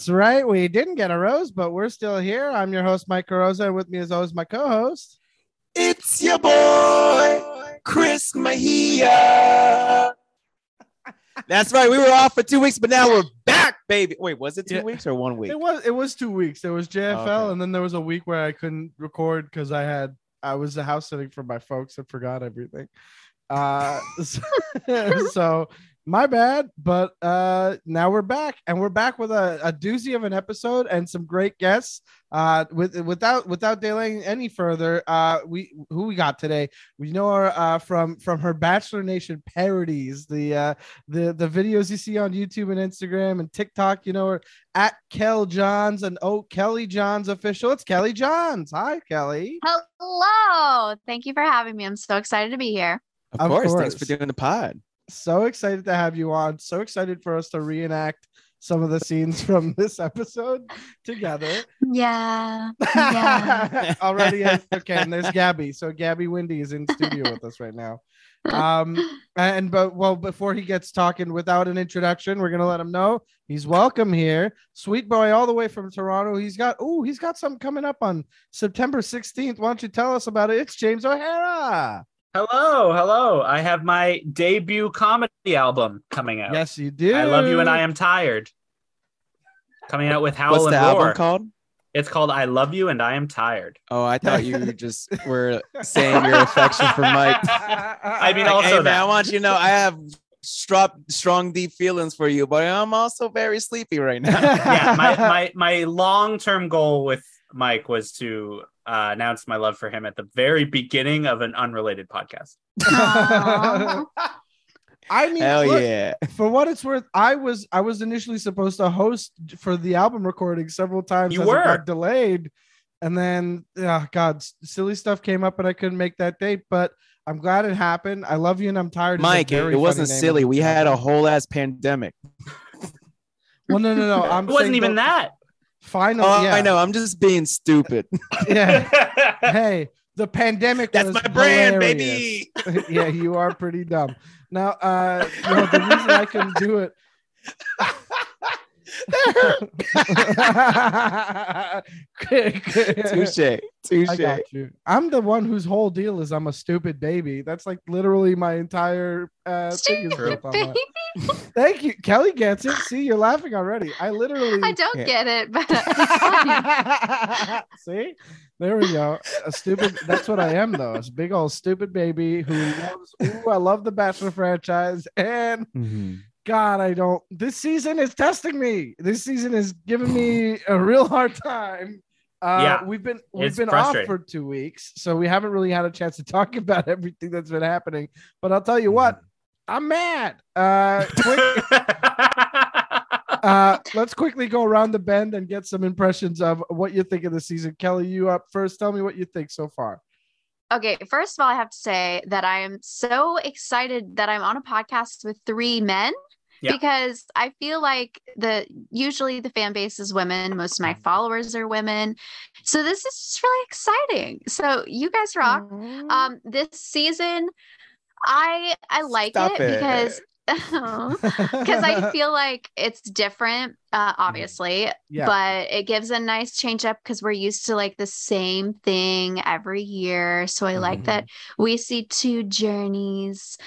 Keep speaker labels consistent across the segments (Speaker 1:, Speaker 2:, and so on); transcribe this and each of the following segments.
Speaker 1: That's right. We didn't get a rose, but we're still here. I'm your host, Mike Carosa, and with me, as always, my co-host.
Speaker 2: It's your boy, Chris Mahia. That's right. We were off for two weeks, but now we're back, baby. Wait, was it two
Speaker 1: Yeah.
Speaker 2: weeks or one week?
Speaker 1: It was it was two weeks. There was JFL,
Speaker 2: Okay.
Speaker 1: and then there was a week where I couldn't record because I had I was house sitting for my folks and forgot everything. Uh, so, so my bad, but uh, now we're back, and we're back with a, a doozy of an episode and some great guests. Uh, with without without delaying any further, uh, we who we got today? We know her uh, from from her Bachelor Nation parodies, the uh, the the videos you see on YouTube and Instagram and TikTok. You know her at Kel Johns and oh Kelly Johns official. It's Kelly Johns. Hi, Kelly.
Speaker 3: Hello. Thank you for having me. I'm so excited to be here.
Speaker 2: Of,
Speaker 1: Of
Speaker 2: course. Thanks for doing the pod.
Speaker 1: So excited to have you on. So excited for us to reenact some of the scenes from this episode together.
Speaker 3: Yeah. Yeah.
Speaker 1: Already, okay. And there's Gabby. So Gabby Windey is in studio with us right now. Um, and but well, before he gets talking without an introduction, we're gonna let him know he's welcome here. Sweet boy, all the way from Toronto. He's got oh, he's got something coming up on September 16th. Why don't you tell us about it? It's James O'Hara.
Speaker 4: Hello, hello. I have my debut comedy album coming out.
Speaker 1: Yes, you do.
Speaker 4: I love you and I am tired. Coming out with Howl
Speaker 2: What's
Speaker 4: and
Speaker 2: the
Speaker 4: Roar.
Speaker 2: album called?
Speaker 4: It's called I Love You and I Am Tired.
Speaker 2: Oh, I thought you just were saying your affection for Mike.
Speaker 4: I mean,
Speaker 2: Like,
Speaker 4: also
Speaker 2: hey, man. I want you to know I have strong, strong, deep feelings for you, but I'm also very sleepy right now.
Speaker 4: yeah, my my my long-term goal with Mike was to uh, announce my love for him at the very beginning of an unrelated podcast.
Speaker 1: I mean,
Speaker 2: Hell
Speaker 1: look,
Speaker 2: yeah.
Speaker 1: for what it's worth, I was I was initially supposed to host for the album recording several times.
Speaker 4: You
Speaker 1: as it
Speaker 4: were.
Speaker 1: got delayed, and then oh god, silly stuff came up, and I couldn't make that date. But I'm glad it happened. I love you, and I'm tired. is
Speaker 2: Mike, it, wasn't silly. We had a whole ass pandemic.
Speaker 1: Well, no, no, no. I'm
Speaker 4: It wasn't even
Speaker 1: the
Speaker 4: that.
Speaker 1: Final.
Speaker 2: Oh,
Speaker 1: yeah.
Speaker 2: I know. I'm just being stupid.
Speaker 1: Yeah. hey, the pandemic.
Speaker 2: That's
Speaker 1: was
Speaker 2: my brand,
Speaker 1: hilarious.
Speaker 2: baby.
Speaker 1: yeah, you are pretty dumb. Now, uh, you know, the reason I couldn't do it.
Speaker 2: Touche. Touche.
Speaker 1: I got you. I'm the one whose whole deal is I'm a stupid baby. That's like literally my entire uh, thing is
Speaker 3: Stupid
Speaker 1: on that.
Speaker 3: baby.
Speaker 1: Thank you, Kelly gets it. See, you're laughing already. I literally.
Speaker 3: I don't
Speaker 2: Yeah.
Speaker 3: get it, but.
Speaker 1: See, there we go. A stupid. That's what I am, though. A big old stupid baby who loves. Ooh, I love the Bachelor franchise, and
Speaker 2: Mhm.
Speaker 1: God, I don't. This season is testing me. This season is giving me a real hard time. Uh,
Speaker 4: Yeah,
Speaker 1: we've been we've
Speaker 4: it's
Speaker 1: been off for two weeks, so we haven't really had a chance to talk about everything that's been happening. But I'll tell you what, I'm mad. Uh, quick, uh, let's quickly go around the bend and get some impressions of what you think of the season. Kelly, you up first. Tell me what you think so far.
Speaker 3: Okay, first of all, I have to say that I am so excited that I'm on a podcast with three men
Speaker 4: Yeah.
Speaker 3: because I feel like the usually the fan base is women. Most of my followers are women. So this is just really exciting. So you guys rock. Um this season I I like it,
Speaker 2: it.
Speaker 3: because because I feel like it's different, uh, obviously,
Speaker 1: Yeah.
Speaker 3: but it gives a nice change up because we're used to like the same thing every year. So I like that we see two journeys.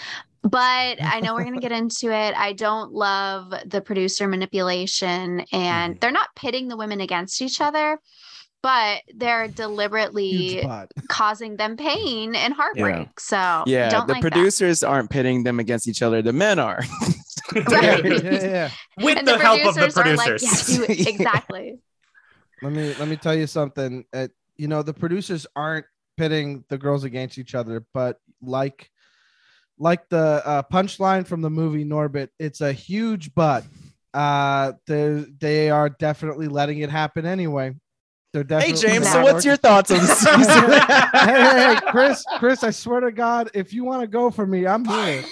Speaker 3: But I know we're going to get into it. I don't love the producer manipulation, and
Speaker 2: Mhm.
Speaker 3: they're not pitting the women against each other, but they're deliberately causing them pain and heartbreak. So
Speaker 2: Yeah,
Speaker 3: don't
Speaker 2: the
Speaker 3: like that.
Speaker 2: producers aren't pitting them against each other. The men are.
Speaker 1: yeah,
Speaker 3: Right.
Speaker 1: yeah, yeah.
Speaker 4: With
Speaker 3: And
Speaker 4: the, help of the
Speaker 3: are like,
Speaker 4: producers.
Speaker 3: yeah, do it.
Speaker 2: Yeah.
Speaker 3: exactly.
Speaker 1: let me let me tell you something uh, you know the producers aren't pitting the girls against each other but like like the uh, punchline from the movie norbit it's a huge but uh they they are definitely letting it happen anyway they're
Speaker 2: hey, James. So, what's your thoughts on the season?
Speaker 1: hey, hey, hey, chris chris i swear to god if you want to go for me i'm here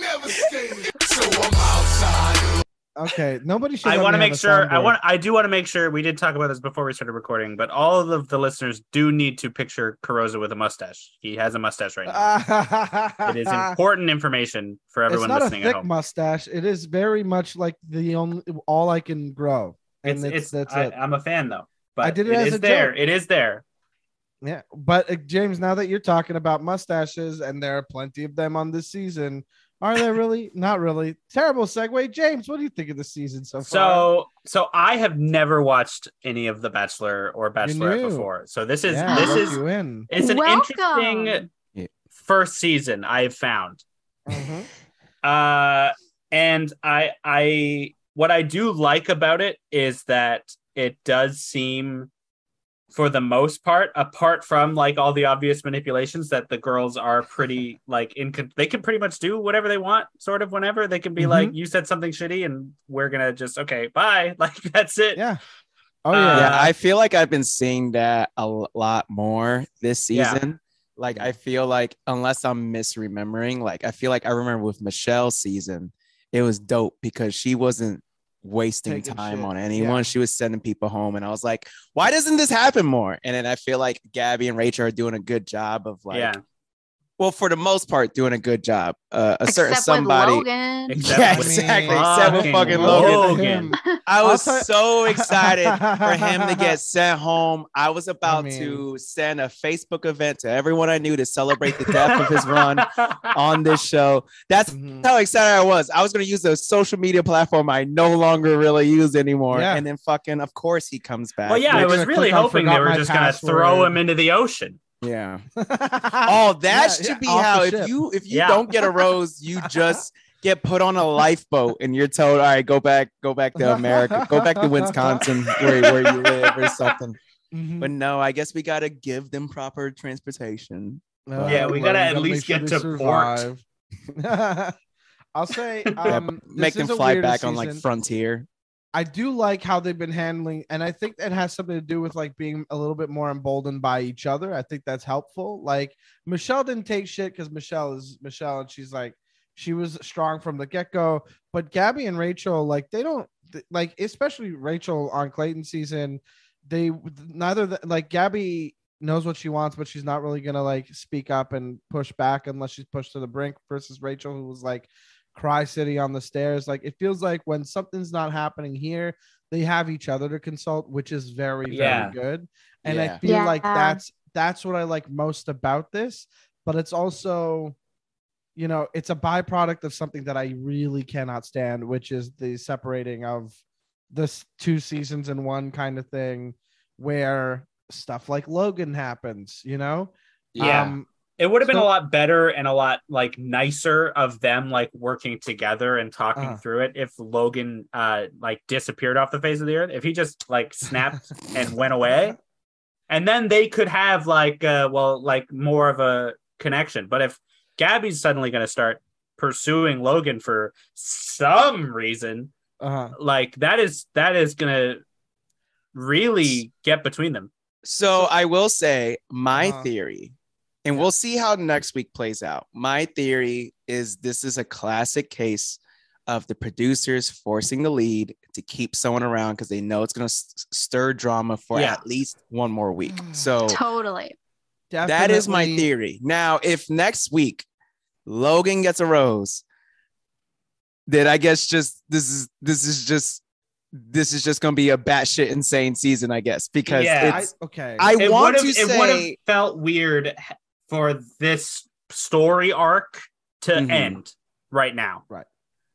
Speaker 1: okay nobody should
Speaker 4: I want to make
Speaker 1: a
Speaker 4: sure. I want. I do want to make sure. We did talk about this before we started recording, but all of the listeners do need to picture Carosa with a mustache. He has a mustache right now. it is important information for everyone
Speaker 1: it's not a
Speaker 4: listening
Speaker 1: thick
Speaker 4: at home.
Speaker 1: mustache. It is very much like the only all I can grow. and
Speaker 4: It's,
Speaker 1: it's, that's
Speaker 4: I,
Speaker 1: it.
Speaker 4: I'm a fan though. But I
Speaker 1: did it
Speaker 4: it
Speaker 1: as
Speaker 4: is
Speaker 1: a
Speaker 4: there.
Speaker 1: joke.
Speaker 4: It is there.
Speaker 1: Yeah, but uh, James, now that you're talking about mustaches, and there are plenty of them on this season, are there really? Not really. Terrible segue. James, what do you think of the season so far?
Speaker 4: So so I have never watched any of The Bachelor or Bachelorette before. So this is
Speaker 1: yeah,
Speaker 4: this is
Speaker 1: in.
Speaker 4: it's an
Speaker 3: Welcome.
Speaker 4: interesting first season I've found.
Speaker 1: Mhm.
Speaker 4: Uh and I I what I do like about it is that it does seem for the most part apart from like all the obvious manipulations that the girls are pretty like in con- they can pretty much do whatever they want sort of whenever they can be
Speaker 1: Mhm.
Speaker 4: like you said something shitty and we're gonna just okay bye like that's it
Speaker 1: Yeah. Oh
Speaker 4: Uh,
Speaker 1: yeah.
Speaker 2: yeah, I feel like I've been seeing that a lot more this
Speaker 4: Yeah.
Speaker 2: season. Like I feel like unless I'm misremembering, like I feel like I remember with Michelle's season, it was dope because she wasn't wasting
Speaker 1: Taking
Speaker 2: time
Speaker 1: shit,
Speaker 2: on anyone.
Speaker 1: yeah.
Speaker 2: She was sending people home, and I was like, why doesn't this happen more? And then I feel like Gabby and Rachel are doing a good job of like,
Speaker 4: yeah
Speaker 2: well, for the most part, doing a good job. Uh, a certain
Speaker 3: Except
Speaker 2: somebody.
Speaker 3: with Logan.
Speaker 4: Except
Speaker 2: yeah, exactly.
Speaker 1: fucking
Speaker 2: Except with fucking Logan.
Speaker 4: Logan.
Speaker 2: I was
Speaker 1: I'll
Speaker 2: so excited for him to get sent home. I was about
Speaker 1: mean-
Speaker 2: to send a Facebook event to everyone I knew to celebrate the death of his run on this show. That's
Speaker 1: Mhm.
Speaker 2: how excited I was. I was going to use the social media platform I no longer really use anymore.
Speaker 1: Yeah.
Speaker 2: And then fucking, of course, he comes back.
Speaker 4: well yeah
Speaker 1: They're
Speaker 4: i was really hoping they were just gonna throw him into the ocean
Speaker 2: Yeah.
Speaker 1: oh,
Speaker 2: that should be how if
Speaker 1: you.
Speaker 2: you if you
Speaker 4: Yeah.
Speaker 2: don't get a rose, you just get put on a lifeboat and you're told, all right, go back, go back to America, go back to Wisconsin where, where you live or something.
Speaker 1: Mm-hmm.
Speaker 2: But no, I guess we gotta give them proper transportation.
Speaker 4: Yeah, we gotta at least get to port.
Speaker 1: I'll say,
Speaker 2: Yeah,
Speaker 1: um,
Speaker 2: Make them fly
Speaker 1: weirder
Speaker 2: back on like. Frontier.
Speaker 1: I do like how they've been handling, and I think that has something to do with like being a little bit more emboldened by each other. I think that's helpful. Like Michelle didn't take shit because Michelle is Michelle, and she's like she was strong from the get go. But Gabby and Rachel, like they don't like, especially Rachel on Clayton season. They neither the, like Gabby knows what she wants, but she's not really gonna like speak up and push back unless she's pushed to the brink. Versus Rachel, who was like cry city on the stairs like it feels like when something's not happening here they have each other to consult which is very very
Speaker 4: Yeah.
Speaker 1: good and i
Speaker 2: Yeah.
Speaker 1: feel like that's that's what i like most about this but it's also you know it's a byproduct of something that i really cannot stand which is the separating of this two seasons in one kind of thing where stuff like logan happens you know
Speaker 4: Yeah.
Speaker 1: um,
Speaker 4: It would have been
Speaker 1: So-
Speaker 4: a lot better and a lot like nicer of them like working together and talking
Speaker 1: Uh-huh.
Speaker 4: through it if Logan uh like disappeared off the face of the earth. If he just like snapped and went away. And then they could have like uh well like more of a connection. But if Gabby's suddenly gonna start pursuing Logan for some reason,
Speaker 1: uh-huh.
Speaker 4: like that is that is gonna really get between them.
Speaker 2: So I will say my
Speaker 1: Uh-huh.
Speaker 2: theory, and we'll see how next week plays out. My theory is this is a classic case of the producers forcing the lead to keep someone around because they know it's going to stir drama for
Speaker 4: Yeah.
Speaker 2: at least one more week. Mm. So
Speaker 3: Totally.
Speaker 2: that is my theory. Now, if next week Logan gets a rose, then I guess just this is this is just this is just gonna be a batshit insane season, I guess, because
Speaker 4: Yeah,
Speaker 2: it's
Speaker 1: I, okay
Speaker 2: I
Speaker 4: it
Speaker 2: want
Speaker 4: would've-
Speaker 2: to
Speaker 4: it would have felt weird for this story arc to
Speaker 2: Mhm.
Speaker 4: end right now.
Speaker 1: Right.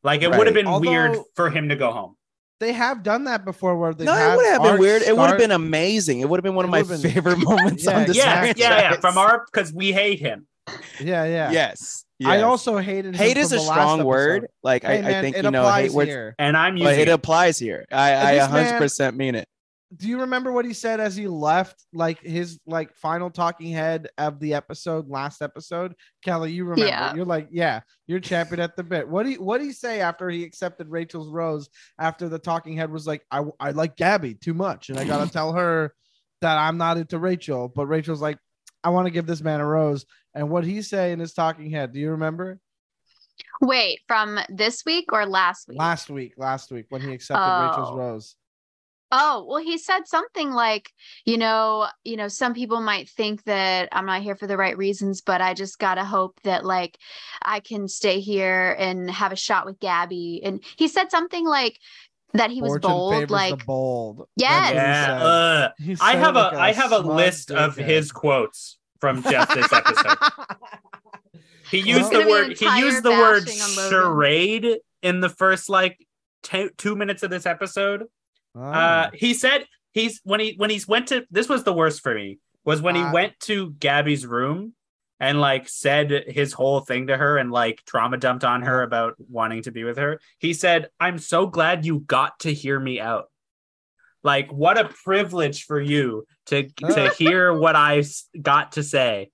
Speaker 4: Like it would have
Speaker 2: Right.
Speaker 4: been weird for him to go home.
Speaker 1: they have done that before where they
Speaker 2: no, it would have been weird. It would have been amazing. It would have been one of my
Speaker 1: been-
Speaker 2: favorite moments
Speaker 1: Yeah,
Speaker 2: on this
Speaker 4: Yeah,
Speaker 1: Exactly.
Speaker 4: yeah, yeah. From our because we hate him.
Speaker 1: yeah yeah
Speaker 2: yes,
Speaker 1: I also hated him
Speaker 2: hate is a strong word. Like
Speaker 1: Hey,
Speaker 2: I,
Speaker 1: man,
Speaker 2: I think
Speaker 1: it
Speaker 2: you know, hate words,
Speaker 1: here.
Speaker 4: And I'm
Speaker 2: but
Speaker 4: using
Speaker 2: it
Speaker 4: it.
Speaker 2: applies here. I, I 100% mean it.
Speaker 1: Do you remember what he said as he left? Like his like final talking head of the episode, last episode. Kelly, you remember?
Speaker 3: Yeah.
Speaker 1: You're like, yeah, you're champion at the bit. What do you, what do he say after he accepted Rachel's rose? After the talking head was like, I I like Gabby too much, and I gotta tell her that I'm not into Rachel. But Rachel's like, I want to give this man a rose. And what he say in his talking head? Do you remember?
Speaker 3: Wait, from this week or last week?
Speaker 1: Last week, last week when he accepted oh. Rachel's
Speaker 3: Oh.
Speaker 1: rose.
Speaker 3: Oh, well, he said something like, you know, you know, some people might think that I'm not here for the right reasons, but I just gotta hope that like I can stay here and have a shot with Gabby. And he said something like that he was
Speaker 1: Fortune
Speaker 3: bold. Like
Speaker 1: bold.
Speaker 3: Yes.
Speaker 1: That's uh, he
Speaker 4: Yeah.
Speaker 1: said.
Speaker 4: ugh. I have
Speaker 1: like
Speaker 4: a I have a
Speaker 1: smug
Speaker 4: list of
Speaker 1: dickhead.
Speaker 4: his quotes from just this episode. He used
Speaker 1: It's
Speaker 4: the word he used the word
Speaker 3: bashing on Logan.
Speaker 4: charade in the first like two two minutes of this episode.
Speaker 1: Oh.
Speaker 4: Uh he said he's when he when he's went to this was the worst for me was when he
Speaker 1: Uh,
Speaker 4: went to Gabby's room and like said his whole thing to her and like trauma dumped on her about wanting to be with her. He said, "I'm so glad you got to hear me out." Like what a privilege for you to to hear what I got to say.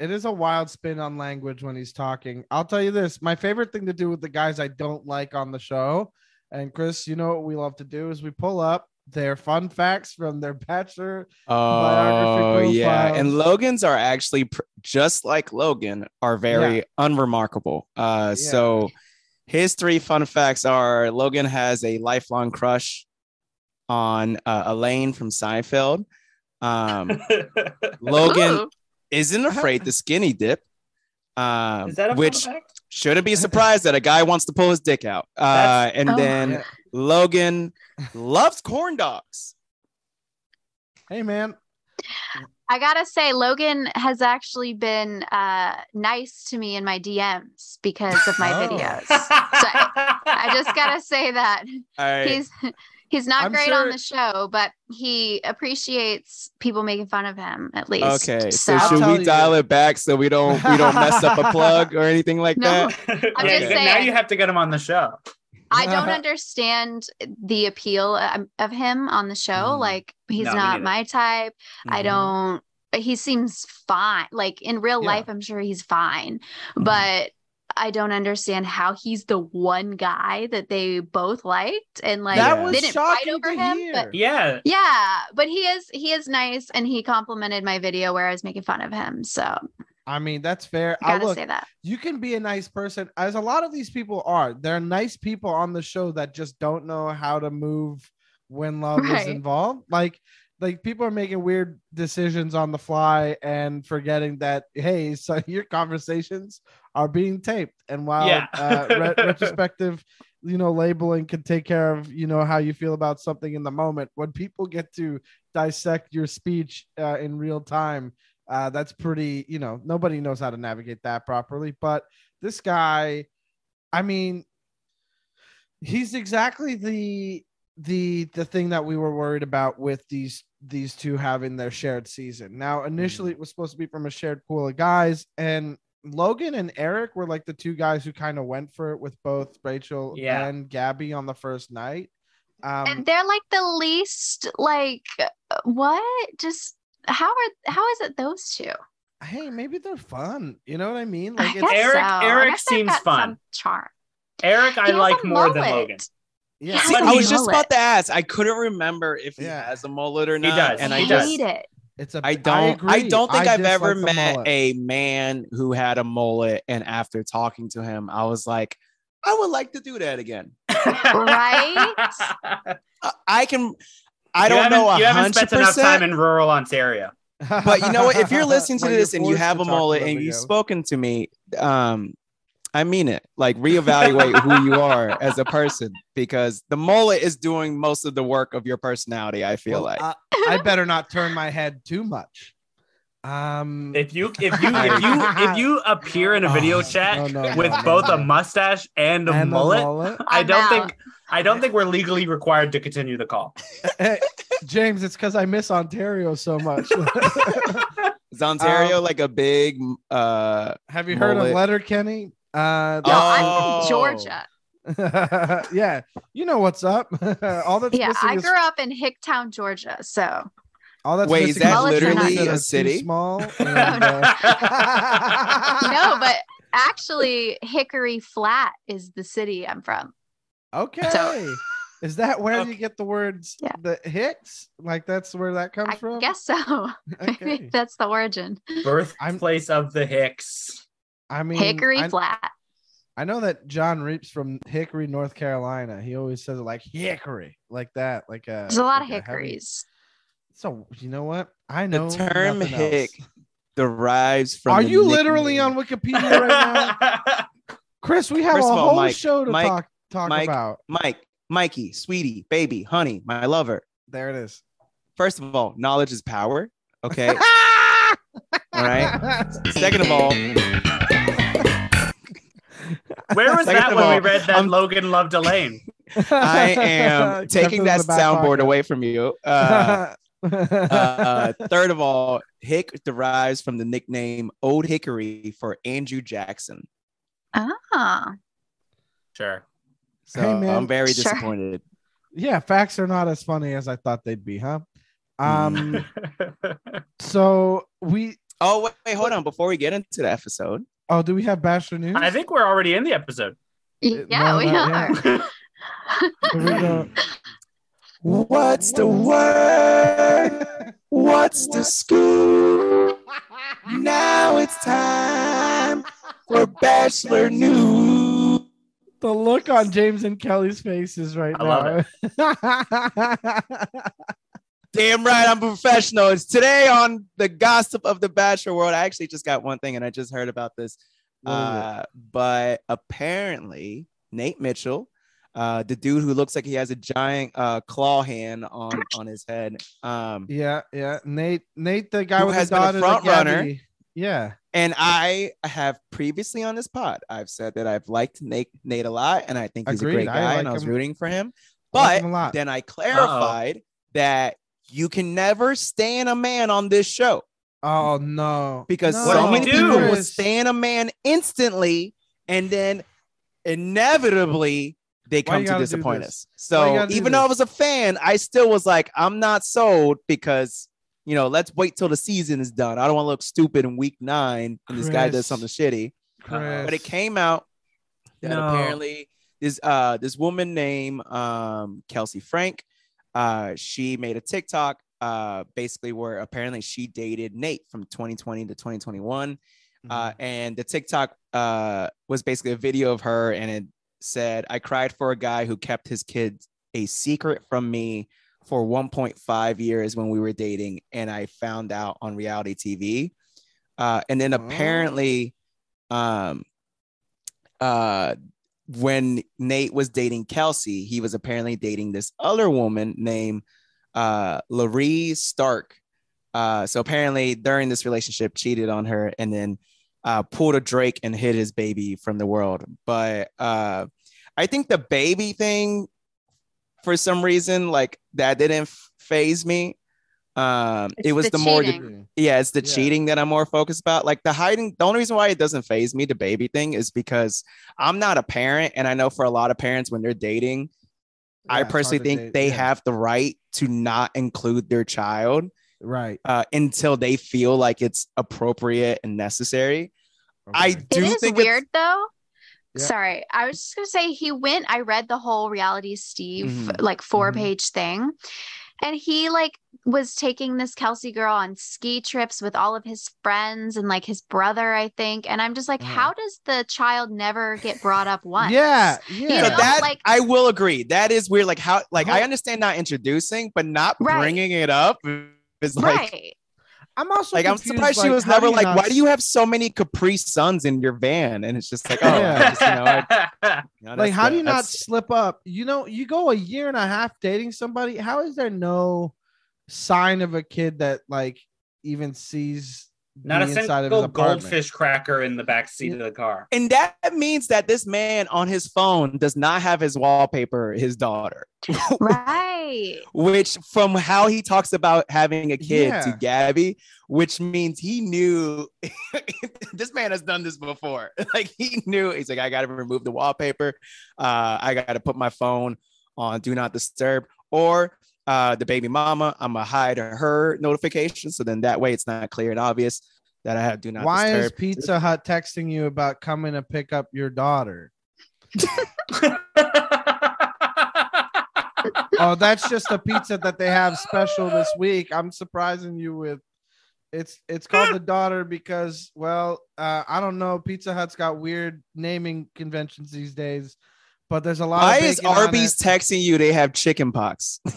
Speaker 1: it is a wild spin on language when he's talking. I'll tell you this: my favorite thing to do with the guys I don't like on the show, and Chris, you know what we love to do is we pull up their fun facts from their bachelor.
Speaker 2: Oh
Speaker 1: Biography
Speaker 2: yeah, and. Logan's are actually pr- just like Logan are very unremarkable. Uh,
Speaker 1: Yeah.
Speaker 2: so his three fun facts are: Logan has a lifelong crush on uh, Elaine from Seinfeld. Um, Logan isn't afraid to skinny dip. Um,
Speaker 4: Is that a
Speaker 2: which
Speaker 4: fact?
Speaker 2: shouldn't be surprised that a guy wants to pull his dick out. Uh, and
Speaker 3: Oh.
Speaker 2: then
Speaker 1: Yeah.
Speaker 2: Logan loves corn dogs.
Speaker 1: Hey man,
Speaker 3: I gotta say, Logan has actually been uh, nice to me in my DMs because of my
Speaker 1: Oh.
Speaker 3: videos. I just gotta say that
Speaker 2: I,
Speaker 3: he's he's not
Speaker 1: I'm
Speaker 3: great on the show, but he appreciates people making fun of him at least.
Speaker 2: okay, so,
Speaker 1: I'll
Speaker 2: should
Speaker 1: tell
Speaker 2: we
Speaker 1: you-
Speaker 2: dial it back so we don't we don't mess up a plug or anything like
Speaker 3: No.
Speaker 2: that?
Speaker 3: I'm
Speaker 4: Yeah,
Speaker 3: just
Speaker 4: you- Now you have to get him on the show.
Speaker 3: I don't understand the appeal um, of him on the show.
Speaker 1: Mm.
Speaker 3: Like he's
Speaker 4: No,
Speaker 3: not my type. I
Speaker 2: Mhm.
Speaker 3: don't. He seems fine. Like in real
Speaker 1: Yeah.
Speaker 3: life, I'm sure he's fine,
Speaker 1: Mhm.
Speaker 3: but I don't understand how he's the one guy that they both liked and like
Speaker 1: that was
Speaker 3: they didn't fight
Speaker 1: shocking
Speaker 3: over him.
Speaker 1: hear.
Speaker 3: But
Speaker 4: Yeah.
Speaker 3: yeah, but he is he is nice and he complimented my video where I was making fun of him. So
Speaker 1: I mean, that's fair.
Speaker 3: I
Speaker 1: I
Speaker 3: gotta
Speaker 1: look,
Speaker 3: say that.
Speaker 1: you can be a nice person, as a lot of these people are. There are nice people on the show that just don't know how to move when love is involved. Like, like people are making weird decisions on the fly and forgetting that hey, so your conversations are being taped, and while
Speaker 4: Yeah.
Speaker 1: uh, re- retrospective, you know, labeling can take care of you know how you feel about something in the moment. When people get to dissect your speech uh, in real time uh, that's pretty you know nobody knows how to navigate that properly but this guy i mean he's exactly the the the thing that we were worried about with these these two having their shared season now initially it was supposed to be from a shared pool of guys and logan and eric were like the two guys who kind of went for it with both rachel
Speaker 4: Yeah.
Speaker 1: and gabby on the first night um
Speaker 3: and they're like the least like uh, what? Just how are how is it those two?
Speaker 1: hey maybe they're fun you know what i mean
Speaker 3: I
Speaker 1: like it's
Speaker 3: guess
Speaker 4: Eric-
Speaker 3: so. I
Speaker 4: Eric
Speaker 3: guess
Speaker 4: seems fun.
Speaker 3: some Charm.
Speaker 4: Eric, I like
Speaker 3: a
Speaker 4: more than. Logan.
Speaker 1: Yeah
Speaker 3: He
Speaker 2: See,
Speaker 3: has
Speaker 2: was just
Speaker 3: mullet.
Speaker 2: about to ask. I couldn't remember if he
Speaker 1: Yeah.
Speaker 2: has a mullet or not.
Speaker 4: He
Speaker 2: not.
Speaker 4: does.
Speaker 2: And
Speaker 3: I
Speaker 2: I
Speaker 4: He
Speaker 2: just
Speaker 3: hate it.
Speaker 1: It's a.
Speaker 2: I don't I,
Speaker 1: agree.
Speaker 2: don't think
Speaker 1: I
Speaker 2: I've ever
Speaker 1: dislike
Speaker 2: met a man who had a mullet and after talking to him, I was like, I would like to do that again.
Speaker 3: Right?
Speaker 2: I, I can I
Speaker 4: You
Speaker 2: don't
Speaker 4: haven't-
Speaker 2: know a
Speaker 4: You haven't spent enough time in rural Ontario.
Speaker 2: But you know what? If you're listening to this and you have a mullet and you've spoken to me, um, I mean it. Like reevaluate who you are as a person because the mullet is doing most of the work of your personality. I feel
Speaker 1: Well,
Speaker 2: like.
Speaker 1: I, I better not turn my head too much. Um.
Speaker 4: If you if you if you if you appear in a video
Speaker 1: Oh,
Speaker 4: chat
Speaker 1: no, no, no,
Speaker 4: with
Speaker 1: no,
Speaker 4: both
Speaker 1: no.
Speaker 4: a mustache and a
Speaker 1: and the
Speaker 4: mullet, I don't think I don't think we're legally required to continue the call.
Speaker 1: Hey, James, it's because I miss Ontario so much.
Speaker 2: Is Ontario
Speaker 1: Um,
Speaker 2: like a big uh
Speaker 1: have you heard of Letter Letterkenny? Uh,
Speaker 3: No, I'm
Speaker 2: Oh.
Speaker 3: from Georgia.
Speaker 1: yeah, you know what's up. all that's
Speaker 3: Yeah,
Speaker 1: missing
Speaker 3: I
Speaker 1: is
Speaker 3: grew up in Hicktown, Georgia. So
Speaker 1: all that's
Speaker 2: Wait, is
Speaker 1: that
Speaker 3: that
Speaker 1: is
Speaker 3: literally
Speaker 1: cities
Speaker 2: a city?
Speaker 1: Small. and, uh,
Speaker 3: no, but actually Hickory Flat is the city I'm from.
Speaker 1: Okay. is that where
Speaker 4: Okay.
Speaker 1: you get the words
Speaker 3: Yeah.
Speaker 1: the Hicks? Like that's where that comes
Speaker 3: I
Speaker 1: from?
Speaker 3: I guess so. Maybe that's the origin.
Speaker 4: Birthplace of the Hicks.
Speaker 1: I mean
Speaker 3: Hickory
Speaker 1: I,
Speaker 3: Flat.
Speaker 1: I know that Jon Reep's from Hickory, North Carolina. He always says it like Hickory, like that. Like a
Speaker 3: There's a lot of
Speaker 1: like heavy-
Speaker 3: hickories.
Speaker 1: So you know what? I know
Speaker 2: the
Speaker 1: term
Speaker 2: hick
Speaker 1: else.
Speaker 2: derives from
Speaker 1: Are
Speaker 2: the
Speaker 1: you literally on Wikipedia right now? Chris, we have
Speaker 2: First
Speaker 1: a
Speaker 2: of all,
Speaker 1: whole
Speaker 2: Mike-
Speaker 1: show to
Speaker 2: Mike-
Speaker 1: talk talk
Speaker 2: Mike-
Speaker 1: about.
Speaker 2: Mike, Mikey, sweetie, baby, honey, my lover.
Speaker 1: There it is.
Speaker 2: First of all, knowledge is power. Okay. all right. Second of all,
Speaker 4: Where was that
Speaker 2: of
Speaker 4: when we read that
Speaker 2: I'm-
Speaker 4: Logan loved Elaine?
Speaker 2: I am taking that soundboard away from you. Uh, uh, third of all, Hick derives from the nickname Old Hickory for Andrew Jackson.
Speaker 3: Ah.
Speaker 4: Sure.
Speaker 2: So
Speaker 1: Hey, man.
Speaker 2: I'm very
Speaker 3: Sure.
Speaker 2: disappointed.
Speaker 1: yeah, facts are not as funny as I thought they'd be, huh? Um, so we
Speaker 2: Oh, wait, wait, hold on. Before we get into the episode,
Speaker 1: oh, do we have Bachelor news?
Speaker 4: I think we're already in the episode.
Speaker 3: Yeah,
Speaker 1: no,
Speaker 3: we are.
Speaker 1: We
Speaker 2: what's the word? What's the scoop? Now it's time for Bachelor News.
Speaker 1: The look on James and Kelly's faces right
Speaker 4: I
Speaker 1: now.
Speaker 4: love
Speaker 2: Damn right, I'm professional. It's today on the gossip of the Bachelor world. I actually just got one thing, and I just heard about this.
Speaker 1: What is it?
Speaker 2: Uh, but apparently, Nate Mitchell, uh, the dude who looks like he has a giant uh, claw hand on on his head, um,
Speaker 1: yeah, yeah. Nate, Nate, the guy
Speaker 2: Who
Speaker 1: with
Speaker 2: has
Speaker 1: the
Speaker 2: been a
Speaker 1: daughter,
Speaker 2: front runner.
Speaker 1: Yeah,
Speaker 2: and I have previously on this pod, I've said that I've liked Nate Nate a lot, and I think he's
Speaker 1: Agreed.
Speaker 2: a great
Speaker 1: I
Speaker 2: guy,
Speaker 1: like
Speaker 2: and I was
Speaker 1: him.
Speaker 2: rooting for him.
Speaker 1: I like
Speaker 2: But
Speaker 1: him a lot.
Speaker 2: then I clarified that you can never stand a man on this show.
Speaker 1: Oh no,
Speaker 2: because
Speaker 1: no,
Speaker 2: so
Speaker 4: did
Speaker 2: many
Speaker 4: do?
Speaker 2: people will stand a man instantly and then inevitably they come to disappoint us. So even though I was a fan, I still was like, I'm not sold because you know, let's wait till the season is done. I don't want to look stupid in week nine and this guy does something shitty.
Speaker 1: Chris.
Speaker 2: But it came out that
Speaker 4: No.
Speaker 2: apparently this uh this woman named um Kelsey Frank, uh, she made a TikTok uh basically where apparently she dated Nate from 2020 to 2021. Uh,
Speaker 1: Mm-hmm.
Speaker 2: and the TikTok uh, was basically a video of her, and it said, "I cried for a guy who kept his kids a secret from me for 1.5 years when we were dating, and I found out on reality TV." Uh, and then apparently, um, uh, when Nate was dating Kelsey, he was apparently dating this other woman named uh, Laree Stark. Uh, so apparently, during this relationship, cheated on her, and then uh, pulled a Drake and hid his baby from the world. But uh, I think the baby thing, for some reason, like that didn't phase me. Um,
Speaker 3: It's
Speaker 2: it was
Speaker 3: the
Speaker 2: the, more,
Speaker 3: cheating.
Speaker 2: yeah, it's the
Speaker 1: Yeah.
Speaker 2: cheating that I'm more focused about. Like the hiding, the only reason why it doesn't phase me, the baby thing, is because I'm not a parent, and I know for a lot of parents when they're dating,
Speaker 1: Yeah,
Speaker 2: I personally think
Speaker 1: date,
Speaker 2: they
Speaker 1: yeah.
Speaker 2: have the right to not include their child
Speaker 1: right.
Speaker 2: uh, until they feel like it's appropriate and necessary. I do
Speaker 3: it is
Speaker 2: think it's-
Speaker 3: weird though.
Speaker 1: Yeah.
Speaker 3: Sorry, I was just gonna say he went. I read the whole reality Steve
Speaker 2: Mhm.
Speaker 3: like 4
Speaker 1: Mhm.
Speaker 3: page thing, and he like was taking this Kelsey girl on ski trips with all of his friends and like his brother, I think. And I'm just like,
Speaker 1: Mhm.
Speaker 3: how does the child never get brought up once?
Speaker 1: Yeah, yeah.
Speaker 3: You know,
Speaker 2: that
Speaker 3: like-
Speaker 2: I will agree. That is weird. Like how like I understand not introducing, but not
Speaker 3: Right.
Speaker 2: bringing it up is like
Speaker 3: right.
Speaker 1: I'm also
Speaker 2: like I'm
Speaker 1: confused,
Speaker 2: surprised she
Speaker 1: like,
Speaker 2: was never like,
Speaker 1: not
Speaker 2: why do you have so many Capri Suns in your van? And it's just like, oh,
Speaker 1: Yeah.
Speaker 2: just, you know, I- you know,
Speaker 1: like how do
Speaker 2: the-
Speaker 1: you not slip up you know you go a year and a half dating somebody how is there no sign of a kid that like even sees
Speaker 4: Not
Speaker 1: the
Speaker 4: a
Speaker 1: inside of his
Speaker 4: single goldfish cracker in the back seat of the car.
Speaker 2: And that means that this man on his phone does not have his wallpaper, his daughter,
Speaker 3: Right.
Speaker 2: which from how he talks about having a kid
Speaker 1: Yeah.
Speaker 2: to Gabby, which means he knew this man has done this before. Like he knew he's like, I got to remove the wallpaper. Uh, I got to put my phone on do not disturb or uh, the baby mama. I'm gonna hide her notification. So then that way it's not clear and obvious that I have do not
Speaker 1: why is pizza hut texting you about coming to pick up your daughter oh that's just a pizza that they have special this week i'm surprising you with it's it's called the daughter because well uh, i don't know pizza hut's got weird naming conventions these days but there's a lot
Speaker 2: Why
Speaker 1: of
Speaker 2: is Arby's texting you they have chicken pox?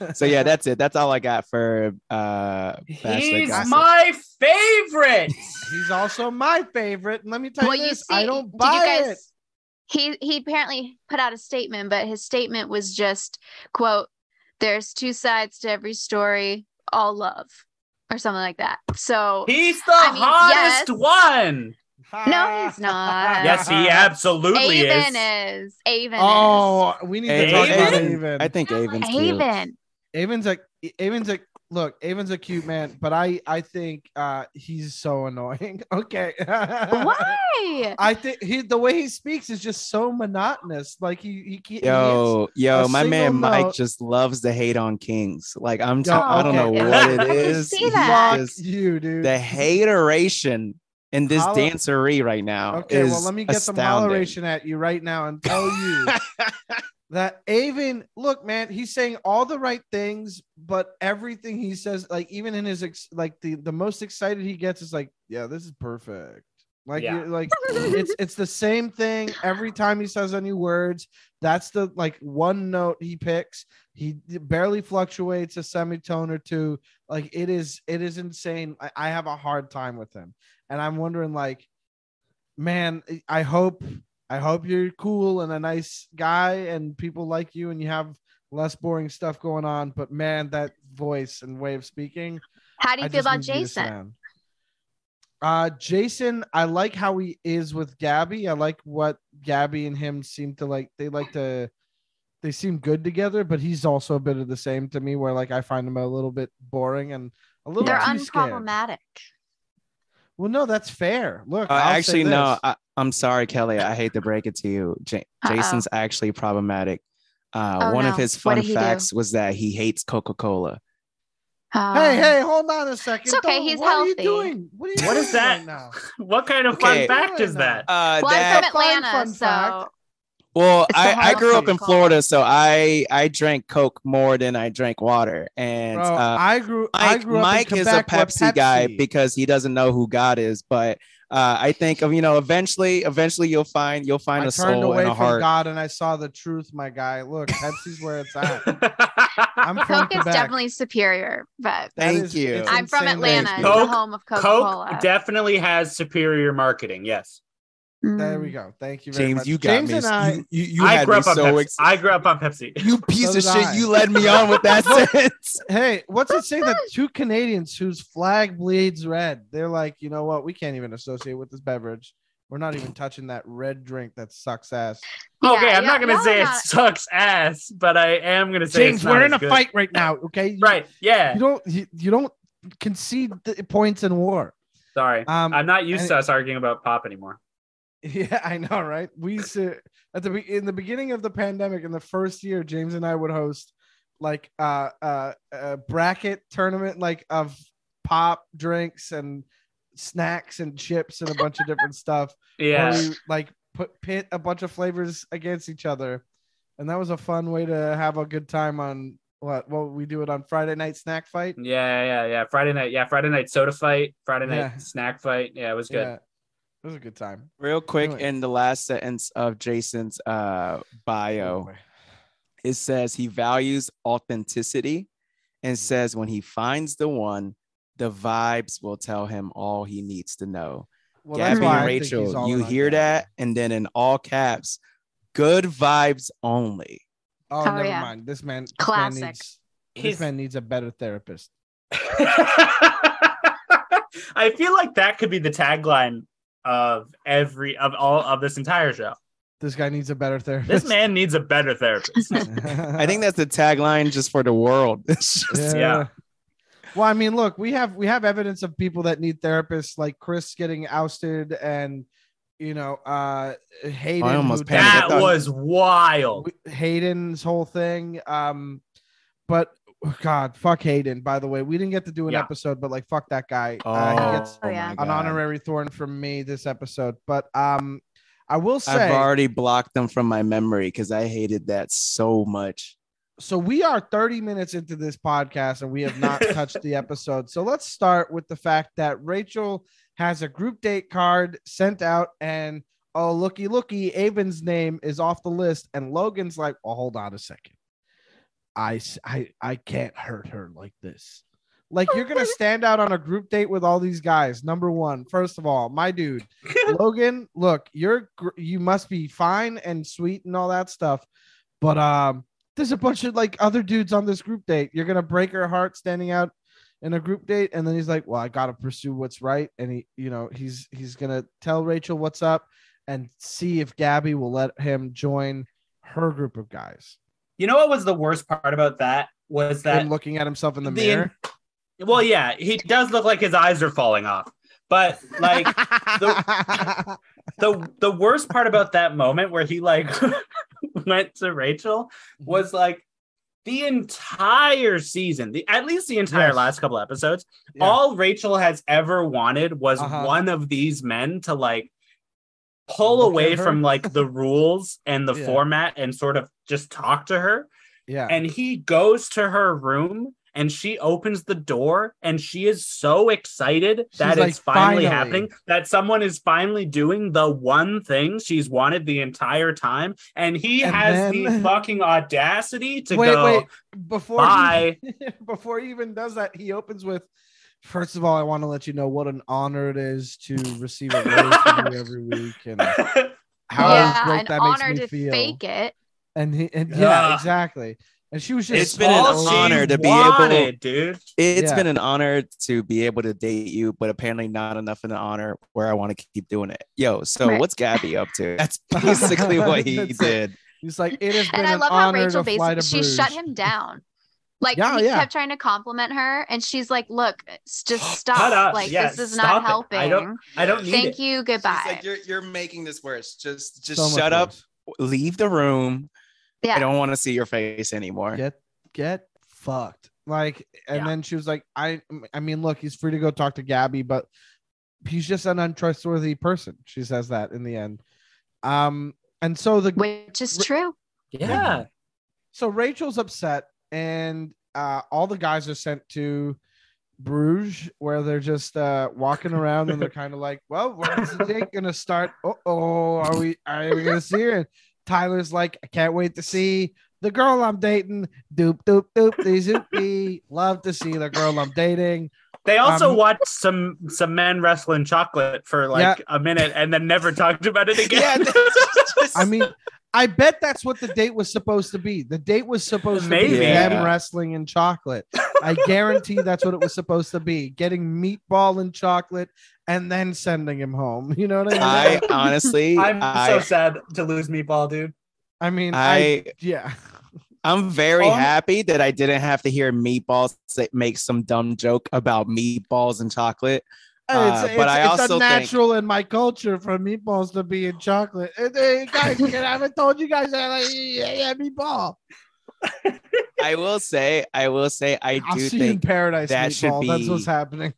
Speaker 2: So yeah, that's it. That's all I got for uh
Speaker 4: He's
Speaker 2: gossip.
Speaker 4: my favorite.
Speaker 1: he's also my favorite and let me tell
Speaker 3: Well,
Speaker 1: you
Speaker 3: you
Speaker 1: this
Speaker 3: see,
Speaker 1: i don't buy
Speaker 3: you guys
Speaker 1: it
Speaker 3: he he apparently put out a statement, but his statement was just quote, "There's two sides to every story, all love." Or something like that. So
Speaker 4: He's the
Speaker 3: I mean,
Speaker 4: hottest
Speaker 3: yes.
Speaker 4: one.
Speaker 3: No, he's not.
Speaker 4: Yes, he absolutely
Speaker 3: Aven
Speaker 4: is.
Speaker 3: is. Aven
Speaker 1: Oh, we need to talk about
Speaker 4: Aven?
Speaker 1: Aven.
Speaker 2: I think
Speaker 3: is.
Speaker 2: Aven's cute.
Speaker 3: Aven.
Speaker 1: Aven's a Aven's a look. Aven's a cute man, but I I think uh he's so annoying. Okay.
Speaker 3: Why?
Speaker 1: I think he the way he speaks is just so monotonous. Like he he can't.
Speaker 2: Yo, yo, my man
Speaker 1: single
Speaker 2: Mike just loves to hate on kings. Like I'm, t-
Speaker 1: Yo,
Speaker 2: I don't know what it
Speaker 3: I can see that.
Speaker 1: Fuck
Speaker 2: just-
Speaker 1: you, dude.
Speaker 2: the hateration in this
Speaker 1: Holla-
Speaker 2: dancery right now.
Speaker 1: Okay,
Speaker 2: is
Speaker 1: well, let me get some
Speaker 2: astounding.
Speaker 1: holleration at you right now and tell you that Aven, look, man, he's saying all the right things, but everything he says, like even in his ex- like the the most excited he gets is like, yeah, this is perfect. Like,
Speaker 4: Yeah.
Speaker 1: like it's it's the same thing every time he says any words. That's the like one note he picks. He barely fluctuates a semitone or two. Like it is, it is insane. I, I have a hard time with him, and I'm wondering, like, man, I hope, I hope you're cool and a nice guy, and people like you, and you have less boring stuff going on. But man, that voice and way of speaking,
Speaker 3: How do you
Speaker 1: I
Speaker 3: feel about
Speaker 1: need you to
Speaker 3: Jason?
Speaker 1: Uh, Jason, I like how he is with Gabby. I like what Gabby and him seem to like. They like to, they seem good together. But he's also a bit of the same to me, where like I find him a little bit boring and a little
Speaker 3: They're
Speaker 1: too scared.
Speaker 3: unproblematic.
Speaker 1: Well, no, that's fair. Look,
Speaker 2: Uh,
Speaker 1: I'll say
Speaker 2: actually, no. I, I'm sorry, Kelly. I hate to break it to you. Ja-
Speaker 3: Uh-oh.
Speaker 2: Jason's actually problematic. Uh,
Speaker 3: Oh,
Speaker 2: one
Speaker 3: no.
Speaker 2: of his fun
Speaker 3: did he do?
Speaker 2: facts was that he hates Coca Cola.
Speaker 3: Oh.
Speaker 1: Hey, hey, hold on a second.
Speaker 3: It's okay,
Speaker 1: Don't-
Speaker 3: he's
Speaker 1: what are you
Speaker 3: healthy.
Speaker 1: doing? What, are you
Speaker 4: What
Speaker 1: doing
Speaker 4: is that?
Speaker 1: right now?
Speaker 4: What kind of
Speaker 2: Okay.
Speaker 4: fun fact is that?
Speaker 2: Uh,
Speaker 3: Well,
Speaker 2: that,
Speaker 3: I'm from
Speaker 1: Fun,
Speaker 3: Atlanta,
Speaker 1: fun
Speaker 3: so
Speaker 1: fact.
Speaker 2: Well, I, I grew up in
Speaker 3: Coca-Cola.
Speaker 2: Florida, so I I drank Coke more than I drank water. And
Speaker 1: Bro,
Speaker 2: uh,
Speaker 1: I grew. I
Speaker 2: Mike,
Speaker 1: grew up
Speaker 2: Mike
Speaker 1: in
Speaker 2: is a
Speaker 1: Quebec where
Speaker 2: Pepsi, guy because he doesn't know who God is. But uh, I think of you know eventually, eventually you'll find you'll find
Speaker 1: I
Speaker 2: a
Speaker 1: turned
Speaker 2: soul
Speaker 1: away
Speaker 2: and a
Speaker 1: from
Speaker 2: heart.
Speaker 1: God and I saw the truth, my guy. Look, Pepsi's where it's at. I'm from
Speaker 3: Coke is definitely superior, but
Speaker 2: Thank
Speaker 1: is-
Speaker 2: you.
Speaker 3: I'm from Atlanta,
Speaker 1: that
Speaker 3: the
Speaker 4: Coke-
Speaker 3: home of Coca
Speaker 4: Coke definitely has superior marketing. Yes,
Speaker 1: There we
Speaker 3: Mm.
Speaker 1: go. Thank you very
Speaker 2: James,
Speaker 1: much.
Speaker 2: you got
Speaker 1: James
Speaker 2: me.
Speaker 1: and I.
Speaker 2: you you, you
Speaker 4: I
Speaker 2: had
Speaker 4: grew
Speaker 2: me
Speaker 4: up on
Speaker 2: so
Speaker 4: Pepsi.
Speaker 2: excited.
Speaker 4: I grew up on Pepsi.
Speaker 2: You piece
Speaker 1: So
Speaker 2: of shit!
Speaker 1: I.
Speaker 2: You led me on with that sentence.
Speaker 1: Hey, what's it say that two Canadians whose flag bleeds red? They're like, you know what? We can't even associate with this beverage. We're not even touching that red drink that sucks ass.
Speaker 4: okay, I'm not gonna
Speaker 3: y'all
Speaker 4: say
Speaker 3: are
Speaker 4: it
Speaker 3: not-
Speaker 4: sucks ass, but I am gonna say
Speaker 1: James,
Speaker 4: it's not
Speaker 1: we're
Speaker 4: as
Speaker 1: in a
Speaker 4: good.
Speaker 1: fight right now. Okay, You-
Speaker 4: Right? Yeah.
Speaker 1: You don't. You, you don't concede the points in war.
Speaker 4: Sorry,
Speaker 1: Um,
Speaker 4: I'm not used to us arguing about pop anymore.
Speaker 1: Yeah, I know, right? We used to at the in the beginning of the pandemic, in the first year, James and I would host like uh uh a bracket tournament like of pop drinks and snacks and chips and a bunch of different stuff.
Speaker 4: Yeah.
Speaker 1: we like put pit a bunch of flavors against each other, and that was a fun way to have a good time on what what we do it on Friday night snack fight.
Speaker 4: Yeah, yeah, yeah. Friday night, yeah, Friday night soda fight, Friday night
Speaker 1: Yeah.
Speaker 4: snack fight. Yeah, it was good.
Speaker 1: Yeah, it was a good time.
Speaker 2: Real quick,
Speaker 1: Anyway.
Speaker 2: in the last sentence of Jason's uh, bio,
Speaker 1: boy.
Speaker 2: it says he values authenticity and says when he finds the one, the vibes will tell him all he needs to know.
Speaker 1: Well,
Speaker 2: Gabby and
Speaker 1: I think he's
Speaker 2: Rachel, you hear
Speaker 1: Gabby.
Speaker 2: that? And then in all caps, good vibes only.
Speaker 1: Oh,
Speaker 3: Oh,
Speaker 1: never
Speaker 3: yeah.
Speaker 1: mind. This man, this
Speaker 3: Classic.
Speaker 1: man needs this man needs a better therapist.
Speaker 4: I feel like that could be the tagline of every of all of this entire show.
Speaker 1: This guy needs a better therapist.
Speaker 4: This man needs a better therapist.
Speaker 2: I think that's the tagline just for the world. It's just,
Speaker 4: Yeah.
Speaker 1: Well, I mean, look, we have we have evidence of people that need therapists, like Chris getting ousted, and you know, uh, Hayden.
Speaker 2: I almost panicked.
Speaker 4: That was wild.
Speaker 1: Hayden's whole thing. Um, but God, fuck Hayden. By the way, we didn't get to do an
Speaker 4: Yeah.
Speaker 1: episode, but like, fuck that guy.
Speaker 2: oh,
Speaker 1: Uh, he gets
Speaker 3: Oh, yeah.
Speaker 1: an honorary thorn from me this episode. But um, I will say,
Speaker 2: I've already blocked them from my memory because I hated that so much.
Speaker 1: so we are 30 minutes into this podcast and we have not touched the episode. So let's start with the fact that Rachel has a group date card sent out and oh looky looky Aven's name is off the list and Logan's like, "Well, hold on a second. I I I can't hurt her like this." Like you're gonna stand out on a group date with all these guys. Number one, first of all, my dude, Logan. Look, you're you must be fine and sweet and all that stuff, but um, there's a bunch of like other dudes on this group date. You're gonna break her heart standing out in a group date, and then he's like, "Well, I gotta pursue what's right," and he, you know, he's he's gonna tell Rachel what's up and see if Gabby will let him join her group of guys.
Speaker 4: You know what was the worst part about that was that
Speaker 1: Him looking at himself in the,
Speaker 4: the-
Speaker 1: mirror.
Speaker 4: well, yeah, he does look like his eyes are falling off. But like the the worst part about that moment where he like went to Rachel was like the entire season, the at least the entire
Speaker 1: Yes.
Speaker 4: last couple episodes,
Speaker 1: Yeah.
Speaker 4: all Rachel has ever wanted was
Speaker 1: Uh-huh.
Speaker 4: one of these men to like pull
Speaker 1: Look
Speaker 4: away from like the rules and the
Speaker 1: Yeah.
Speaker 4: format and sort of just talk to her
Speaker 1: yeah.
Speaker 4: and he goes to her room and she opens the door and she is so excited that
Speaker 1: like,
Speaker 4: it's finally,
Speaker 1: "Finally."
Speaker 4: happening that someone is finally doing the one thing she's wanted the entire time and he
Speaker 1: And
Speaker 4: has the fucking audacity to
Speaker 1: wait,
Speaker 4: go
Speaker 1: wait. Before
Speaker 4: bye
Speaker 1: he, before he even does that, he opens with, First of all, I want to let you know what an honor it is to receive a rose from you every week, and how
Speaker 3: yeah,
Speaker 1: great
Speaker 3: an
Speaker 1: that
Speaker 3: honor
Speaker 1: makes me
Speaker 3: to
Speaker 1: feel.
Speaker 3: fake it.
Speaker 1: And he, and yeah,
Speaker 4: Ugh.
Speaker 1: exactly. And she was just
Speaker 2: It's been an
Speaker 4: All she
Speaker 2: honor to be able-
Speaker 4: wanted, dude
Speaker 2: It's
Speaker 1: Yeah.
Speaker 2: been an honor to be able to date you, but apparently not enough of an honor where I want to keep doing it. Yo, so
Speaker 3: Right.
Speaker 2: what's Gabby up to? That's basically what he
Speaker 1: That's it.
Speaker 2: did.
Speaker 1: He's like, it has been
Speaker 3: And I
Speaker 1: an
Speaker 3: love how
Speaker 1: honor
Speaker 3: Rachel
Speaker 1: to fly
Speaker 3: basically
Speaker 1: to
Speaker 3: she shut him down. Like
Speaker 1: Yeah,
Speaker 3: he
Speaker 1: yeah.
Speaker 3: kept trying to compliment her, and she's like, "Look, s- just
Speaker 4: Shut
Speaker 3: stop.
Speaker 4: up.
Speaker 3: Like
Speaker 4: Yeah,
Speaker 3: this is
Speaker 4: stop
Speaker 3: not
Speaker 4: it.
Speaker 3: helping.
Speaker 4: I don't- I don't need it.
Speaker 3: Thank
Speaker 4: it.
Speaker 3: you.
Speaker 2: She's
Speaker 3: Goodbye."
Speaker 2: like, you're you're making this worse. Just just
Speaker 1: So much
Speaker 2: shut up,
Speaker 1: worse.
Speaker 2: leave the room.
Speaker 3: Yeah.
Speaker 2: I don't want to see your face anymore.
Speaker 1: Get get fucked. Like, and
Speaker 4: Yeah.
Speaker 1: then she was like, I I mean, look, he's free to go talk to Gabby, but he's just an untrustworthy person. She says that in the end. Um, and so the
Speaker 3: Which is
Speaker 1: Ra-
Speaker 3: true.
Speaker 4: yeah
Speaker 1: so Rachel's upset, and uh, all the guys are sent to Bruges, where they're just uh, walking around, and they're kind of like, "Well, when's the date gonna start? Oh, oh, are we are we gonna see her?" And Tyler's like, "I can't wait to see the girl I'm dating." Doop doop doop dee zoopy. Love to see the girl I'm dating.
Speaker 4: they also
Speaker 1: Um,
Speaker 4: watched some some men wrestling chocolate for like
Speaker 1: Yeah.
Speaker 4: a minute and then never talked about it again
Speaker 2: Yeah, just-
Speaker 1: I mean, I bet that's what the date was supposed to be. The date was supposed to be them
Speaker 2: Yeah.
Speaker 1: wrestling in chocolate. I guarantee that's what it was supposed to be. Getting meatball and chocolate and then sending him home. You know what I mean?
Speaker 2: I honestly,
Speaker 4: i'm
Speaker 2: I,
Speaker 4: so sad to lose meatball dude
Speaker 1: I mean, I,
Speaker 2: I,
Speaker 1: yeah.
Speaker 2: I'm very
Speaker 4: Um,
Speaker 2: happy that I didn't have to hear meatballs say, make some dumb joke about meatballs and chocolate. Uh,
Speaker 1: it's,
Speaker 2: but
Speaker 1: it's,
Speaker 2: I
Speaker 1: it's
Speaker 2: also think-
Speaker 1: unnatural in my culture for meatballs to be in chocolate. Hey, guys, I haven't told you guys that like, yeah, yeah, meatball.
Speaker 2: I will say, I will say, I
Speaker 1: I'll
Speaker 2: do
Speaker 1: see you in
Speaker 2: think
Speaker 1: paradise.
Speaker 2: that should
Speaker 1: meatball. That's what's happening.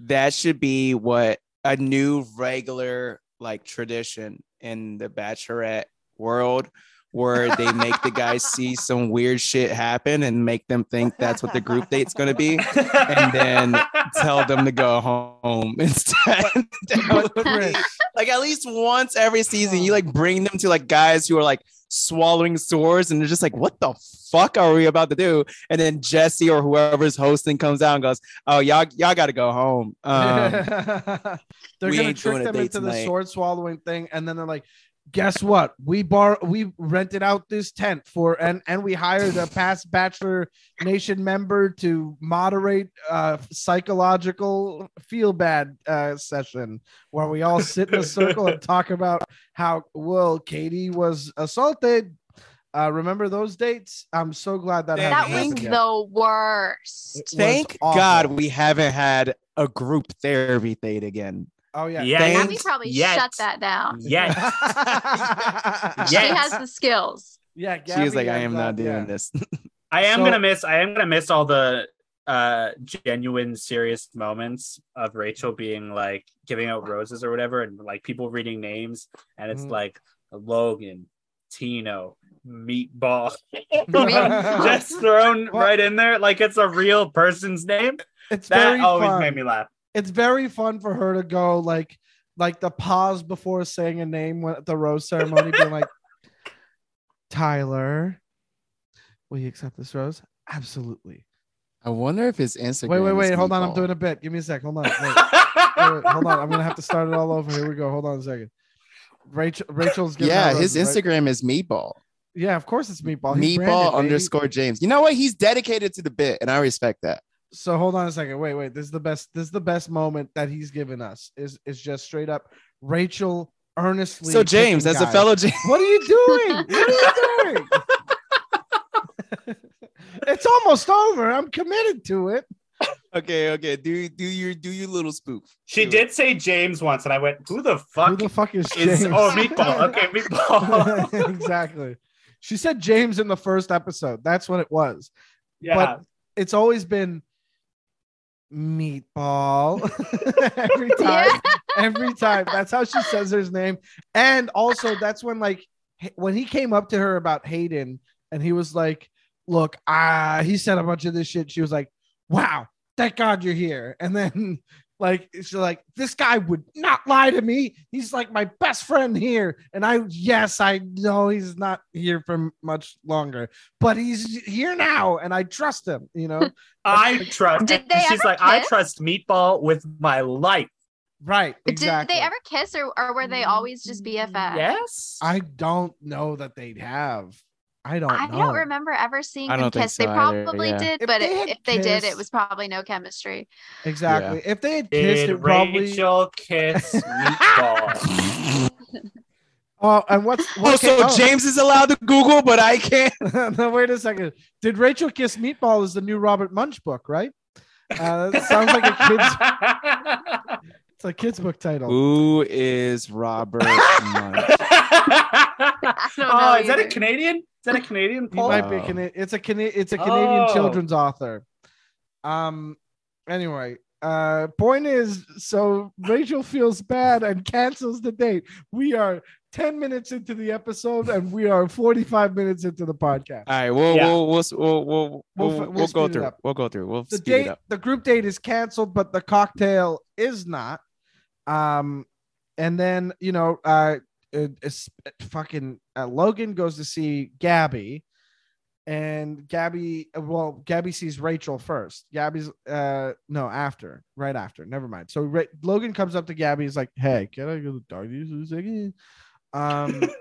Speaker 2: that should be what a new regular like tradition in the bachelorette world where they make the guys see some weird shit happen and make them think that's what the group date's going to be and then tell them to go home instead That
Speaker 1: But Chris,
Speaker 2: like at least once every season you oh. like bring them to like guys who are like swallowing swords and they're just like what the fuck are we about to do? And then jesse or whoever's hosting comes out and goes oh y'all y'all gotta go home. Um,
Speaker 1: they're gonna trick them into the sword swallowing thing, and then they're like, "Guess what? We bar we rented out this tent for, and and we hired a past Bachelor Nation member to moderate uh psychological feel bad uh session where we all sit in a circle and talk about how well Katie was assaulted." Uh, remember those dates? I'm so glad that
Speaker 2: That
Speaker 3: That was
Speaker 1: yet.
Speaker 3: the worst.
Speaker 1: It
Speaker 2: thank
Speaker 1: awful.
Speaker 2: god we haven't had a group therapy date again
Speaker 1: Oh yeah.
Speaker 4: Yeah,
Speaker 2: Thank-
Speaker 3: Abby probably
Speaker 4: Yet.
Speaker 3: shut that down.
Speaker 4: Yes.
Speaker 3: She has the skills.
Speaker 1: Yeah,
Speaker 2: she was like i am not doing
Speaker 1: yeah.
Speaker 2: this
Speaker 4: I am
Speaker 1: So-
Speaker 4: gonna miss. I am gonna miss all the uh genuine serious moments of Rachel being like giving out roses or whatever, and like people reading names, and it's
Speaker 1: Mhm.
Speaker 4: like Logan, Tino, Meatball,
Speaker 3: Meatball.
Speaker 4: just thrown
Speaker 1: Well-
Speaker 4: right in there like it's a real person's name.
Speaker 1: It's
Speaker 4: That
Speaker 1: very
Speaker 4: always
Speaker 1: fun.
Speaker 4: made me laugh.
Speaker 1: It's very fun for her to go like like the pause before saying a name when- at the rose ceremony, being like, Tyler, will you accept this rose? Absolutely.
Speaker 2: I wonder if his Instagram.
Speaker 1: Wait, wait, wait. Hold on. I'm doing a bit. Give me a sec. Hold on. Wait, wait, wait, hold on. I'm gonna have to start it all over. Here we go. Hold on a second. Rachel, Rachel's giving
Speaker 2: Yeah,
Speaker 1: out
Speaker 2: his
Speaker 1: those, right?
Speaker 2: Instagram is Meatball.
Speaker 1: Yeah, of course it's meatball. He's
Speaker 2: Meatball
Speaker 1: branded, baby.
Speaker 2: underscore James. You know what? He's dedicated to the bit, and I respect that.
Speaker 1: So hold on a second. Wait, wait. This is the best. This is the best moment that he's given us. Is is just straight up Rachel earnestly.
Speaker 2: So James,
Speaker 1: picking
Speaker 2: as a fellow James,
Speaker 1: what are you doing? What are you doing? it's almost over. I'm committed to it.
Speaker 2: okay, okay, do do your do your little spoof.
Speaker 4: She
Speaker 2: Do it.
Speaker 4: did say James once, and I went, "Who the fuck
Speaker 1: Who the fuck is
Speaker 4: is?"
Speaker 1: James?
Speaker 4: Oh, meatball. Okay, meatball.
Speaker 1: exactly. She said James in the first episode. That's what it was.
Speaker 4: yeah.
Speaker 1: But it's always been meatball every time.
Speaker 3: Yeah.
Speaker 1: Every time. That's how she says his name. And also, that's when like when he came up to her about Hayden, and he was like, "Look, ah," he said a bunch of this shit. She was like, "Wow, thank God you're here." And then. Like she's like, this guy would not lie to me. He's like my best friend here, and I yes, I know he's not here for much longer, but he's here now, and I trust him. You know,
Speaker 4: I trust.
Speaker 3: Did they
Speaker 4: she's
Speaker 3: ever
Speaker 4: like, I trust meatball with my life.
Speaker 1: right? Exactly.
Speaker 3: Did they ever kiss or, or were they always just BFF?
Speaker 4: Yes.
Speaker 1: I don't know that they'd have. I don't
Speaker 3: I
Speaker 1: know.
Speaker 3: don't remember ever seeing them
Speaker 2: don't
Speaker 3: kiss. They
Speaker 2: so either,
Speaker 3: probably
Speaker 2: yeah.
Speaker 3: did,
Speaker 1: If
Speaker 3: but
Speaker 1: they
Speaker 3: if,
Speaker 1: had
Speaker 3: if they did, it was probably no chemistry.
Speaker 1: Exactly. If they had kissed,
Speaker 4: Did
Speaker 1: it probably.
Speaker 4: Rachel kiss meatball?
Speaker 1: Oh, and what's
Speaker 2: Oh, so
Speaker 1: oh.
Speaker 2: James is allowed to Google, but I can't.
Speaker 1: no, wait a second. Did Rachel Kiss Meatball is the new Robert Munsch book, right? Uh, sounds like a kid's. It's a kid's book title.
Speaker 2: Who is Robert? Munsch?
Speaker 3: I don't know
Speaker 4: oh, is that a. Canadian? Is that a Canadian
Speaker 1: He
Speaker 4: poll?
Speaker 1: might be a Cana- It's a Cana- It's a Canadian
Speaker 4: Oh.
Speaker 1: children's author. Um. Anyway, uh, point is, so Rachel feels bad and cancels the date. We are ten minutes into the episode, and we are forty-five minutes into the podcast.
Speaker 2: All right, we'll
Speaker 4: Yeah.
Speaker 2: we'll we'll we'll we'll,
Speaker 1: We'll
Speaker 2: we'll, we'll,
Speaker 1: we'll
Speaker 2: go through.
Speaker 1: up.
Speaker 2: We'll go through. We'll
Speaker 1: the
Speaker 2: speed it
Speaker 1: date,
Speaker 2: up.
Speaker 1: the group date is canceled, but the cocktail is not. Um, and then you know, uh, it, it's fucking uh, Logan goes to see Gabby, and Gabby, uh, well, Gabby sees Rachel first. Gabby's, uh, no, after, right after. Never mind. So Ra- Logan comes up to Gabby. He's like, "Hey, can I go to the doggies for a second? Um.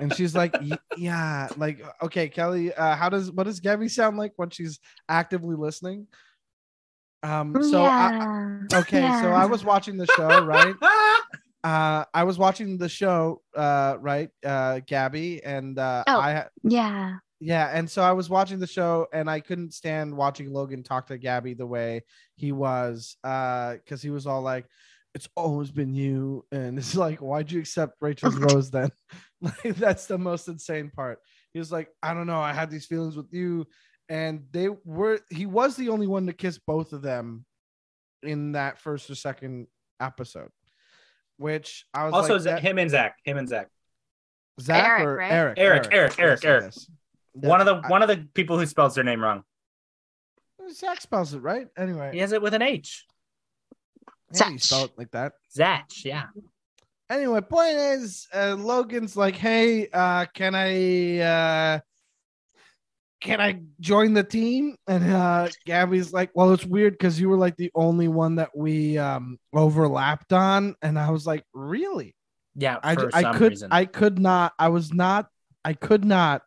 Speaker 1: And she's like, yeah, like, okay, Kelly, uh, how does what does Gabby sound like when she's actively listening? Um, so I,
Speaker 3: yeah.
Speaker 1: okay, so I was watching the show, right? Uh, I was watching the show, uh, right, uh, Gabby, and uh,
Speaker 3: Oh.
Speaker 1: I,
Speaker 3: yeah.
Speaker 1: yeah, and so I was watching the show, and I couldn't stand watching Logan talk to Gabby the way he was, uh, because he was all like, "It's always been you," and it's like, "Why'd you accept Rachel's rose then?" like that's the most insane part. He was like, "I don't know, I had these feelings with you," and they were. He was the only one to kiss both of them in that first or second episode, which I was
Speaker 4: also,
Speaker 1: like,
Speaker 4: Za-
Speaker 1: that-
Speaker 4: him and Zach. Him and Zach.
Speaker 1: Zach
Speaker 3: Eric,
Speaker 1: or
Speaker 3: right?
Speaker 1: Eric,
Speaker 4: Eric, Eric, Eric,
Speaker 1: Yes,
Speaker 4: Eric. One of the
Speaker 1: That's-
Speaker 4: one of the people who spells their name wrong.
Speaker 1: Zach spells it right. Anyway,
Speaker 4: He has it with an H.
Speaker 1: yeah, you
Speaker 3: Zach.
Speaker 1: spell it like that.
Speaker 4: Zach. Yeah.
Speaker 1: Anyway, point is, uh, Logan's like, "Hey, uh, can I, uh, can I join the team?" And uh, Gabby's like, "Well, it's weird because you were like the only one that we um overlapped on." And I was like, "Really?"
Speaker 4: Yeah.
Speaker 1: I,
Speaker 4: for
Speaker 1: I
Speaker 4: some
Speaker 1: could,
Speaker 4: reason.
Speaker 1: I could not. I was not. I could not.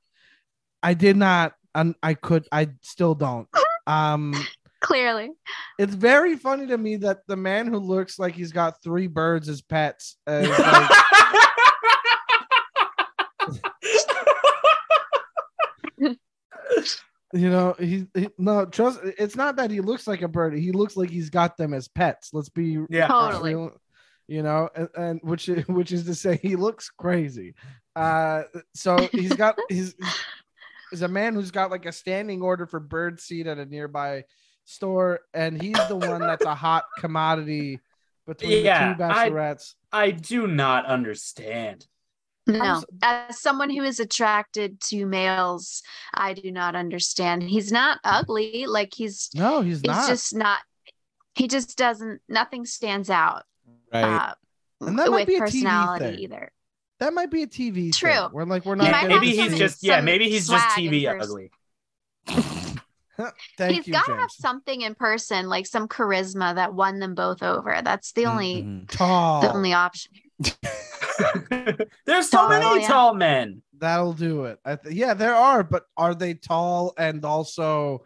Speaker 1: I did not. And I could. I still don't. Um.
Speaker 3: Clearly.
Speaker 1: It's very funny to me that the man who looks like he's got three birds as pets uh, like, you know he, he no trust it's not that he looks like a bird he looks like he's got them as pets let's be
Speaker 4: yeah.
Speaker 3: Totally.
Speaker 1: real, you know and, and which is which is to say he looks crazy uh so he's got he's is a man who's got like a standing order for bird seed at a nearby store and he's the one that's a hot commodity between
Speaker 4: Yeah,
Speaker 1: the two
Speaker 4: I-
Speaker 1: bachelorettes
Speaker 4: I do not understand.
Speaker 3: No. As someone who is attracted to males, I do not understand. He's not ugly. Like he's
Speaker 1: no he's
Speaker 3: he's
Speaker 1: not
Speaker 3: just not he just doesn't nothing stands out
Speaker 2: Right.
Speaker 3: uh,
Speaker 1: And that might
Speaker 3: with
Speaker 1: be a TV
Speaker 3: personality
Speaker 1: thing.
Speaker 3: either.
Speaker 1: that might be a tv thing.
Speaker 3: True.
Speaker 1: we're like we're not
Speaker 3: might
Speaker 1: getting
Speaker 4: Maybe he's just yeah. Maybe he's just TV ugly.
Speaker 1: Thank
Speaker 3: He's
Speaker 1: you,
Speaker 3: got to have something in person, like some charisma that won them both over. That's the only
Speaker 2: Mhm.
Speaker 1: Tall.
Speaker 3: the only option.
Speaker 4: There's so
Speaker 3: Tall,
Speaker 4: many
Speaker 3: yeah.
Speaker 4: tall men.
Speaker 1: That'll do it. I th- yeah, there are, but are they tall and also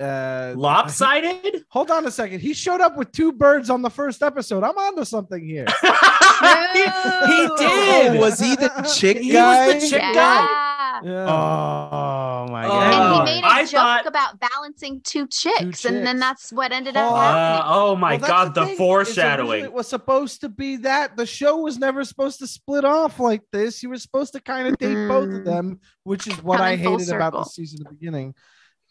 Speaker 1: uh
Speaker 4: Lopsided?
Speaker 1: Hold on a second. He showed up with two birds on the first episode. I'm onto something here.
Speaker 4: he, he did.
Speaker 2: Was he the chick
Speaker 4: He was the chick
Speaker 3: yeah.
Speaker 4: guy?
Speaker 1: Yeah.
Speaker 2: Oh my
Speaker 4: Oh.
Speaker 3: And
Speaker 2: god!
Speaker 3: he made a
Speaker 4: I
Speaker 3: joke
Speaker 4: thought-
Speaker 3: about balancing two chicks, and then that's what ended up
Speaker 1: Oh.
Speaker 4: Uh,
Speaker 3: happening.
Speaker 4: oh my
Speaker 1: Well,
Speaker 4: god, the,
Speaker 1: thing, is
Speaker 4: foreshadowing.
Speaker 1: It was supposed to be that the show was never supposed to split off like this. You were supposed to kind of date both of
Speaker 3: Mm.
Speaker 1: them, which is what I
Speaker 3: Coming full
Speaker 1: hated about the season at the beginning.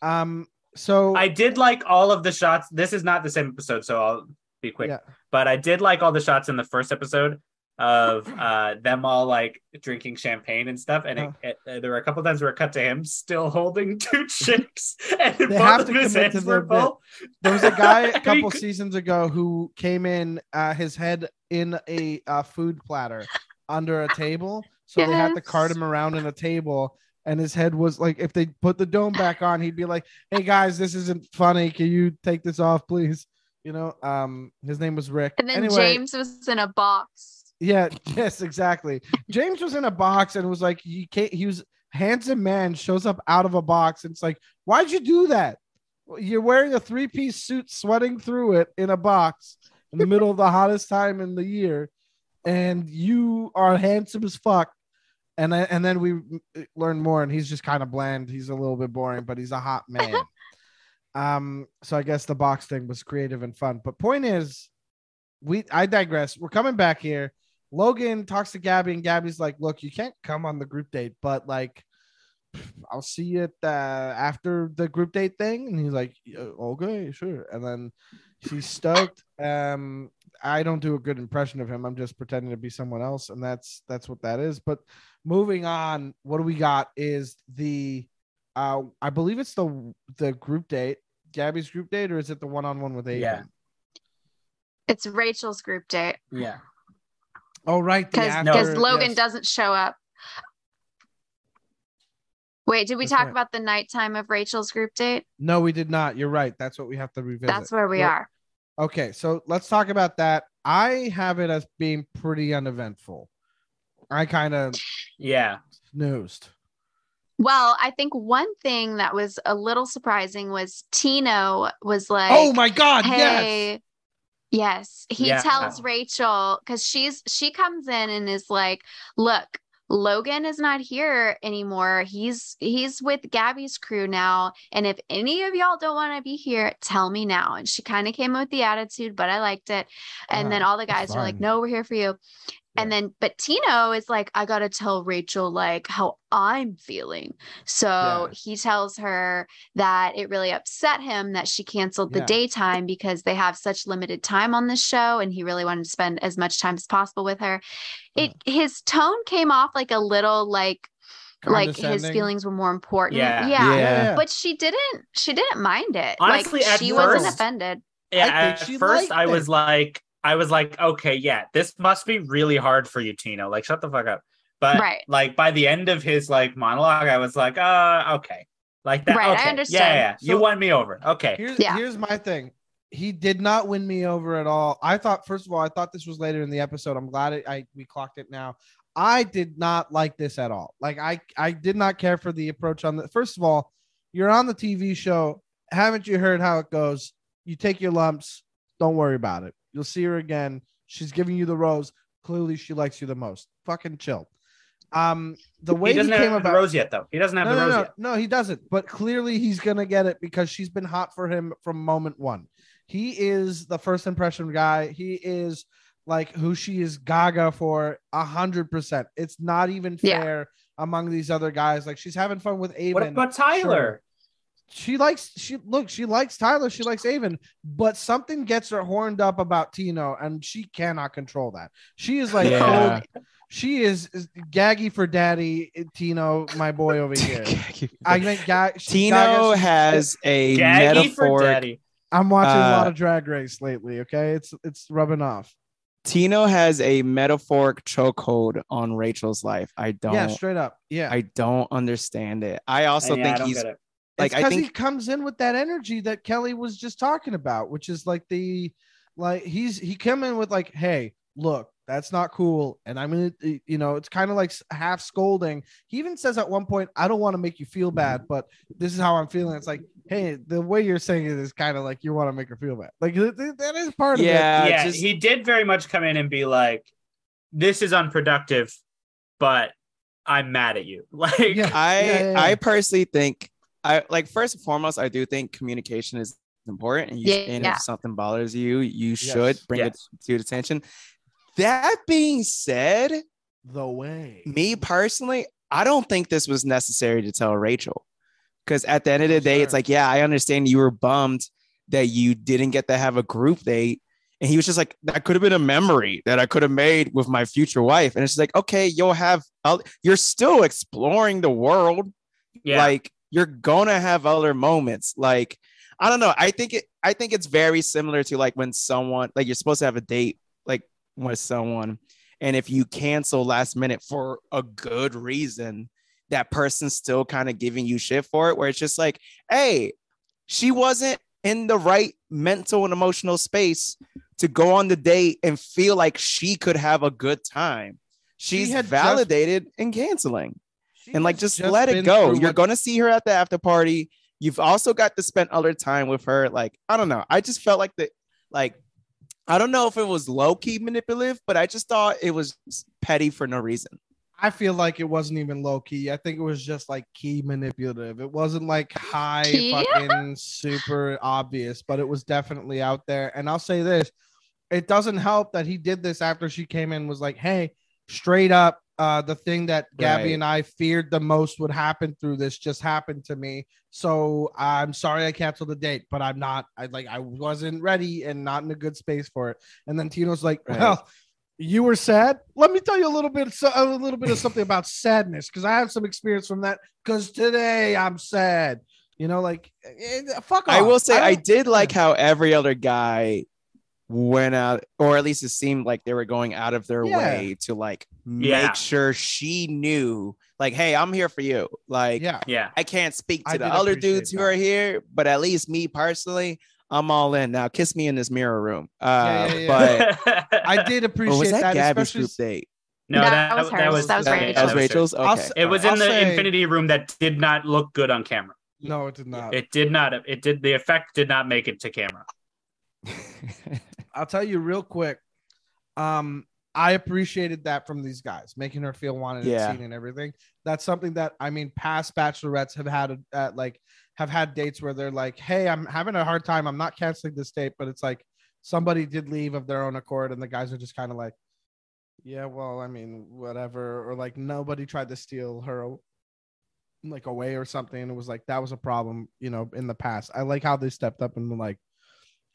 Speaker 1: Um, so
Speaker 4: I did like all of the shots. This is not the same episode, so I'll be quick.
Speaker 1: Yeah.
Speaker 4: But I did like all the shots in the first episode of uh them all like drinking champagne and stuff. And it, it- uh, there were a couple times where it cut to him still holding two chicks, and
Speaker 1: They
Speaker 4: both
Speaker 1: have
Speaker 4: of
Speaker 1: to
Speaker 4: his
Speaker 1: commit to
Speaker 4: hands
Speaker 1: their
Speaker 4: were full.
Speaker 1: there was a guy a couple seasons ago who came in, uh, his head in a uh, food platter under a table, so they had to cart him around in a table. And his head was like, if they put the dome back on, he'd be like, "Hey guys, this isn't funny. Can you take this off, please?" You know. Um, his name was Rick.
Speaker 3: And then
Speaker 1: anyway,
Speaker 3: James was in a box.
Speaker 1: Yeah, yes, exactly. James was in a box and was like, he can't, he was handsome man shows up out of a box. And it's like, why'd you do that? You're wearing a three piece suit, sweating through it in a box in the middle of the hottest time in the year, and you are handsome as fuck. And I, and then we learn more, and he's just kind of bland. He's a little bit boring, but he's a hot man. um, so I guess the box thing was creative and fun. But point is, we I digress. We're coming back here. Logan talks to Gabby, and Gabby's like, "Look, you can't come on the group date, but like, I'll see you at the, after the group date thing." And he's like, "Yeah, "Okay, sure." And then she's stoked. Um, I don't do a good impression of him. I'm just pretending to be someone else, and that's that's what that is. But moving on, what do we got? Is the uh, I believe it's the the group date, Gabby's group date, or is it the one on one with Aiden?
Speaker 4: Yeah.
Speaker 3: It's Rachel's group date
Speaker 4: Yeah.
Speaker 1: Oh, right.
Speaker 3: because
Speaker 1: after-
Speaker 3: because Logan
Speaker 1: yes.
Speaker 3: doesn't show up. Wait, did we
Speaker 1: That's
Speaker 3: talk
Speaker 1: right.
Speaker 3: about the nighttime of Rachel's group date?
Speaker 1: No, we did not. You're right. That's what we have to revisit.
Speaker 3: That's where we
Speaker 1: Well,
Speaker 3: are.
Speaker 1: Okay, so let's talk about that. I have it as being pretty uneventful. I kind of
Speaker 4: Yeah.
Speaker 1: snoozed.
Speaker 3: Well, I think one thing that was a little surprising was Tino was oh like,
Speaker 1: oh my god,
Speaker 3: hey yes he
Speaker 4: Yeah.
Speaker 3: tells rachel because she's she comes in and is like look logan is not here anymore. He's he's with gabby's crew now and if any of y'all don't want to be here tell me now. And she kind of came with the attitude but i liked it. And then all the guys are like no we're here for you and then but tino is like i gotta tell rachel like how i'm feeling so
Speaker 1: Yeah.
Speaker 3: he tells her that it really upset him that she canceled the
Speaker 1: Yeah.
Speaker 3: daytime because they have such limited time on the show and he really wanted to spend as much time as possible with her. It his tone came off like a little like like his feelings were more important.
Speaker 4: Yeah.
Speaker 3: Yeah.
Speaker 2: Yeah.
Speaker 3: But she didn't she didn't mind it.
Speaker 4: Honestly,
Speaker 3: like
Speaker 4: at
Speaker 3: she wasn't offended.
Speaker 4: Yeah,
Speaker 1: I think
Speaker 4: at
Speaker 1: she
Speaker 4: first I was
Speaker 1: it.
Speaker 4: like, I was like, okay, yeah, this must be really hard for you, Tino. Like, shut the fuck up. But
Speaker 3: Right.
Speaker 4: like by the end of his like monologue, I was like, uh, okay, like that.
Speaker 3: Right, I
Speaker 4: okay.
Speaker 3: understood.
Speaker 4: Yeah, yeah, you won me over. Okay.
Speaker 1: Here's
Speaker 3: Yeah.
Speaker 1: here's my thing. He did not win me over at all. I thought, first of all, I thought this was later in the episode. I'm glad it, I we clocked it now. I did not like this at all. Like I I did not care for the approach on the. First of all, you're on the TV show. Haven't you heard how it goes? You take your lumps. Don't worry about it. You'll see her again. She's giving you the rose. Clearly, she likes you the most. Fucking chill. Um, the way
Speaker 4: he
Speaker 1: he,
Speaker 4: doesn't
Speaker 1: came
Speaker 4: have
Speaker 1: about
Speaker 4: the rose yet, though. He doesn't have
Speaker 1: no,
Speaker 4: the
Speaker 1: no,
Speaker 4: rose
Speaker 1: no,
Speaker 4: yet.
Speaker 1: no, he doesn't. But clearly, he's gonna get it because she's been hot for him from moment one. He is the first impression guy. He is like who she is gaga for a hundred percent. It's not even
Speaker 3: Yeah.
Speaker 1: fair among these other guys. Like she's having fun with Aven.
Speaker 4: What about Tyler?
Speaker 1: She likes she look, she likes Tyler, she likes Aven, but something gets her horned up about Tino, and she cannot control that. She is like
Speaker 2: Yeah.
Speaker 1: full- she is, is gaggy for daddy, Tino, my boy over here. I meant gag. she's
Speaker 2: Tino
Speaker 1: gaga-
Speaker 2: has a metaphor
Speaker 1: I'm watching a lot
Speaker 2: uh,
Speaker 1: of Drag Race lately. Okay, it's it's rubbing off.
Speaker 2: Tino has a metaphoric chokehold on Rachel's life. I don't.
Speaker 1: Yeah, straight up. Yeah,
Speaker 2: I don't understand it. I also
Speaker 4: And yeah,
Speaker 2: think
Speaker 4: don't
Speaker 2: he's
Speaker 4: get it.
Speaker 2: Like
Speaker 1: it's
Speaker 2: I
Speaker 1: because
Speaker 2: think
Speaker 1: he comes in with that energy that Kelly was just talking about, which is like the like he's he come in with like, hey, look, that's not cool, and I'm gonna, you know, it's kind of like half scolding. He even says at one point, I don't want to make you feel mm-hmm. bad, but this is how I'm feeling. It's like, hey, the way you're saying it is kind of like you want to make her feel bad. Like th- th- that is part of it.
Speaker 2: yeah,
Speaker 4: yeah,
Speaker 2: just-
Speaker 4: he did very much come in and be like, "This is unproductive, but I'm mad at you." Like,
Speaker 1: Yeah.
Speaker 2: I
Speaker 1: yeah, yeah.
Speaker 2: I personally think I like first and foremost, I do think communication is important, and you
Speaker 3: Yeah,
Speaker 2: and
Speaker 3: yeah.
Speaker 2: if something bothers you, you
Speaker 1: Yes.
Speaker 2: should bring
Speaker 4: Yes.
Speaker 2: it to your attention. That being said,
Speaker 1: The way
Speaker 2: me personally, I don't think this was necessary to tell Rachel. Because at the end of the
Speaker 1: No,
Speaker 2: day, it's like, yeah, I understand you were bummed that you didn't get to have a group date. And he was just like, that could have been a memory that I could have made with my future wife. And it's like, okay, you'll have, oth- you're still exploring the world.
Speaker 4: yeah,
Speaker 2: Like, you're gonna have other moments. Like, I don't know. I think it, I think it's very similar to like when someone, like, you're supposed to have a date, like, with someone. And if you cancel last minute for a good reason, that person's still kind of giving you shit for it, where it's just like, hey, she wasn't in the right mental and emotional space to go on the date and feel like she could have a good time. She's
Speaker 1: had just-
Speaker 2: validated in canceling
Speaker 1: She
Speaker 2: and like
Speaker 1: has
Speaker 2: just, let it go. You're
Speaker 1: what-
Speaker 2: going to see her at the after party. You've also got to spend other time with her. Like, I don't know. I just felt like the like I don't know if it was low key manipulative, but I just thought it was petty for no reason.
Speaker 1: I feel like it wasn't even low key. I think it was just like key manipulative. It wasn't like high
Speaker 3: Key?
Speaker 1: fucking super obvious, but it was definitely out there. And I'll say this it doesn't help that he did this after she came in, was like, hey, straight up, uh, the thing that Gabby
Speaker 2: Right.
Speaker 1: and I feared the most would happen through this just happened to me. So I'm sorry I canceled the date, but I'm not, I like, I wasn't ready and not in a good space for it. And then Tino's like,
Speaker 2: Right.
Speaker 1: well, you were sad. Let me tell you a little bit, a little bit of something about sadness because I have some experience from that. Because today I'm sad. You know, like eh, fuck off.
Speaker 2: I will say I,
Speaker 1: don't-
Speaker 2: did like how every other guy went out, or at least it seemed like they were going out of their
Speaker 1: Yeah.
Speaker 2: way to like
Speaker 4: Yeah.
Speaker 2: make sure she knew, like, hey, I'm here for you. Like,
Speaker 1: yeah,
Speaker 4: yeah,
Speaker 2: I can't speak to
Speaker 1: I
Speaker 2: the other
Speaker 1: appreciate
Speaker 2: dudes who are here, but at least me personally, I'm all in. Now kiss me in this mirror room. Uh,
Speaker 1: Yeah, yeah,
Speaker 2: but
Speaker 1: I did
Speaker 2: or
Speaker 1: appreciate
Speaker 2: was that,
Speaker 1: that,
Speaker 2: Gabby's
Speaker 1: especially
Speaker 2: group date?
Speaker 4: no,
Speaker 3: That
Speaker 4: that,
Speaker 3: was
Speaker 4: that
Speaker 3: hers.
Speaker 4: was
Speaker 3: That was
Speaker 2: That,
Speaker 3: Rachel.
Speaker 2: was
Speaker 4: hers.
Speaker 2: Rachel's.
Speaker 1: I'll
Speaker 2: Okay.
Speaker 4: It was
Speaker 1: I'll
Speaker 4: in the
Speaker 1: say-
Speaker 4: infinity room that did not look good on camera.
Speaker 1: no, it did not.
Speaker 4: It did not. It did. The effect did not make it to camera.
Speaker 1: I'll tell you real quick. Um, I appreciated that from these guys, making her feel wanted
Speaker 2: Yeah.
Speaker 1: and seen and everything. That's something that I mean, past bachelorettes have had uh, like have had dates where they're like, "Hey, I'm having a hard time. I'm not canceling this date," but it's like somebody did leave of their own accord, and the guys are just kind of like, "Yeah, well, I mean, whatever," or like nobody tried to steal her like away or something. It was like that was a problem, you know, in the past. I like how they stepped up and like,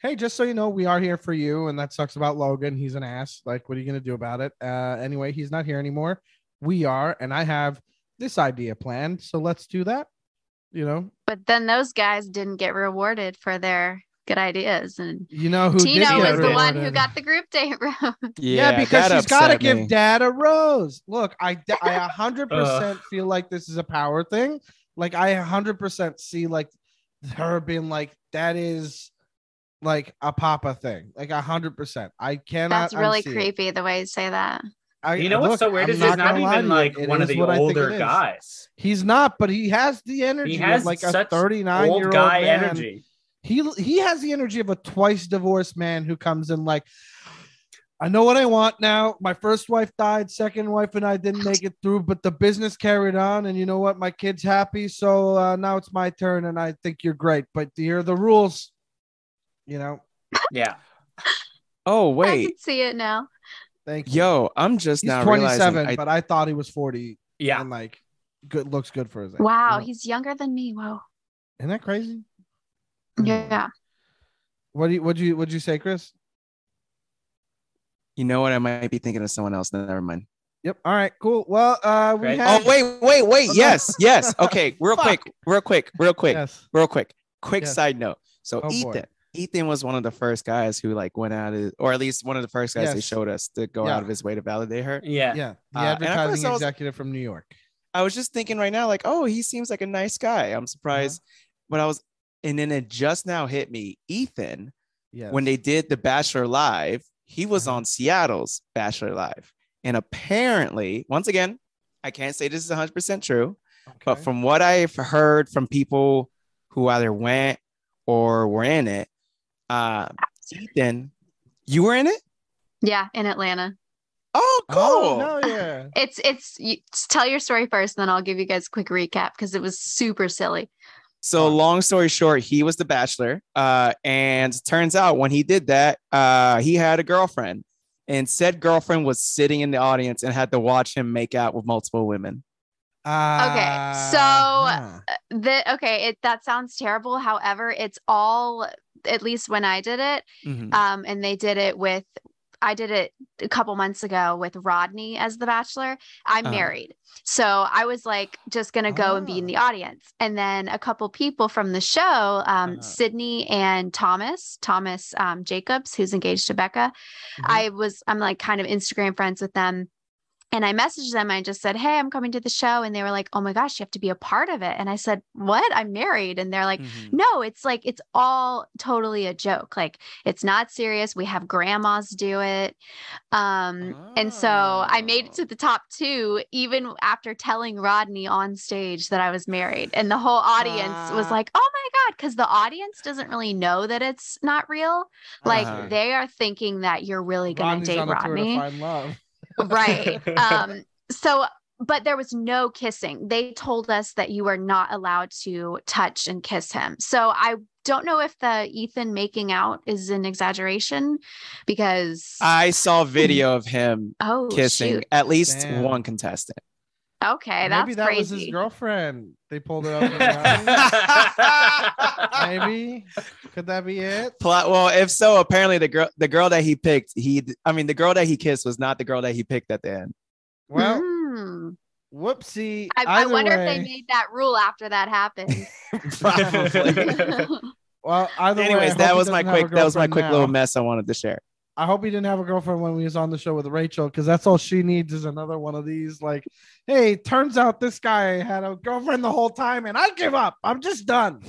Speaker 1: hey, just so you know, we are here for you. And that sucks about Logan. He's an ass. Like, what are you going to do about it? Uh, anyway, he's not here anymore. We are. And I have this idea planned. So let's do that. You know,
Speaker 3: But then those guys didn't get rewarded for their good ideas. And
Speaker 1: you know who did
Speaker 3: Tino
Speaker 1: get
Speaker 3: was the one who got the group date room.
Speaker 1: Yeah, because
Speaker 2: that
Speaker 1: she's got to
Speaker 2: upset
Speaker 1: give dad a rose. Look, I d- I a hundred percent feel like this is a power thing. Like I a hundred percent see like her being like that is like a papa thing. Like a hundred percent. I cannot.
Speaker 3: That's really
Speaker 1: unsee it.
Speaker 3: creepy the way you say that.
Speaker 1: I,
Speaker 4: You know what's so weird
Speaker 1: I'm
Speaker 4: is he's not even like
Speaker 1: It
Speaker 4: one of the
Speaker 1: what I think
Speaker 4: older guys.
Speaker 1: He's not, but he has the energy
Speaker 4: He has
Speaker 1: of like a 39 year old
Speaker 4: guy
Speaker 1: man.
Speaker 4: energy.
Speaker 1: He he has the energy of a twice divorced man who comes in like, I know what I want now. My first wife died, second wife and I didn't make it through, but the business carried on, and you know what? My kid's happy, so uh, now it's my turn, and I think you're great. But here are the rules. You know,
Speaker 4: Yeah.
Speaker 2: Oh
Speaker 3: I
Speaker 2: wait,
Speaker 3: can see it now.
Speaker 1: thank you.
Speaker 2: yo, I'm just
Speaker 1: He's
Speaker 2: now
Speaker 1: 27.
Speaker 2: I,
Speaker 1: but I thought he was 40,
Speaker 4: Yeah.
Speaker 1: and like, good looks good for his age.
Speaker 3: Wow,
Speaker 1: You know?
Speaker 3: he's younger than me. Whoa.
Speaker 1: isn't that crazy?
Speaker 3: Yeah.
Speaker 1: What do you what do you what'd you say, Chris?
Speaker 2: you know what? I might be thinking of someone else. Never mind.
Speaker 1: Yep. All right. Cool. Well, uh, we
Speaker 4: Right.
Speaker 1: had.
Speaker 2: Oh wait, wait, wait.
Speaker 1: Oh, no.
Speaker 2: Yes, yes. Okay, real quick, real quick, real quick,
Speaker 1: Yes.
Speaker 2: real quick. Quick
Speaker 1: Yes.
Speaker 2: side note. So
Speaker 1: Oh, boy.
Speaker 2: Ethan, Ethan was one of the first guys who like went out of, or at least one of the first guys they showed us to go
Speaker 1: Yeah.
Speaker 2: out of his way to validate her.
Speaker 4: Yeah.
Speaker 1: Yeah. The
Speaker 2: Uh, and at
Speaker 1: advertising
Speaker 2: I was-
Speaker 1: executive from New York.
Speaker 2: I was just thinking right now, like, oh, he seems like a nice guy. I'm surprised. but I was, and then it just now hit me. Ethan,
Speaker 1: Yeah.
Speaker 2: when they did the Bachelor Live, he was
Speaker 1: Uh-huh.
Speaker 2: on Seattle's Bachelor Live. And apparently, once again, I can't say this is 100% true, but from what I've heard from people who either went or were in it, uh, Ethan, you were in it?
Speaker 3: Yeah, in Atlanta.
Speaker 2: Oh, cool.
Speaker 1: Oh, hell yeah.
Speaker 3: It's it's you, tell your story first, and then I'll give you guys a quick recap because it was super silly.
Speaker 2: So long story short, he was the bachelor. Uh, and turns out when he did that, uh, he had a girlfriend. And said girlfriend was sitting in the audience and had to watch him make out with multiple women.
Speaker 3: Okay, so-
Speaker 1: Uh-huh.
Speaker 3: The okay, it that sounds terrible. However, it's all at least when I did it,
Speaker 2: Mhm.
Speaker 3: um, and they did it with I did it a couple months ago with Rodney as the bachelor. I'm
Speaker 2: Uh-huh.
Speaker 3: married. So I was like just gonna go and be in the audience. And then a couple people from the show, um,
Speaker 1: Uh-huh.
Speaker 3: Sydney and Thomas, Thomas um, Jacobs, who's engaged to Becca.
Speaker 1: Mhm.
Speaker 3: I was I'm like kind of Instagram friends with them. And I messaged them. I just said, Hey, I'm coming to the show. And they were like, Oh my gosh, you have to be a part of it. And I said, What? I'm married. And they're like,
Speaker 2: Mhm.
Speaker 3: No, it's like, it's all totally a joke. Like, it's not serious. We have grandmas do it. Um, and so I made it
Speaker 2: Oh.
Speaker 3: to the top two, even after telling Rodney on stage that I was married. And the whole audience was
Speaker 1: Ah.
Speaker 3: like, Oh my God. Cause the audience doesn't really know that it's not real. Like,
Speaker 2: Uh-huh.
Speaker 3: they are thinking that you're really going to date
Speaker 1: on a tour
Speaker 3: Rodney
Speaker 1: find love.
Speaker 3: Right um so but there was no kissing they told us that you were not allowed to touch and kiss him so i don't know if the ethan making out is an exaggeration because
Speaker 2: I saw video of him
Speaker 3: oh
Speaker 2: kissing
Speaker 3: shoot.
Speaker 2: at least
Speaker 1: Damn.
Speaker 2: one contestant.
Speaker 3: Okay that's crazy.
Speaker 1: Maybe that was his girlfriend. They pulled it up. Maybe could that be it?
Speaker 2: Pla- Well, if so, apparently the girl, the girl that he picked, he, I mean, the girl that he kissed was not the girl that he picked at the end.
Speaker 1: Well,
Speaker 3: Hmm.
Speaker 1: whoopsie.
Speaker 3: I, I
Speaker 1: Either
Speaker 3: wonder if they made that rule after that happened
Speaker 2: Probably.
Speaker 1: Well, either
Speaker 2: Anyways,
Speaker 1: hope
Speaker 2: that was my
Speaker 1: doesn't have a
Speaker 2: quick. That was my quick
Speaker 1: now.
Speaker 2: little mess I wanted to share.
Speaker 1: I hope he didn't have a girlfriend when he was on the show with Rachel, because that's all she needs is another one of these. Like, hey, turns out this guy had a girlfriend the whole time, and I give up. I'm just done.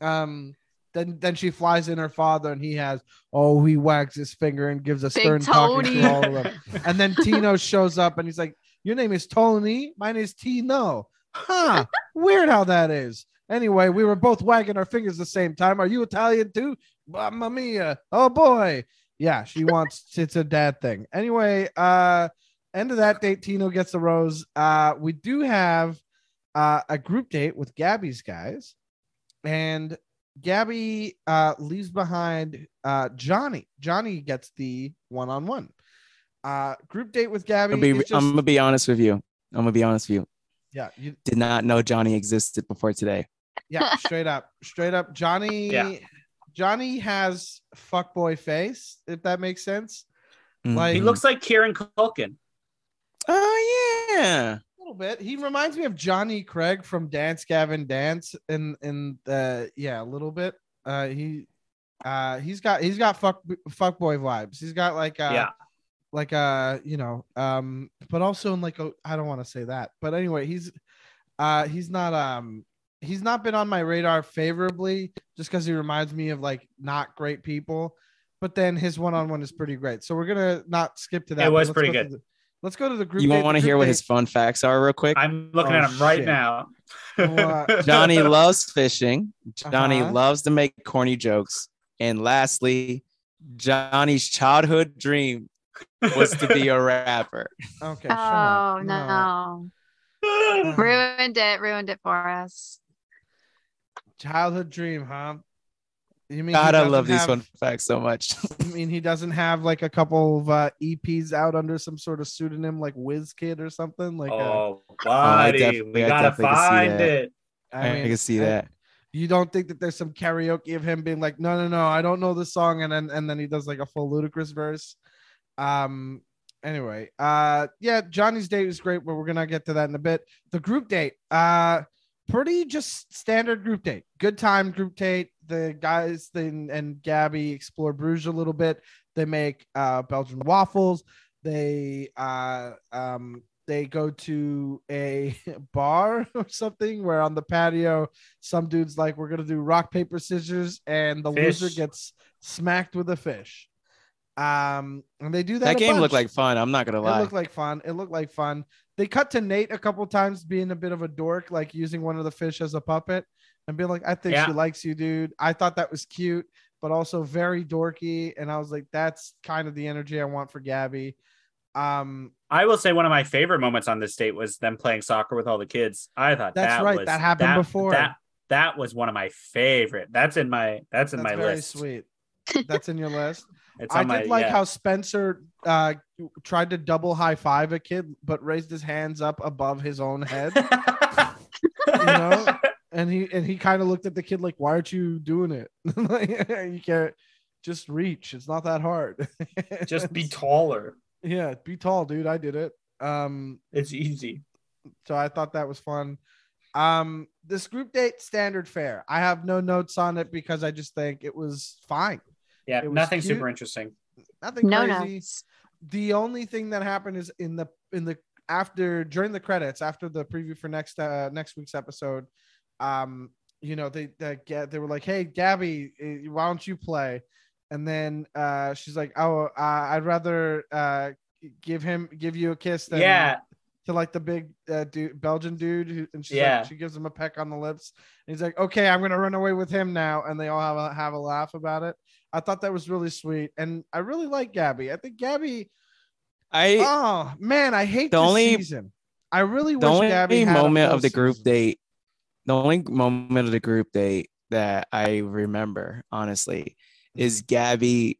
Speaker 1: Um, then then she flies in her father, and he has oh, he wags his finger and gives a
Speaker 3: Big
Speaker 1: stern talking to all of them. And then Tino shows up, and he's like, "Your name is Tony. Mine is Tino." Huh? Weird how that is. Anyway, we were both wagging our fingers the same time. Are you Italian too? Mamma mia! Oh boy. Yeah, she wants it's a dad thing. Anyway, uh end of that date, Tino gets the rose. Uh we do have uh a group date with Gabby's guys, and Gabby uh leaves behind uh Johnny. Johnny gets the one-on-one. Uh group date with Gabby.
Speaker 2: I'm gonna, be,
Speaker 1: just-
Speaker 2: I'm gonna be honest with you. I'm gonna be honest with you.
Speaker 1: yeah, you,
Speaker 2: Did not know Johnny existed before today.
Speaker 1: yeah, straight up, straight up. Johnny,
Speaker 4: Yeah.
Speaker 1: Johnny has fuckboy face, if that makes sense. Like-
Speaker 4: he looks like Kieran Culkin.
Speaker 2: Oh yeah.
Speaker 1: A little bit. He reminds me of Johnny Craig from Dance Gavin Dance, and and uh, yeah, a little bit. Uh, he, uh, he's got he's got fuck fuckboy vibes. He's got like uh,
Speaker 4: yeah.
Speaker 1: like uh, you know, um, but also in like a I don't want to say that, but anyway, he's uh, he's not um. He's not been on my radar favorably just because he reminds me of like not great people, but then his one-on-one is pretty great. So we're gonna not skip to that.
Speaker 4: It was pretty
Speaker 1: go
Speaker 4: good.
Speaker 1: the- let's go to the group.
Speaker 2: You want to hear what his fun facts are, real quick?
Speaker 4: I'm looking
Speaker 1: Oh,
Speaker 4: at him right
Speaker 1: shit.
Speaker 4: now.
Speaker 2: Johnny loves fishing. Johnny
Speaker 1: Uh-huh.
Speaker 2: loves to make corny jokes. And lastly, Johnny's childhood dream was to be a rapper.
Speaker 1: Okay.
Speaker 3: oh no.
Speaker 1: No.
Speaker 3: ruined it ruined it for us
Speaker 1: Childhood dream, huh? You mean
Speaker 2: God, I
Speaker 1: doesn't
Speaker 2: love these
Speaker 1: have-
Speaker 2: fun facts so much.
Speaker 1: I mean he doesn't have like a couple of uh, EPs out under some sort of pseudonym like Whiz Kid or something? Like, uh,
Speaker 4: oh,
Speaker 2: I
Speaker 4: buddy,
Speaker 2: definitely-
Speaker 4: we
Speaker 2: I
Speaker 4: gotta
Speaker 2: definitely can see
Speaker 4: find it.
Speaker 1: I,
Speaker 2: I,
Speaker 1: mean,
Speaker 2: can see
Speaker 1: I-
Speaker 2: that.
Speaker 1: You don't think that there's some karaoke of him being like, no, no, no, I don't know this song, and then and then he does like a full Ludacris verse. Um. Anyway, uh, yeah, Johnny's date was great, but we're gonna get to that in a bit. The group date, uh, pretty just standard group date. Good time group date. The guys then and Gabby explore Bruges a little bit. They make uh Belgian waffles. They uh um they go to a bar or something where on the patio, some dude's like, "We're gonna do rock paper scissors," and the loser gets smacked with a fish. Um, and they do that.
Speaker 2: That game looked like fun. I'm not gonna lie It
Speaker 1: looked like fun. It looked like fun. They cut to Nate a couple times being a bit of a dork, like using one of the fish as a puppet and being like, I think
Speaker 4: Yeah.
Speaker 1: she likes you, dude. I thought that was cute, but also very dorky. And I was like, that's kind of the energy I want for Gabby. Um,
Speaker 4: I will say one of my favorite moments on this date was them playing soccer with all the kids. I thought
Speaker 1: That's
Speaker 4: that
Speaker 1: right.
Speaker 4: was-
Speaker 1: That happened before.
Speaker 4: That that was one of my favorite. That's in my that's in
Speaker 1: that's
Speaker 4: my
Speaker 1: very
Speaker 4: list.
Speaker 1: sweet. That's in your list.
Speaker 4: It's
Speaker 1: I did
Speaker 4: my,
Speaker 1: like
Speaker 4: yeah.
Speaker 1: how Spencer uh tried to double high five a kid, but raised his hands up above his own head. you know? And he and he kind of looked at the kid like why aren't you doing it? Like, you can't just reach. It's not that hard.
Speaker 4: Just be taller.
Speaker 1: yeah be tall dude. I did it. Um
Speaker 4: It's easy.
Speaker 1: so i thought that was fun. Um this group date standard fare. I have no notes on it because i just think it was fine
Speaker 4: Yeah,
Speaker 1: It was
Speaker 4: nothing
Speaker 1: cute.
Speaker 4: super interesting.
Speaker 1: nothing
Speaker 3: No
Speaker 1: crazy
Speaker 3: notes.
Speaker 1: the only thing that happened is in the in the after during the credits after the preview for next uh next week's episode um you know they they get they were like hey gabby eh, why don't you play and then uh she's like oh uh, i'd rather uh give him give you a kiss than
Speaker 4: Yeah,
Speaker 1: to like the big uh, dude, Belgian dude, who, and she's
Speaker 4: Yeah.
Speaker 1: like, she gives him a peck on the lips, and he's like, "Okay, I'm gonna run away with him now," and they all have a have a laugh about it. I thought that was really sweet, and I really like Gabby. I think Gabby.
Speaker 2: I
Speaker 1: Oh man, I hate
Speaker 2: The
Speaker 1: this
Speaker 2: only-
Speaker 1: season. I really
Speaker 2: the
Speaker 1: wish
Speaker 2: only
Speaker 1: Gabby had
Speaker 2: moment
Speaker 1: full
Speaker 2: of the group
Speaker 1: season.
Speaker 2: date, the only moment of the group date that I remember, honestly, is Gabby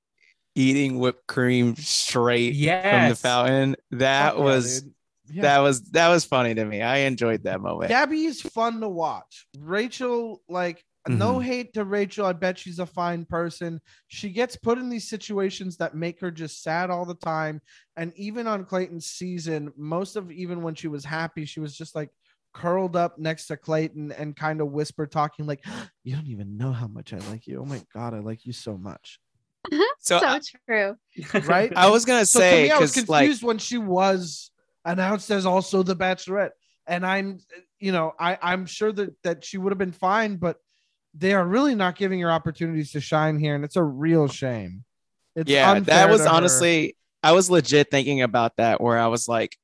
Speaker 2: eating whipped cream straight
Speaker 4: yes.
Speaker 2: from the fountain. That
Speaker 1: Fuck yeah,
Speaker 2: was
Speaker 1: dude. Yeah.
Speaker 2: that was that was funny to me. I enjoyed that moment.
Speaker 1: Gabby is fun to watch. Rachel, like, no
Speaker 2: Mm-hmm.
Speaker 1: hate to Rachel. I bet she's a fine person. She gets put in these situations that make her just sad all the time. And even on Clayton's season, most of even when she was happy, she was just like curled up next to Clayton and kind of whisper talking, like, You don't even know how much I like you. Oh my God, I like you so much.
Speaker 2: So,
Speaker 3: so
Speaker 2: I,
Speaker 3: true.
Speaker 1: Right?
Speaker 2: I was gonna
Speaker 1: So to
Speaker 2: say
Speaker 1: me, I was
Speaker 2: because like
Speaker 1: confused when she was announced as also the Bachelorette, and I'm, you know, I I'm sure that that she would have been fine, but they are really not giving her opportunities to shine here, and it's a real shame. It's
Speaker 2: yeah, that was
Speaker 1: to her.
Speaker 2: honestly I was legit thinking about that where I was like,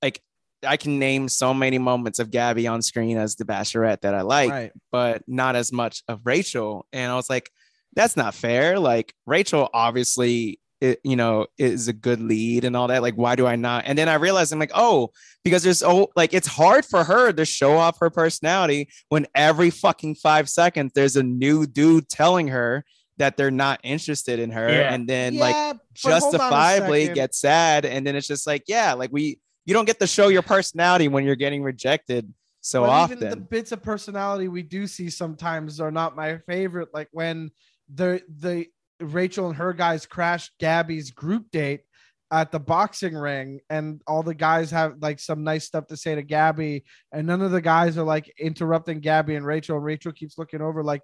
Speaker 2: like I can name so many moments of Gabby on screen as the Bachelorette that I like,
Speaker 1: right.
Speaker 2: but not as much of Rachel. And I was like, that's not fair. Like Rachel obviously, it, you know, is a good lead and all that. Like, why do I not? And then I realized I'm like, oh, because there's oh, like it's hard for her to show off her personality when every fucking five seconds there's a new dude telling her that they're not interested in her,
Speaker 4: Yeah.
Speaker 2: and then like
Speaker 1: Yeah, but hold on a
Speaker 2: justifiably
Speaker 1: second.
Speaker 2: get sad, and then it's just like, yeah, like we you don't get to show your personality when you're getting rejected so
Speaker 1: but
Speaker 2: often.
Speaker 1: even the bits of personality we do see sometimes are not my favorite. Like when the the Rachel and her guys crashed Gabby's group date at the boxing ring, and all the guys have like some nice stuff to say to Gabby, and none of the guys are like interrupting Gabby and Rachel, and Rachel keeps looking over like.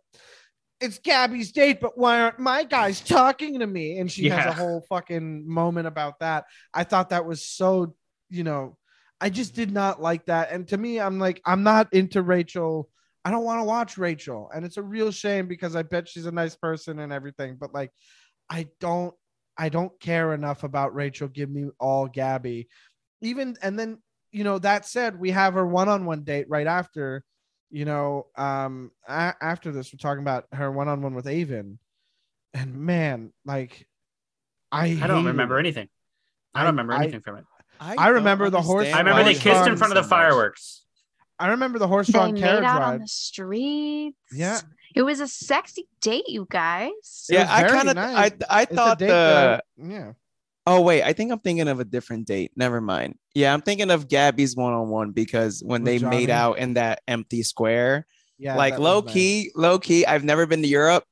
Speaker 1: It's Gabby's date, but why aren't my guys talking to me? And she has a whole fucking moment about that. I thought that was so, you know, I just did not like that. And to me, I'm like, I'm not into Rachel. I don't want to watch Rachel. And it's a real shame because I bet she's a nice person and everything. But like, I don't, I don't care enough about Rachel. Give me all Gabby. Even, and then, you know, that said, we have her one on one date right after, you know, um, a- after this, we're talking about her one on one with Aven. And man, like, I,
Speaker 4: I don't remember
Speaker 1: it.
Speaker 4: anything. I
Speaker 1: I-
Speaker 4: don't remember
Speaker 1: I-
Speaker 4: anything from it.
Speaker 1: I remember the horse-
Speaker 4: I remember they kissed in
Speaker 1: drawn
Speaker 4: front of the
Speaker 2: so much.
Speaker 4: fireworks.
Speaker 1: I remember the horse
Speaker 3: They
Speaker 1: drawn
Speaker 3: made
Speaker 1: carriage
Speaker 3: out
Speaker 1: ride.
Speaker 3: on the streets.
Speaker 1: Yeah.
Speaker 3: It was a sexy date, you guys.
Speaker 2: Yeah, I kind of
Speaker 1: nice.
Speaker 2: I I
Speaker 1: It's
Speaker 2: thought the
Speaker 1: that yeah.
Speaker 2: Oh wait, I think I'm thinking of a different date. Never mind. Yeah, I'm thinking of Gabby's one on one because when
Speaker 1: With
Speaker 2: they
Speaker 1: Johnny?
Speaker 2: made out in that empty square,
Speaker 1: Yeah.
Speaker 2: like
Speaker 1: that was
Speaker 2: low
Speaker 1: nice.
Speaker 2: key, low key. I've never been to Europe,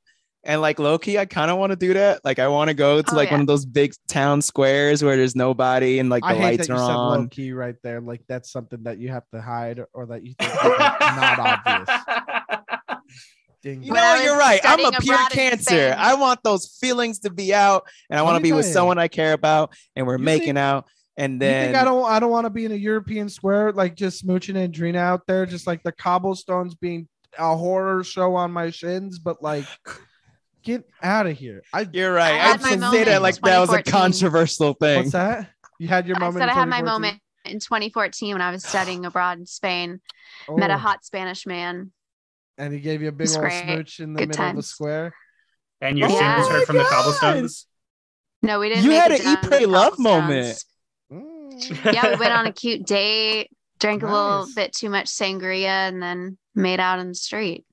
Speaker 2: and like low key, I kind of want to do that. Like I want to go to
Speaker 3: Oh,
Speaker 2: like
Speaker 3: yeah.
Speaker 2: one of those big town squares where there's nobody and like the
Speaker 1: I hate
Speaker 2: lights
Speaker 1: that
Speaker 2: are
Speaker 1: you said low
Speaker 2: on.
Speaker 1: key right there. Like that's something that you have to hide or that you think is like, not obvious. Ding.
Speaker 2: You know, you're right. I'm a pure cancer.
Speaker 3: Spain.
Speaker 2: I want those feelings to be out, and I want to be with
Speaker 1: you.
Speaker 2: someone I care about, and we're
Speaker 1: You
Speaker 2: making
Speaker 1: think-
Speaker 2: out. And
Speaker 1: you
Speaker 2: then
Speaker 1: think I don't I don't want to be in a European square like just smooching Andrina out there, just like the cobblestones being a horror show on my shins, but like get out of here. I
Speaker 2: you're right.
Speaker 3: I
Speaker 2: I,
Speaker 3: had my
Speaker 2: say
Speaker 3: moment
Speaker 2: that
Speaker 3: in
Speaker 2: like that was a controversial thing.
Speaker 1: what's that? You had your moment.
Speaker 3: I
Speaker 1: moment.
Speaker 3: said
Speaker 1: in
Speaker 3: I had my moment in 2014 when I was studying abroad in Spain. Met a
Speaker 1: Oh,
Speaker 3: hot Spanish man.
Speaker 1: and he gave you a big
Speaker 3: It's
Speaker 1: old
Speaker 3: great.
Speaker 1: smooch in the
Speaker 3: Good
Speaker 1: middle of the square.
Speaker 4: And your
Speaker 3: Oh
Speaker 4: shit was
Speaker 3: my
Speaker 4: heard from the cobblestones.
Speaker 3: No, we didn't.
Speaker 2: You had an eat, pray, love moment.
Speaker 1: Mm.
Speaker 3: yeah, we went on a cute date, drank a little bit too much sangria, and then made out in the street,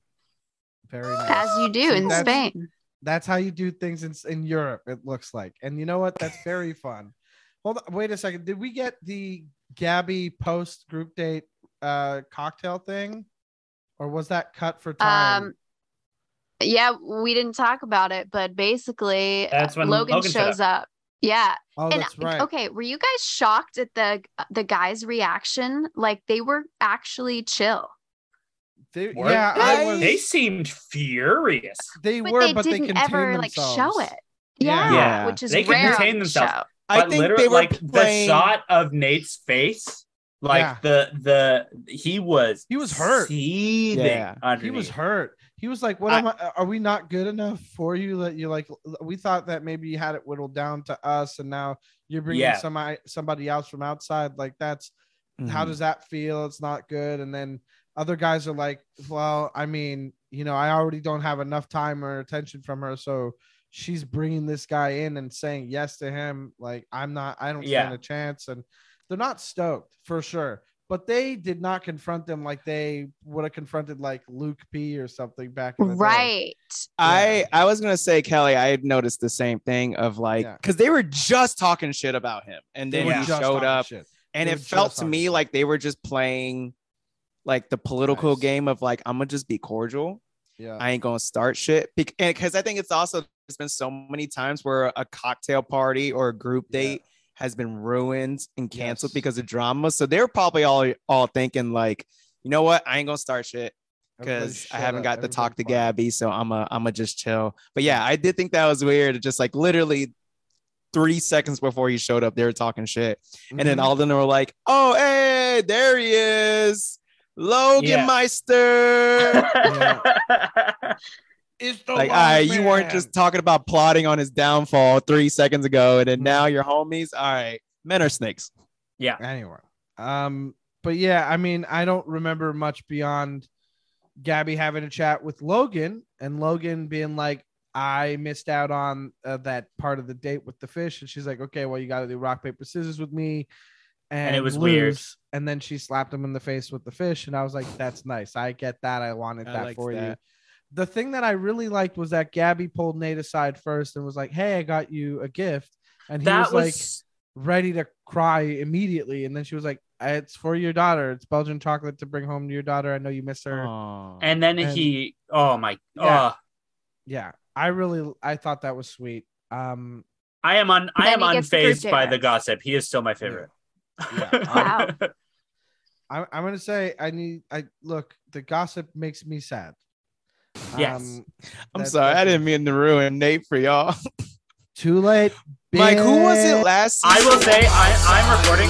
Speaker 1: Very nice.
Speaker 3: as you do
Speaker 1: See,
Speaker 3: in Spain.
Speaker 1: That's how you do things in, in Europe, it looks like. And you know what? That's very fun. Hold on, wait a second. Did we get the Gabby post group date uh cocktail thing? Or was that cut for time?
Speaker 3: Um, yeah, we didn't talk about it, but basically,
Speaker 4: That's
Speaker 3: uh,
Speaker 4: when
Speaker 3: Logan,
Speaker 4: Logan showed
Speaker 3: shows up. Yeah,
Speaker 1: oh,
Speaker 3: and
Speaker 1: that's right.
Speaker 3: okay, were you guys shocked at the the guys' reaction? Like they were actually chill.
Speaker 1: They,
Speaker 4: Were
Speaker 1: yeah,
Speaker 2: they?
Speaker 1: I was.
Speaker 4: They seemed furious.
Speaker 1: They
Speaker 3: but
Speaker 1: were,
Speaker 3: they
Speaker 1: but they
Speaker 3: didn't
Speaker 1: contained
Speaker 3: ever like show it.
Speaker 1: Yeah.
Speaker 3: Yeah,
Speaker 2: Yeah.
Speaker 3: which is
Speaker 4: They could
Speaker 3: rare on
Speaker 4: contain themselves.
Speaker 3: show.
Speaker 2: I think
Speaker 4: literally,
Speaker 2: they were
Speaker 4: like
Speaker 2: playing.
Speaker 4: the shot of Nate's face, like
Speaker 1: Yeah.
Speaker 4: the the he was
Speaker 1: He was hurt.
Speaker 4: seething
Speaker 2: Yeah.
Speaker 1: He was hurt. He was like, "What
Speaker 2: I-
Speaker 1: am I? Are we not good enough for you? That you like? We thought that maybe you had it whittled down to us, and now you're bringing
Speaker 4: Yeah.
Speaker 1: somebody somebody else from outside. Like that's how
Speaker 2: Mhm.
Speaker 1: does that feel? It's not good. And then other guys are like, well, I mean, you know, I already don't have enough time or attention from her, so she's bringing this guy in and saying yes to him. Like I'm not, I don't stand
Speaker 4: Yeah.
Speaker 1: a chance, and they're not stoked for sure. But they did not confront them like they would have confronted like Luke P or something back in the day.
Speaker 3: Right.
Speaker 2: I I was gonna say Kelly. I had noticed the same thing of like
Speaker 1: Yeah.
Speaker 2: because they were just talking shit about him, and then
Speaker 1: were
Speaker 2: he showed up,
Speaker 1: shit.
Speaker 2: and
Speaker 1: They
Speaker 2: it felt to me
Speaker 1: shit.
Speaker 2: like they were just playing like the political
Speaker 1: Nice.
Speaker 2: game of like I'm gonna just be cordial.
Speaker 1: Yeah.
Speaker 2: I ain't gonna start shit because I think it's also there's been so many times where a cocktail party or a group
Speaker 1: Yeah.
Speaker 2: date has been ruined and canceled
Speaker 1: Yes.
Speaker 2: because of drama. So they're probably all all thinking like, you know what, I ain't gonna start shit because I haven't got to talk to
Speaker 1: quiet.
Speaker 2: Gabby, so I'm a I'm a just chill. But yeah, I did think that was weird. Just like literally three seconds before he showed up, they were talking shit, and then
Speaker 1: Mhm.
Speaker 2: all of them were like, "Oh, hey, there he is, Logan
Speaker 4: Yeah.
Speaker 2: Meister."
Speaker 1: It's the
Speaker 2: like,
Speaker 1: wrong
Speaker 2: all right, you weren't just talking about plotting on his downfall three seconds ago, and then
Speaker 1: Mhm.
Speaker 2: now you're homies. All right, men are snakes.
Speaker 4: yeah.
Speaker 1: anyway. Um, but yeah, I mean, I don't remember much beyond Gabby having a chat with Logan and Logan being like, I missed out on uh, that part of the date with the fish. And she's like, okay, well, you got to do rock, paper, scissors with me. And,
Speaker 4: it was weird.
Speaker 1: lose. And then she slapped him in the face with the fish. And I was like, that's nice. I get that. I wanted
Speaker 2: I
Speaker 1: that
Speaker 2: liked
Speaker 1: for you. The thing that I really liked was that Gabby pulled Nate aside first and was like, hey, I got you a gift. And he
Speaker 4: That
Speaker 1: was like, ready to cry immediately. And then she was like, It's for your daughter. It's Belgian chocolate to bring home to your daughter. I know you miss her.
Speaker 2: Aw.
Speaker 4: and then
Speaker 1: And-
Speaker 4: he oh my
Speaker 1: Yeah.
Speaker 4: oh
Speaker 1: Yeah. I really I thought that was sweet. Um
Speaker 4: I am on I am
Speaker 3: he gets the group
Speaker 4: unfazed by the gossip. He is still my favorite.
Speaker 1: Yeah.
Speaker 3: Wow.
Speaker 1: I, I'm gonna say I need I look, the gossip makes me sad.
Speaker 4: Yes.
Speaker 1: Um,
Speaker 2: I'm
Speaker 1: that-
Speaker 2: sorry, I didn't mean to ruin Nate for y'all.
Speaker 1: too late.
Speaker 2: Mike, who was it
Speaker 1: bitch.
Speaker 2: last?
Speaker 4: I will say I, I'm recording.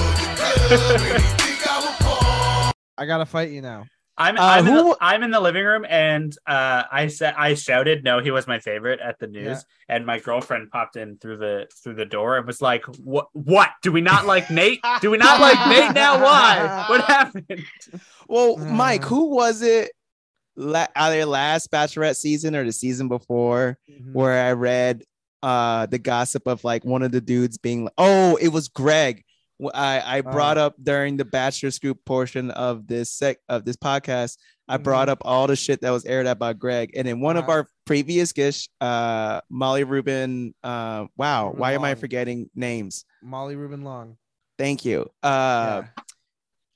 Speaker 1: I gotta fight you now.
Speaker 4: I'm
Speaker 2: Uh,
Speaker 4: I'm, in the, I'm in the living room and uh, I said I shouted no he was my favorite at the news
Speaker 1: Yeah.
Speaker 4: and my girlfriend popped in through the through the door and was like what what do we not like Nate do we not like Nate now why what happened
Speaker 2: Well, Mike,
Speaker 1: Uh.
Speaker 2: who was it? La- either last Bachelorette season or the season before,
Speaker 1: Mhm.
Speaker 2: where I read uh the gossip of like one of the dudes being like, oh, it was Greg. I I brought up during the Bachelor Scoop portion of this sec of this podcast. I brought up all the shit that was aired out by Greg, and in one of
Speaker 1: Uh-huh.
Speaker 2: our previous guests, uh, Molly Rubin. Uh, wow,
Speaker 1: Rubin
Speaker 2: why am I forgetting names?
Speaker 1: Molly Rubin Long.
Speaker 2: Thank you. Uh,
Speaker 1: Yeah.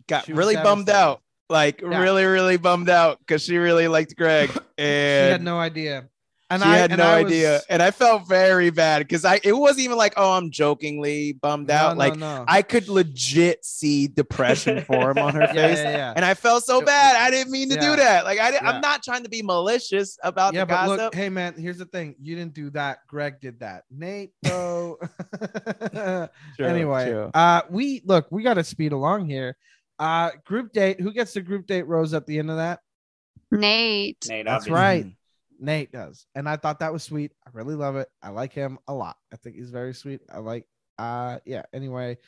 Speaker 2: got
Speaker 1: She
Speaker 2: really bummed out like
Speaker 1: Yeah.
Speaker 2: really really bummed out because she really liked greg and
Speaker 1: She had no idea. And
Speaker 2: she
Speaker 1: I
Speaker 2: had
Speaker 1: and
Speaker 2: no
Speaker 1: I was-
Speaker 2: idea, and I felt very bad because I it wasn't even like oh I'm jokingly bummed
Speaker 1: No,
Speaker 2: out.
Speaker 1: no,
Speaker 2: like
Speaker 1: no.
Speaker 2: I could legit see depression form on her
Speaker 1: yeah,
Speaker 2: face,
Speaker 1: yeah, yeah.
Speaker 2: and I felt so bad. I didn't mean to
Speaker 1: Yeah.
Speaker 2: do that. Like I, didn't,
Speaker 1: Yeah.
Speaker 2: I'm not trying to be malicious about
Speaker 1: yeah,
Speaker 2: the
Speaker 1: but
Speaker 2: gossip.
Speaker 1: look, hey man, here's the thing. You didn't do that. Greg did that. Nate, though.
Speaker 2: True,
Speaker 1: anyway,
Speaker 2: true.
Speaker 1: uh, we look, we got to speed along here. Uh, group date. Who gets the group date rose at the end of that?
Speaker 3: Nate.
Speaker 4: Nate,
Speaker 1: That's
Speaker 4: obviously.
Speaker 1: right. Nate does. And I thought that was sweet. I really love it. I like him a lot. I think he's very sweet. I like uh yeah, anyway,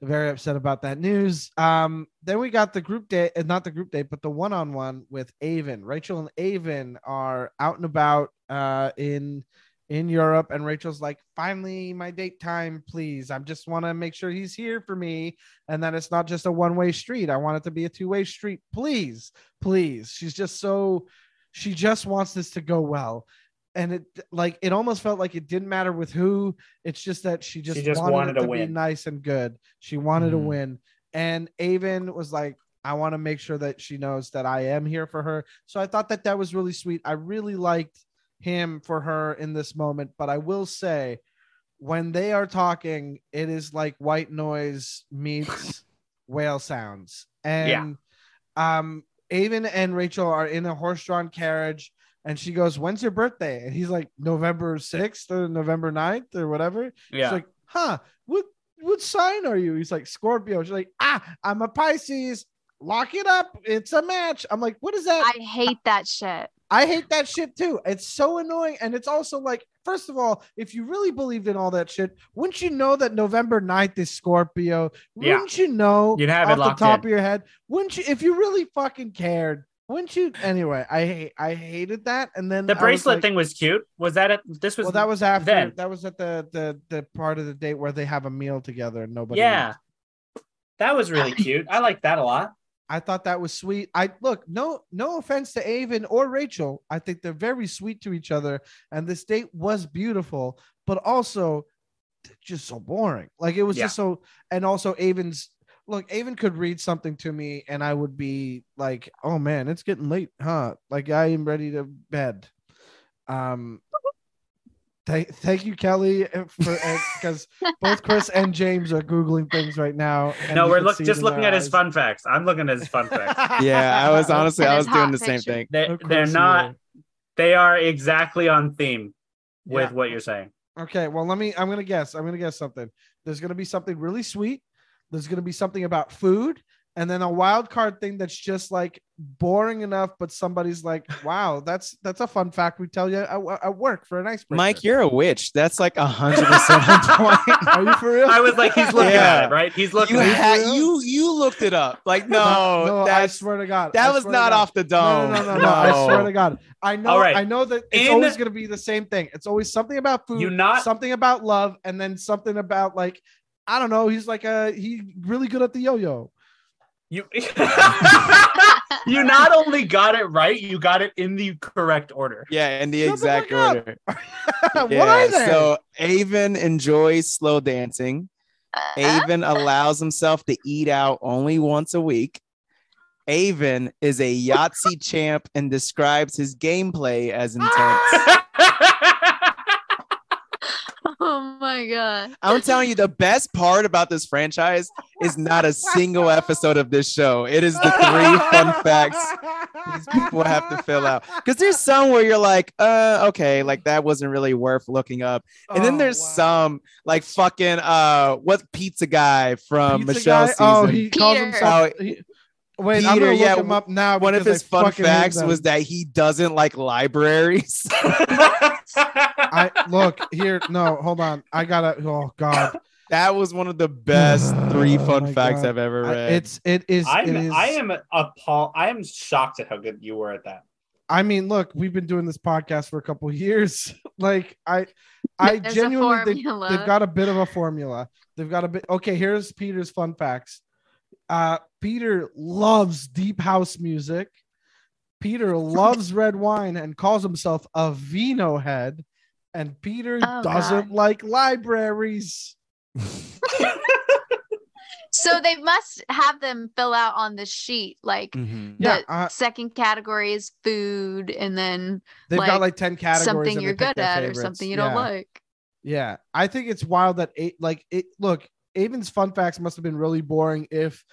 Speaker 1: very upset about that news. Um then we got the group date, uh, not the group date, but the one-on-one with Aven. Rachel and Aven are out and about uh in in Europe and Rachel's like, "Finally my date time, please. I just want to make sure he's here for me and that it's not just a one-way street. I want it to be a two-way street. Please. Please." She's just so she just wants this to go well. And it like it almost felt like it didn't matter with who. It's just that she just,
Speaker 4: just
Speaker 1: wanted,
Speaker 4: wanted to
Speaker 1: to be nice and good. She wanted to
Speaker 2: Mhm.
Speaker 1: win. And Aven was like i want to make sure that she knows that i am here for her. So i thought that that was really sweet. I really liked him for her in this moment. But i will say when they are talking it is like white noise meets whale sounds. And um Aven and Rachel are in a horse-drawn carriage, and she goes, "When's your birthday?" And he's like, "November 6th or November 9th or whatever."
Speaker 4: Yeah.
Speaker 1: She's like, "Huh? What what sign are you?" He's like, "Scorpio." She's like, "Ah, I'm a Pisces. Lock it up. It's a match." I'm like, "What is that?"
Speaker 3: I hate that shit.
Speaker 1: I hate that shit too. It's so annoying. And it's also like, first of all, if you really believed in all that shit, wouldn't you know that November 9th is Scorpio?
Speaker 4: Yeah.
Speaker 1: Wouldn't you know
Speaker 4: You'd have it
Speaker 1: off the top
Speaker 4: in.
Speaker 1: of your head? Wouldn't you if you really fucking cared? Wouldn't you anyway? I hate I hated that. And then
Speaker 4: The
Speaker 1: I was
Speaker 4: bracelet
Speaker 1: like-
Speaker 4: thing was cute. Was that it? This was
Speaker 1: Well, that was after
Speaker 4: then.
Speaker 1: that was at the the the part of the date where they have a meal together and nobody
Speaker 4: yeah. That was really cute. I like that a lot.
Speaker 1: I thought that was sweet. I look, no, no offense to Aven or Rachel. I think they're very sweet to each other, and this date was beautiful, but also just so boring. Like it was
Speaker 4: Yeah.
Speaker 1: just so, and also Aven's look, Aven could read something to me, and I would be like, "Oh man, it's getting late, huh? Like I am ready to bed." Um. Thank, thank you, Kelly, uh, for because both Chris and James are googling things right now.
Speaker 4: no, we're
Speaker 1: can
Speaker 4: look, just looking
Speaker 1: their
Speaker 4: at his fun facts. I'm looking at his fun facts.
Speaker 2: yeah, I was honestly
Speaker 3: And
Speaker 2: I was doing
Speaker 3: hot
Speaker 2: the same thing.
Speaker 4: They, they're not. They are exactly on theme with
Speaker 1: Yeah.
Speaker 4: what you're saying.
Speaker 1: Okay, well, let me. I'm gonna guess. I'm gonna guess something. There's gonna be something really sweet. There's gonna be something about food, and then a wild card thing that's just like boring enough, but somebody's like, "Wow, that's that's a fun fact we tell you at, at work for an icebreaker."
Speaker 2: Mike, you're a witch. That's like a hundred percent on point.
Speaker 1: are you for real?
Speaker 4: I was like, he's looking
Speaker 2: Yeah.
Speaker 4: at it, right? He's looking
Speaker 2: You
Speaker 4: at it.
Speaker 2: you you looked it up. Like no,
Speaker 1: no, I swear to God,
Speaker 2: that
Speaker 1: I
Speaker 2: was not off the
Speaker 1: No,
Speaker 2: dome.
Speaker 1: no, no, no, no. I swear to God. I know.
Speaker 4: All right.
Speaker 1: I know that it's
Speaker 4: In-
Speaker 1: always going to be the same thing. It's always something about food,
Speaker 4: You not-
Speaker 1: something about love, and then something about like I don't know. He's like a he really good at the yo-yo.
Speaker 4: You you not only got it right, you got it in the correct order.
Speaker 2: Yeah, in the
Speaker 1: Shut
Speaker 2: exact
Speaker 1: fuck up.
Speaker 2: order.
Speaker 1: what
Speaker 2: yeah,
Speaker 1: are they?
Speaker 2: so Aven enjoys slow dancing.
Speaker 3: Uh,
Speaker 2: Aven allows himself to eat out only once a week. Aven is a Yahtzee champ and describes his gameplay as intense.
Speaker 3: Oh my god.
Speaker 2: I'm telling you, the best part about this franchise is not a single episode of this show. It is the three fun facts these people have to fill out. Because there's some where you're like, uh, okay, like that wasn't really worth looking up. And then
Speaker 1: Oh,
Speaker 2: there's
Speaker 1: wow.
Speaker 2: some like fucking uh what pizza guy from
Speaker 1: Pizza
Speaker 2: Michelle's
Speaker 1: guy? Oh,
Speaker 2: season.
Speaker 1: he calls
Speaker 3: Peter.
Speaker 1: himself.
Speaker 2: Oh,
Speaker 1: he- wait, I'm
Speaker 2: Peter,
Speaker 1: gonna look
Speaker 2: yeah,
Speaker 1: him up now.
Speaker 2: One of his
Speaker 1: I
Speaker 2: fun facts was that he doesn't like libraries.
Speaker 1: I look here. No, hold on. I gotta. Oh God,
Speaker 2: that was one of the best three
Speaker 1: oh
Speaker 2: fun
Speaker 1: my
Speaker 2: facts
Speaker 1: God.
Speaker 2: I've ever
Speaker 1: I-
Speaker 2: read.
Speaker 1: it's it is.
Speaker 4: I'm
Speaker 1: is.
Speaker 4: I am appalled. I am shocked at how good you were at that.
Speaker 1: I mean, look, we've been doing this podcast for a couple years. like I, I
Speaker 3: There's
Speaker 1: genuinely think they've got a bit of a formula. They've got a bit. Okay, here's Peter's fun facts. Uh, Peter loves deep house music. Peter loves red wine and calls himself a vino head. And Peter
Speaker 3: Oh,
Speaker 1: doesn't
Speaker 3: God.
Speaker 1: like libraries.
Speaker 3: So they must have them fill out on the sheet like
Speaker 2: Mhm.
Speaker 3: the
Speaker 1: Yeah, uh,
Speaker 3: second category is food and then
Speaker 1: They've
Speaker 3: like,
Speaker 1: got like 10 categories.
Speaker 3: something you're good
Speaker 1: their
Speaker 3: at or something you
Speaker 1: yeah.
Speaker 3: don't like.
Speaker 1: Yeah. I think it's wild that eight like it look, Aven's fun facts must have been really boring if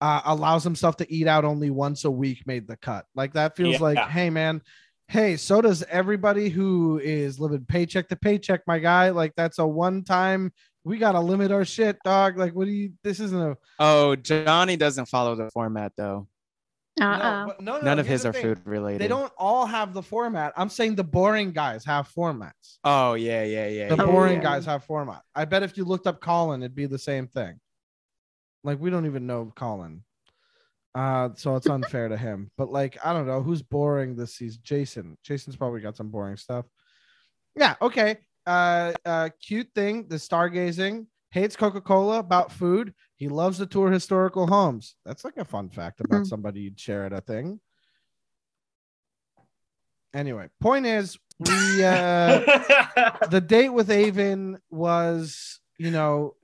Speaker 1: uh allows himself to eat out only once a week made the cut. Like that feels
Speaker 4: Yeah.
Speaker 1: like, hey man, hey, so does everybody who is living paycheck to paycheck, my guy. Like that's a one time we gotta limit our shit, dog. Like, what do you this isn't a
Speaker 2: Oh, Johnny doesn't follow the format though.
Speaker 3: Uh-uh.
Speaker 1: no, no, no,
Speaker 2: None of his are
Speaker 1: thing.
Speaker 2: food related.
Speaker 1: They don't all have the format. I'm saying the boring guys have formats.
Speaker 2: Oh yeah, yeah, yeah.
Speaker 1: The
Speaker 2: yeah,
Speaker 3: Oh,
Speaker 1: boring
Speaker 2: yeah.
Speaker 1: guys have format. I bet if you looked up Colin, it'd be the same thing. Like we don't even know Colin. Uh, so it's unfair to him. But like, I don't know who's boring this season. Jason. Jason's probably got some boring stuff. Yeah, okay. Uh uh cute thing, the stargazing, hates Coca-Cola about food. He loves to tour historical homes. That's like a fun fact about
Speaker 3: Mhm.
Speaker 1: somebody you'd share at a thing. Anyway, point is we uh the date with Aven was, you know,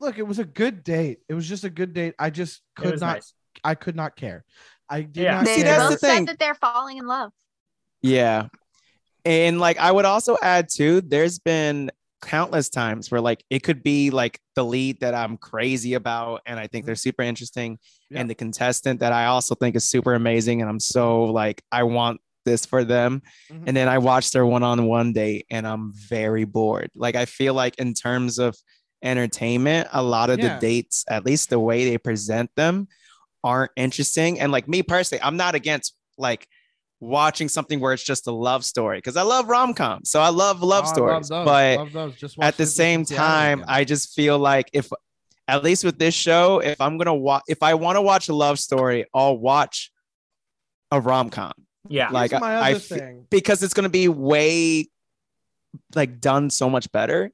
Speaker 1: look, it was a good date. It was just a good date. I just could not,
Speaker 4: nice.
Speaker 1: I could not care. I did
Speaker 4: Yeah.
Speaker 1: not
Speaker 2: See,
Speaker 1: care.
Speaker 2: that's the
Speaker 3: both
Speaker 2: thing.
Speaker 3: that they're falling in love.
Speaker 2: Yeah. And like I would also add too, there's been countless times where like it could be like the lead that I'm crazy about and I think they're super interesting
Speaker 1: Yeah.
Speaker 2: and the contestant that I also think is super amazing and I'm so like I want this for them
Speaker 1: Mhm.
Speaker 2: and then I watch their one-on-one date and I'm very bored. Like I feel like in terms of entertainment, a lot of
Speaker 1: Yeah.
Speaker 2: the dates, at least the way they present them, aren't interesting. And like me personally, I'm not against like watching something where it's just a love story because I love rom coms. So I love love
Speaker 1: Oh, I
Speaker 2: stories.
Speaker 1: those.
Speaker 2: but
Speaker 1: Love those. Just
Speaker 2: at the same time. I just feel like if at least with this show, if I'm gonna watch if I want to watch a love story, I'll watch a rom com
Speaker 4: Yeah.
Speaker 2: like,
Speaker 1: Here's my
Speaker 2: I- I
Speaker 1: other
Speaker 2: fe-
Speaker 1: thing.
Speaker 2: because it's gonna be way like done so much better.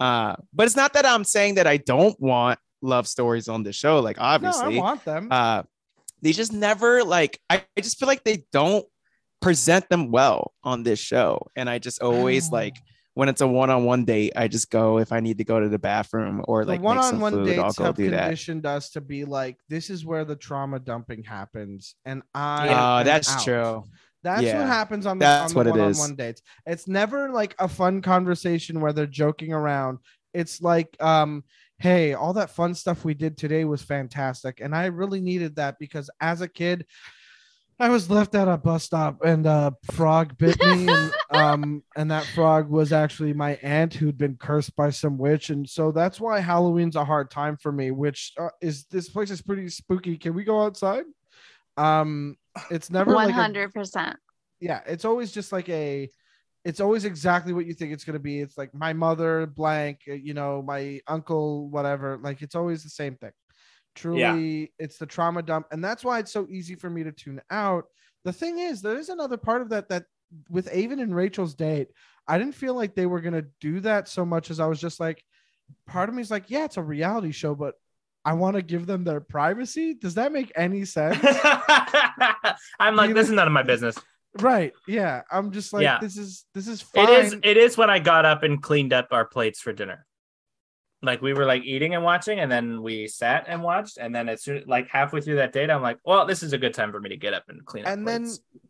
Speaker 2: Uh, but it's not that I'm saying that I don't want love stories on the show. Like
Speaker 1: No,
Speaker 2: obviously,
Speaker 1: I want them.
Speaker 2: uh, they just never like. I, I just feel like they don't present them well on this show, and I just always
Speaker 1: Oh.
Speaker 2: like when it's a one-on-one date. I just go if I need to go to the bathroom or like some
Speaker 1: one-on-one
Speaker 2: food. I'll
Speaker 1: dates
Speaker 2: go
Speaker 1: have
Speaker 2: do that.
Speaker 1: conditioned us to be like, this is where the trauma dumping happens, and I. Am
Speaker 2: that's
Speaker 1: out.
Speaker 2: true.
Speaker 1: That's
Speaker 2: Yeah,
Speaker 1: what happens on the,
Speaker 2: that's
Speaker 1: on the
Speaker 2: what
Speaker 1: one-on-one
Speaker 2: is.
Speaker 1: dates. It's never like a fun conversation where they're joking around. It's like, um, hey, all that fun stuff we did today was fantastic, and I really needed that because as a kid, I was left at a bus stop and a frog bit me, and um, and that frog was actually my aunt who'd been cursed by some witch, and so that's why Halloween's a hard time for me. Which uh, is this place is pretty spooky. Can we go outside? Um, it's never
Speaker 3: One
Speaker 1: like a
Speaker 3: hundred percent.
Speaker 1: yeah, it's always just like a it's always exactly what you think it's going to be. It's like my mother blank, uh, you know, my uncle whatever. Like it's always the same thing. Truly, it's the trauma dump and that's why it's so easy for me to tune out. The thing is, there is another part of that that with Aven and Rachel's date, I didn't feel like they were going to do that so much as I was just like part of me is like, yeah, it's a reality show, but I want to give them their privacy. Does that make any sense?
Speaker 4: I'm like,
Speaker 1: You
Speaker 4: this
Speaker 1: know-
Speaker 4: is none of my business.
Speaker 1: right. Yeah. I'm just like,
Speaker 4: Yeah.
Speaker 1: this is this is fine.
Speaker 4: It is. It is when I got up and cleaned up our plates for dinner. Like we were like eating and watching, and then we sat and watched, and then as soon like halfway through that date, I'm like, well, this is a good time for me to get up and clean up.
Speaker 1: and then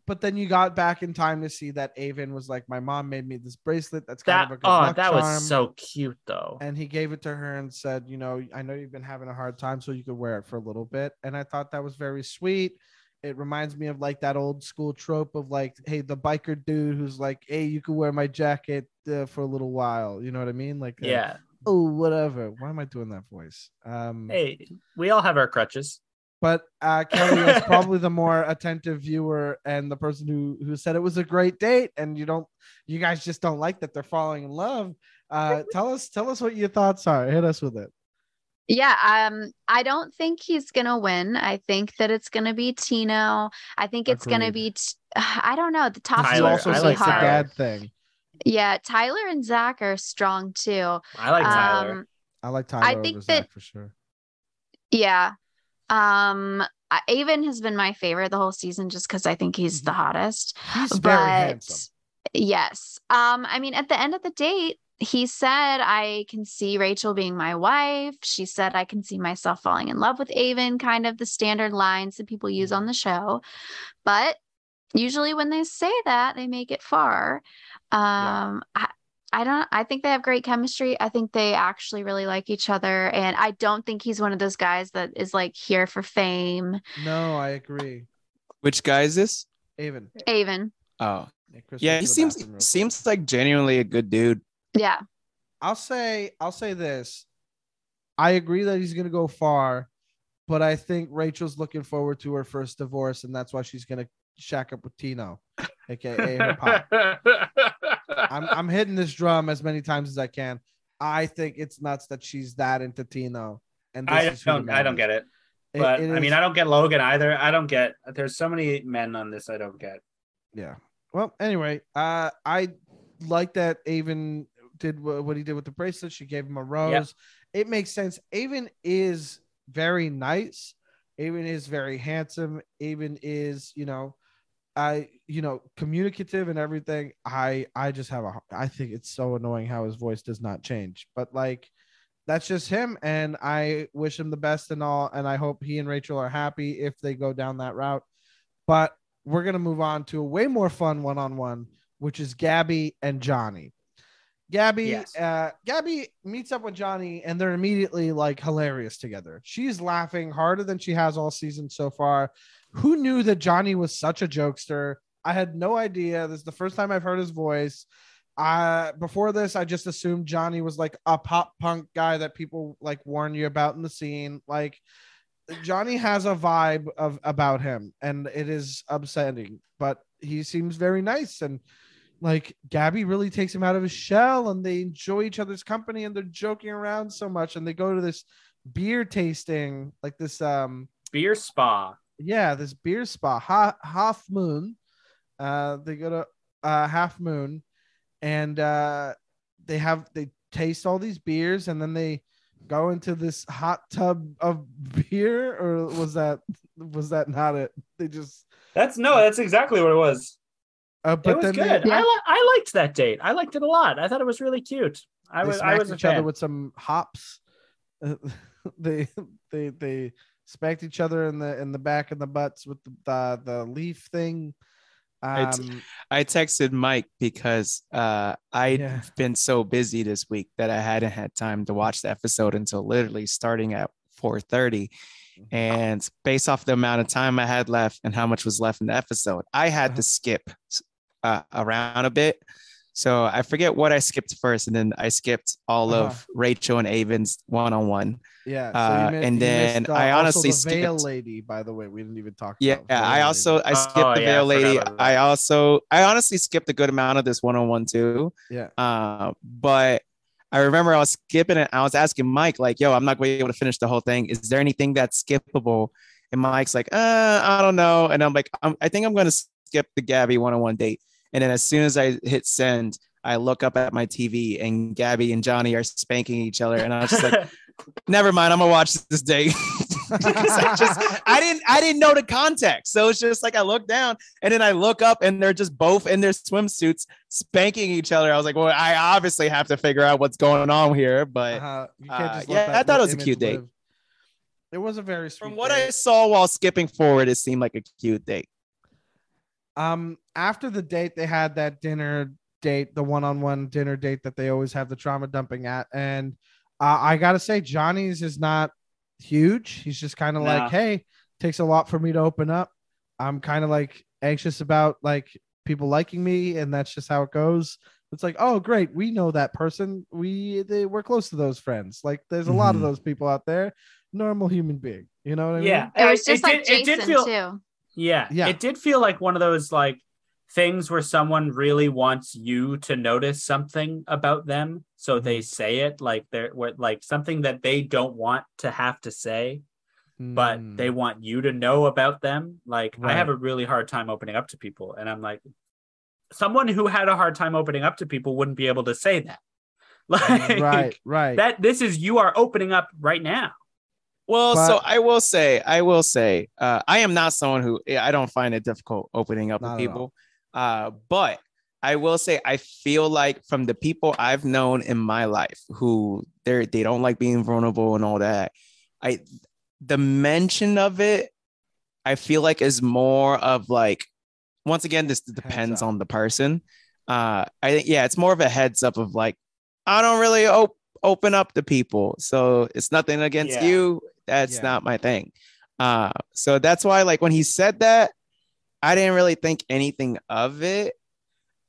Speaker 1: but then you got back in time to see that Aven was like, my mom made me this bracelet. That's kind
Speaker 4: that
Speaker 1: of a good
Speaker 4: oh, that
Speaker 1: charm.
Speaker 4: was so cute though.
Speaker 1: And he gave it to her and said, you know, I know you've been having a hard time, so you could wear it for a little bit. And I thought that was very sweet. It reminds me of like that old school trope of like, hey, the biker dude who's like, hey, you can wear my jacket uh, for a little while. You know what I mean? Like, uh,
Speaker 4: yeah.
Speaker 1: Oh, whatever. Why am I doing that voice? Um,
Speaker 4: Hey, we all have our crutches.
Speaker 1: but uh, Kelly was probably the more attentive viewer and the person who who said it was a great date. And you don't, you guys just don't like that they're falling in love. Uh, tell us, tell us what your thoughts are. Hit us with it.
Speaker 3: Yeah, um, I don't think he's gonna win. I think that it's gonna be Tino. I think it's gonna be. T- I don't know. The top
Speaker 1: He
Speaker 4: Tyler,
Speaker 3: two
Speaker 1: also
Speaker 4: I like
Speaker 1: the
Speaker 3: hard.
Speaker 1: dad thing.
Speaker 3: Yeah, Tyler and Zach are strong too.
Speaker 4: I like Tyler.
Speaker 3: Um,
Speaker 1: I like Tyler I
Speaker 3: think
Speaker 1: over
Speaker 3: that-
Speaker 1: Zach for sure.
Speaker 3: yeah. Um, Aven has been my favorite the whole season just because I think he's the hottest.
Speaker 1: He's very
Speaker 3: but
Speaker 1: handsome.
Speaker 3: yes. Um, I mean, at the end of the date, he said, I can see Rachel being my wife. She said, I can see myself falling in love with Aven, kind of the standard lines that people use on the show. But usually when they say that, they make it far. Um, I, I don't, I think they have great chemistry. I think they actually really like each other. And I don't think he's one of those guys that is like here for fame.
Speaker 1: No, I agree.
Speaker 2: Which guy is this?
Speaker 1: Aven.
Speaker 3: Aven.
Speaker 2: Oh,
Speaker 1: Yeah,
Speaker 2: yeah, he seems
Speaker 1: bathroom real quick.
Speaker 2: seems like genuinely a good dude.
Speaker 3: Yeah.
Speaker 1: I'll say I'll say this. I agree that he's gonna go far, but I think Rachel's looking forward to her first divorce, and that's why she's gonna shack up with Tino, aka her pop. I'm I'm hitting this drum as many times as I can. I think it's nuts that she's that into Tino. And this
Speaker 4: I don't. I don't get it.
Speaker 1: It-
Speaker 4: But
Speaker 1: it
Speaker 4: I mean,
Speaker 1: is-
Speaker 4: I don't get Logan either. I don't get. There's so many men on this. I don't get.
Speaker 1: Yeah. Well, anyway, uh, I like that Aven did wha- what he did with the bracelet. She gave him a rose. It makes sense. Aven is very nice. Aven is very handsome. Aven is, you know, I, you know, communicative and everything. I, I just have a, I think it's so annoying how his voice does not change, but like, that's just him. And I wish him the best and all. And I hope he and Rachel are happy if they go down that route. But we're going to move on to a way more fun one on one, which is Gabby and Johnny. Gabby,
Speaker 4: Yes.
Speaker 1: uh, Gabby meets up with Johnny and they're immediately like hilarious together. She's laughing harder than she has all season so far. Who knew that Johnny was such a jokester? I had no idea. This is the first time I've heard his voice. Uh, before this, I just assumed Johnny was like a pop punk guy that people like warn you about in the scene. Like Johnny has a vibe of about him, and it is upsetting, but he seems very nice and like Gabby really takes him out of his shell and they enjoy each other's company and they're joking around so much and they go to this beer tasting like this um
Speaker 4: Beer spa.
Speaker 1: Yeah this beer spa ha- half moon uh they go to uh half moon and uh they have they taste all these beers and then they go into this hot tub of beer or was that was that not it they just
Speaker 4: That's no. That's exactly what it was.
Speaker 1: uh, but
Speaker 4: it was
Speaker 1: then
Speaker 4: good.
Speaker 1: they,
Speaker 3: Yeah.
Speaker 4: I li- I liked that date. I liked it a lot. I thought it was really cute. I
Speaker 1: they
Speaker 4: was I
Speaker 1: smacked
Speaker 4: was a
Speaker 1: each other
Speaker 4: fan.
Speaker 1: with some hops. Uh, they they they smacked each other in the in the back of the butts with the the, the leaf thing. Um,
Speaker 2: I texted Mike because uh, I'd
Speaker 1: Yeah.
Speaker 2: been so busy this week that I hadn't had time to watch the episode until literally starting at 4:30.
Speaker 1: Mm-hmm.
Speaker 2: And based off the amount of time I had left and how much was left in the episode, I had
Speaker 1: Uh-huh.
Speaker 2: to skip uh, around a bit. So I forget what I skipped first, and then I skipped all
Speaker 1: Uh-huh.
Speaker 2: of Rachel and Aven's one-on-one.
Speaker 1: yeah.
Speaker 2: uh,
Speaker 1: mi-
Speaker 2: and then
Speaker 1: missed, uh,
Speaker 2: I
Speaker 1: also
Speaker 2: honestly
Speaker 1: the veil
Speaker 2: skipped-
Speaker 1: lady. By the way, we didn't even talk.
Speaker 2: Yeah,
Speaker 1: about Veil
Speaker 2: I
Speaker 1: Lady.
Speaker 2: also I
Speaker 4: Oh,
Speaker 2: skipped the
Speaker 4: yeah,
Speaker 2: veil
Speaker 4: forgot
Speaker 2: lady.
Speaker 4: about.
Speaker 2: I also I honestly skipped a good amount of this one-on-one too.
Speaker 1: yeah.
Speaker 2: Uh, but I remember I was skipping it. I was asking Mike, like, yo, I'm not going to be able to finish the whole thing. Is there anything that's skippable? And Mike's like, uh, I don't know. And I'm like, I'm, I think I'm going to skip the Gabby one on one date. And then as soon as I hit send, I look up at my TV and Gabby and Johnny are spanking each other. And I was just like, never mind. I'm going to watch this date. Because I just, I didn't, I didn't know the context. So it's just like, I look down and then I look up and they're just both in their swimsuits spanking each other. I was like, well, I obviously have to figure out what's going on here. But
Speaker 1: Uh-huh. You
Speaker 2: uh,
Speaker 1: can't just
Speaker 2: yeah,
Speaker 1: let
Speaker 2: I thought it was a
Speaker 1: image
Speaker 2: cute date.
Speaker 1: It was a very sweet.
Speaker 2: from what I saw while skipping forward, it seemed like a cute date.
Speaker 1: Um after the date they had that dinner date the one-on-one dinner date that they always have the trauma dumping at. And uh, i gotta say johnny's is not huge. He's just kind of
Speaker 4: Nah.
Speaker 1: like hey takes a lot for me to open up. I'm kind of like anxious about like people liking me and that's just how it goes. It's like oh great we know that person. We they, we're close to those friends. Like there's a lot of
Speaker 2: Mhm.
Speaker 1: those people out there. Normal human being you know what i mean?
Speaker 4: Yeah,
Speaker 3: It was
Speaker 4: I-
Speaker 3: just like
Speaker 4: did- it
Speaker 3: Jason
Speaker 4: did feel,
Speaker 3: too.
Speaker 4: Yeah,
Speaker 1: Yeah.
Speaker 4: It did feel like one of those like things where someone really wants you to notice something about them, so they say it like they're like something that they don't want to have to say, but
Speaker 1: Hmm.
Speaker 4: they want you to know about them. Like I have a really hard time opening up to people, and I'm like, someone who had a hard time opening up to people wouldn't be able to say that. Like
Speaker 1: right right
Speaker 4: that. This is you are opening up right now.
Speaker 2: Well,
Speaker 1: But-
Speaker 2: so I will say, I will say, uh, I am not someone who I don't find it difficult opening up with people. Uh, but I will say I feel like from the people I've known in my life who they're they don't like being vulnerable and all that. I the mention of it, I feel like is more of like once again, this depends on the person. Uh I think yeah, it's more of a heads up of like, I don't really op- open up to people. So it's nothing against
Speaker 4: Yeah.
Speaker 2: you. That's
Speaker 1: Yeah.
Speaker 2: not my thing. Uh so that's why like when he said that, I didn't really think anything of it.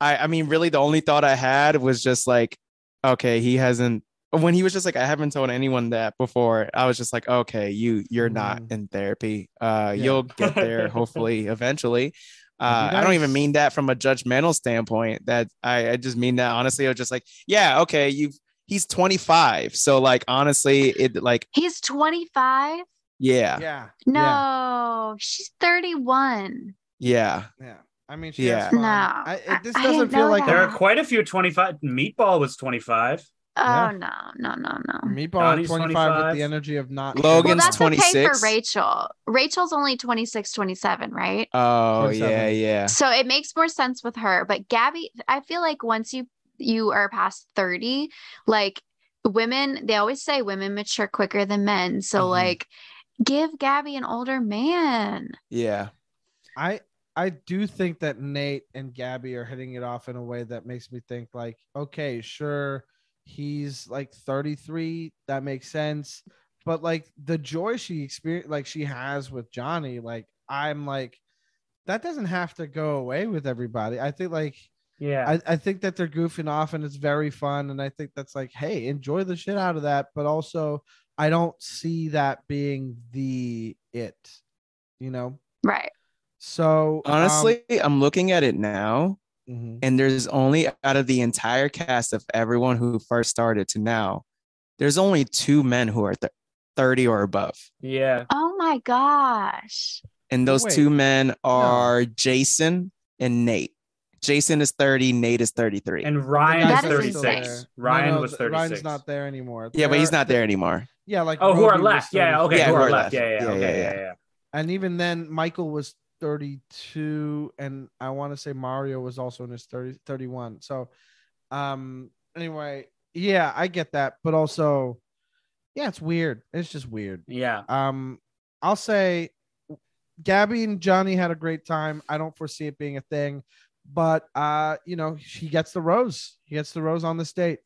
Speaker 2: I I mean, really the only thought I had was just like, okay, he hasn't when he was just like, I haven't told anyone that before. I was just like, okay, you you're not
Speaker 1: Mhm.
Speaker 2: in therapy. Uh
Speaker 1: Yeah.
Speaker 2: you'll get there hopefully eventually. Uh, I don't even mean that from a judgmental standpoint. That I, I just mean that honestly. I was just like, yeah, okay, you've he's 25. So like honestly, it like
Speaker 3: He's 25.
Speaker 2: yeah,
Speaker 1: Yeah.
Speaker 3: No, she's 31.
Speaker 2: yeah.
Speaker 1: Yeah. I mean, she
Speaker 2: Yeah.
Speaker 1: has.
Speaker 3: No,
Speaker 1: I, it, this
Speaker 3: I
Speaker 1: doesn't
Speaker 3: didn't
Speaker 1: feel
Speaker 3: know
Speaker 1: like
Speaker 3: that.
Speaker 4: There are quite a few 25. Meatball was 25.
Speaker 3: Oh
Speaker 1: Yeah.
Speaker 3: no, no, no, no.
Speaker 1: meatball at
Speaker 4: Johnny's
Speaker 1: 25 with the energy of not.
Speaker 3: Logan's Well,
Speaker 2: Logan's
Speaker 3: that's okay for Rachel. Rachel's only 26, 27, right?
Speaker 2: Oh
Speaker 1: 27.
Speaker 2: yeah, yeah.
Speaker 3: So it makes more sense with her. But Gabby, I feel like once you you are past 30, like women, they always say women mature quicker than men. So
Speaker 1: Mhm.
Speaker 3: like give Gabby an older man.
Speaker 2: Yeah.
Speaker 1: I I do think that Nate and Gabby are hitting it off in a way that makes me think like, okay, sure, he's like 33, that makes sense. But like the joy she experience like she has with Johnny, like I'm like, that doesn't have to go away with everybody. I think like
Speaker 4: Yeah.
Speaker 1: I, I think that they're goofing off and it's very fun. And I think that's like, hey, enjoy the shit out of that. But also, I don't see that being the it, you know?
Speaker 3: Right.
Speaker 1: So um,
Speaker 2: Honestly, I'm looking at it now,
Speaker 1: mhm.
Speaker 2: and there's only out of the entire cast of everyone who first started to now, there's only two men who are th- 30 or above.
Speaker 4: yeah.
Speaker 3: Oh my gosh.
Speaker 2: And those
Speaker 1: Wait.
Speaker 2: two men are Jason and Nate. Jason is 30, Nate is 33.
Speaker 4: And Ryan
Speaker 3: That
Speaker 4: is
Speaker 3: is
Speaker 4: 36.
Speaker 3: insane.
Speaker 4: Ryan
Speaker 1: No, no,
Speaker 4: was 36.
Speaker 1: Ryan's not there anymore.
Speaker 2: yeah, but he's not there anymore.
Speaker 1: Yeah, like
Speaker 4: Oh, who are left? Yeah, okay.
Speaker 2: Yeah,
Speaker 4: who
Speaker 2: who
Speaker 4: are
Speaker 2: are
Speaker 4: left?
Speaker 2: left.
Speaker 4: Yeah, yeah,
Speaker 2: Yeah,
Speaker 4: okay,
Speaker 2: yeah,
Speaker 4: yeah,
Speaker 2: yeah.
Speaker 4: yeah.
Speaker 1: And even then, Michael was 32, and I want to say Mario was also in his 30, 31. So, um, anyway, yeah, I get that, but also, yeah, it's weird. It's just weird.
Speaker 4: Yeah.
Speaker 1: Um, I'll say Gabby and Johnny had a great time. I don't foresee it being a thing, but uh, you know, he gets the rose. He gets the rose on this date.